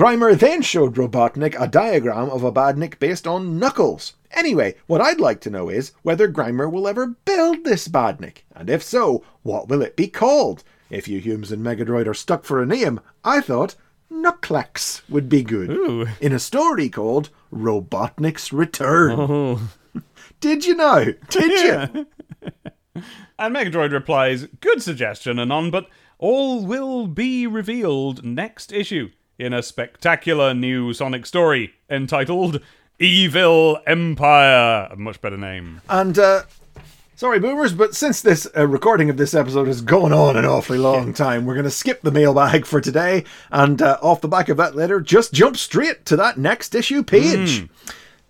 Grimer then showed Robotnik a diagram of a Badnik based on Knuckles. Anyway, what I'd like to know is whether Grimer will ever build this Badnik, and if so, what will it be called? If you Humes and Megadroid are stuck for a name, I thought Knucklex would be good. Ooh. In a story called Robotnik's Return. Oh. Did you know? Did you? And Megadroid replies, Good suggestion, Anon, but all will be revealed next issue in a spectacular new Sonic story entitled Evil Empire. A much better name. And uh, sorry, boomers, but since this uh, recording of this episode has gone on an awfully long time, we're going to skip the mailbag for today. And uh, off the back of that letter, just jump straight to that next issue page.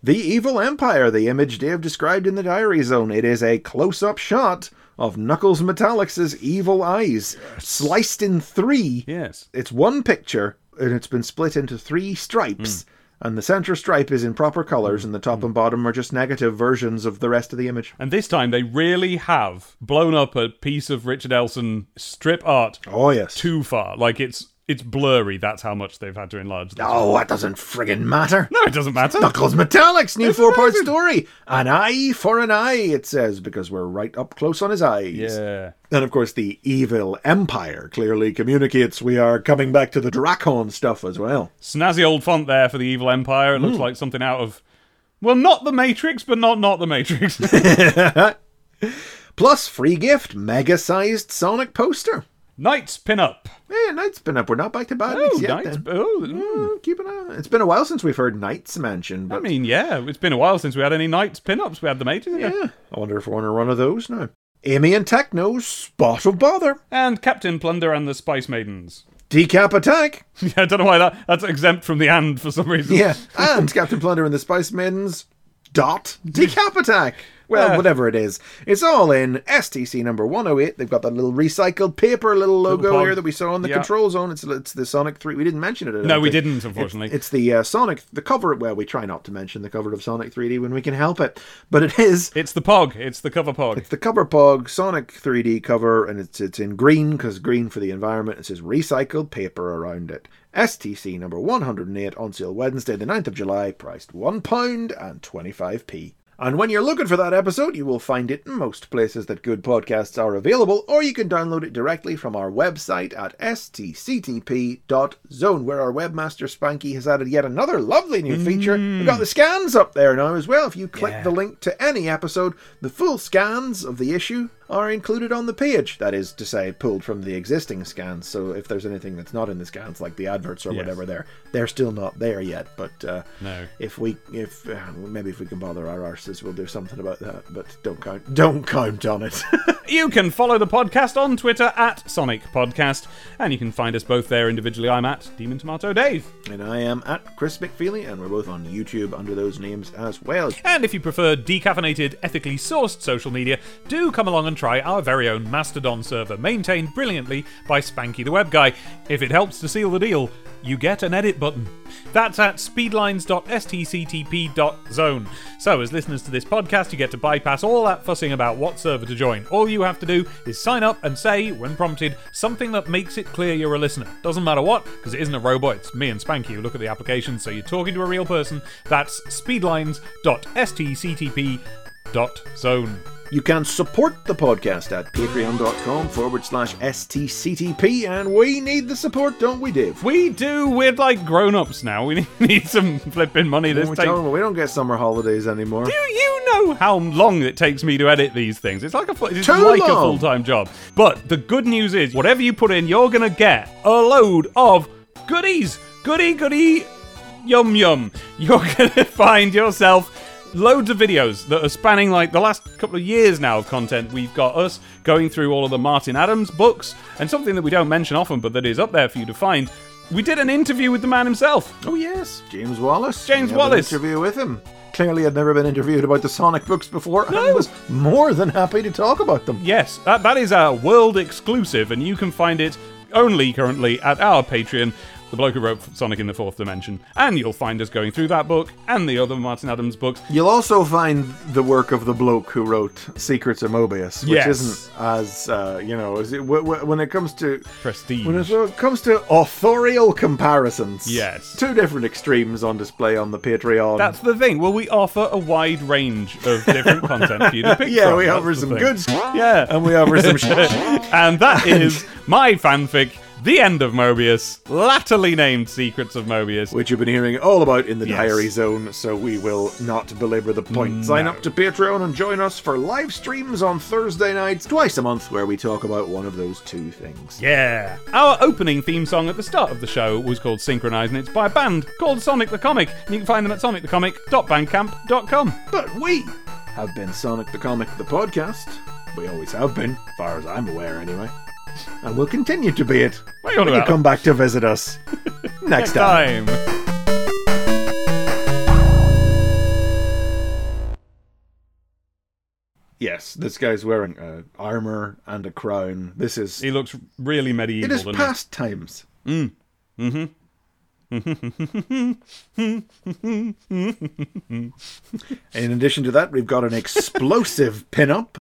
The Evil Empire, the image Dave described in the Diary Zone. It is a close up shot of Knuckles Metallics' evil eyes, sliced in three. Yes. It's one picture, and it's been split into three stripes. Hmm. And the center stripe is in proper colors, and the top hmm. and bottom are just negative versions of the rest of the image. And this time they really have blown up a piece of Richard Elson strip art Oh, yes. too far. Like it's it's blurry. That's how much they've had to enlarge this. Oh, that doesn't friggin' matter. No, it doesn't matter. Knuckles Metallics, new four part story. An eye for an eye, it says, because we're right up close on his eyes. Yeah. And of course, the evil empire clearly communicates we are coming back to the Drakon stuff as well. Snazzy old font there for the Evil Empire. It looks hmm. like something out of well, not the Matrix, but not not the Matrix. Plus, free gift, mega sized Sonic poster. NiGHTS pin up. Yeah, NiGHTS been up. We're not back to bad Oh, yet. NiGHTS. then. Oh, Mm, keep an eye. It's been a while since we've heard NiGHTS mentioned. I mean, yeah, it's been a while since we had any NiGHTS pin ups. We had the Matrix. ago. yeah, I wonder if we're on a run of those now. Amy and Techno's spot of bother. And Captain Plunder and the Spice Maidens. Decap attack. Yeah, I don't know why that that's exempt from the and for some reason. Yeah, and Captain Plunder and the Spice Maidens. Dot decap attack. Well, Yeah. whatever it is, it's all in STC number 108. They've got that little recycled paper little logo pog. here that we saw on the Yeah. control zone. It's it's the Sonic 3. We didn't mention it. No, we didn't, unfortunately. It's the uh, Sonic, the cover. Well, we try not to mention the cover of Sonic 3D when we can help it, but it is. It's the Pog. It's the cover Pog. It's the cover pog Sonic 3D cover, and it's it's in green because green for the environment. It says recycled paper around it. STC number 108 on sale Wednesday, the 9th of July, priced one pound and when you're looking for that episode, you will find it in most places that good podcasts are available, or you can download it directly from our website at stctp.zone, where our webmaster Spanky has added yet another lovely new feature. We've got the scans up there now as well. If you click Yeah. the link to any episode, the full scans of the issue are included on the page. That is to say, pulled from the existing scans. So if there's anything that's not in the scans, like the adverts or Yes. whatever, there they're still not there yet. But uh, No. if we, if uh, maybe if we can bother our arses, we'll do something about that. But don't count, don't count on it. You can follow the podcast on Twitter at Sonic Podcast, and you can find us both there individually. I'm at Demon Tomato Dave. and I am at Chris McFeely, and we're both on YouTube under those names as well. And if you prefer decaffeinated, ethically sourced social media, do come along and try our very own Mastodon server, maintained brilliantly by Spanky the Web Guy. If it helps to seal the deal, you get an edit button. That's at speedlines.stctp.zone. So, as listeners to this podcast, you get to bypass all that fussing about what server to join. All you have to do is sign up and say, when prompted, something that makes it clear you're a listener. Doesn't matter what, because it isn't a robot, it's me and Spanky who look at the application, so you're talking to a real person. That's speedlines.stctp.zone. You can support the podcast at patreon.com forward slash STCTP, and we need the support, don't we, Dave? We do. We're like grown ups now. We need some flipping money this time. don't, we don't get summer holidays anymore. Do you know how long it takes me to edit these things? It's like a it's Too like a full time job. But the good news is, whatever you put in, you're gonna get a load of goodies. Goody goody, yum yum. You're gonna find yourself. Loads of videos that are spanning like the last couple of years now of content. We've got us going through all of the Martin Adams books, and something that we don't mention often, but that is up there for you to find. We did an interview with the man himself. Oh, yes, James Wallace. James We had an Wallace. interview with him. Clearly, I'd never been interviewed about the Sonic books before, and No. was more than happy to talk about them. Yes, that, that is a world exclusive, and you can find it only currently at our Patreon. The bloke who wrote Sonic in the Fourth Dimension. And you'll find us going through that book and the other Martin Adams books. You'll also find the work of the bloke who wrote Secrets of Mobius, which Yes. isn't as uh, you know, as it, w- w- when it comes to Prestige. when it uh, comes to authorial comparisons. Yes. two different extremes on display on the Patreon. That's the thing. Well, we offer a wide range of different content for you to pick yeah, from. we That's offer some thing. good, Yeah. and we offer some. sh- and that is my fanfic, The End of Mobius, latterly named Secrets of Mobius. which you've been hearing all about in the Yes. Diary Zone, so we will not belabor the point. Mm, Sign up to Patreon and join us for live streams on Thursday nights, twice a month, where we talk about one of those two things. Yeah. Our opening theme song at the start of the show was called Synchronize, and it's by a band called Sonic the Comic. And you can find them at sonicthecomic.bandcamp.com. But we have been Sonic the Comic, the podcast. We always have been, as far as I'm aware, anyway. And we'll continue to be it What you when you come back to visit us next time. Time. Yes, this guy's wearing uh, armor and a crown. This is He looks really medieval. it is past times. Mm. Mm-hmm. In addition to that, we've got an explosive pinup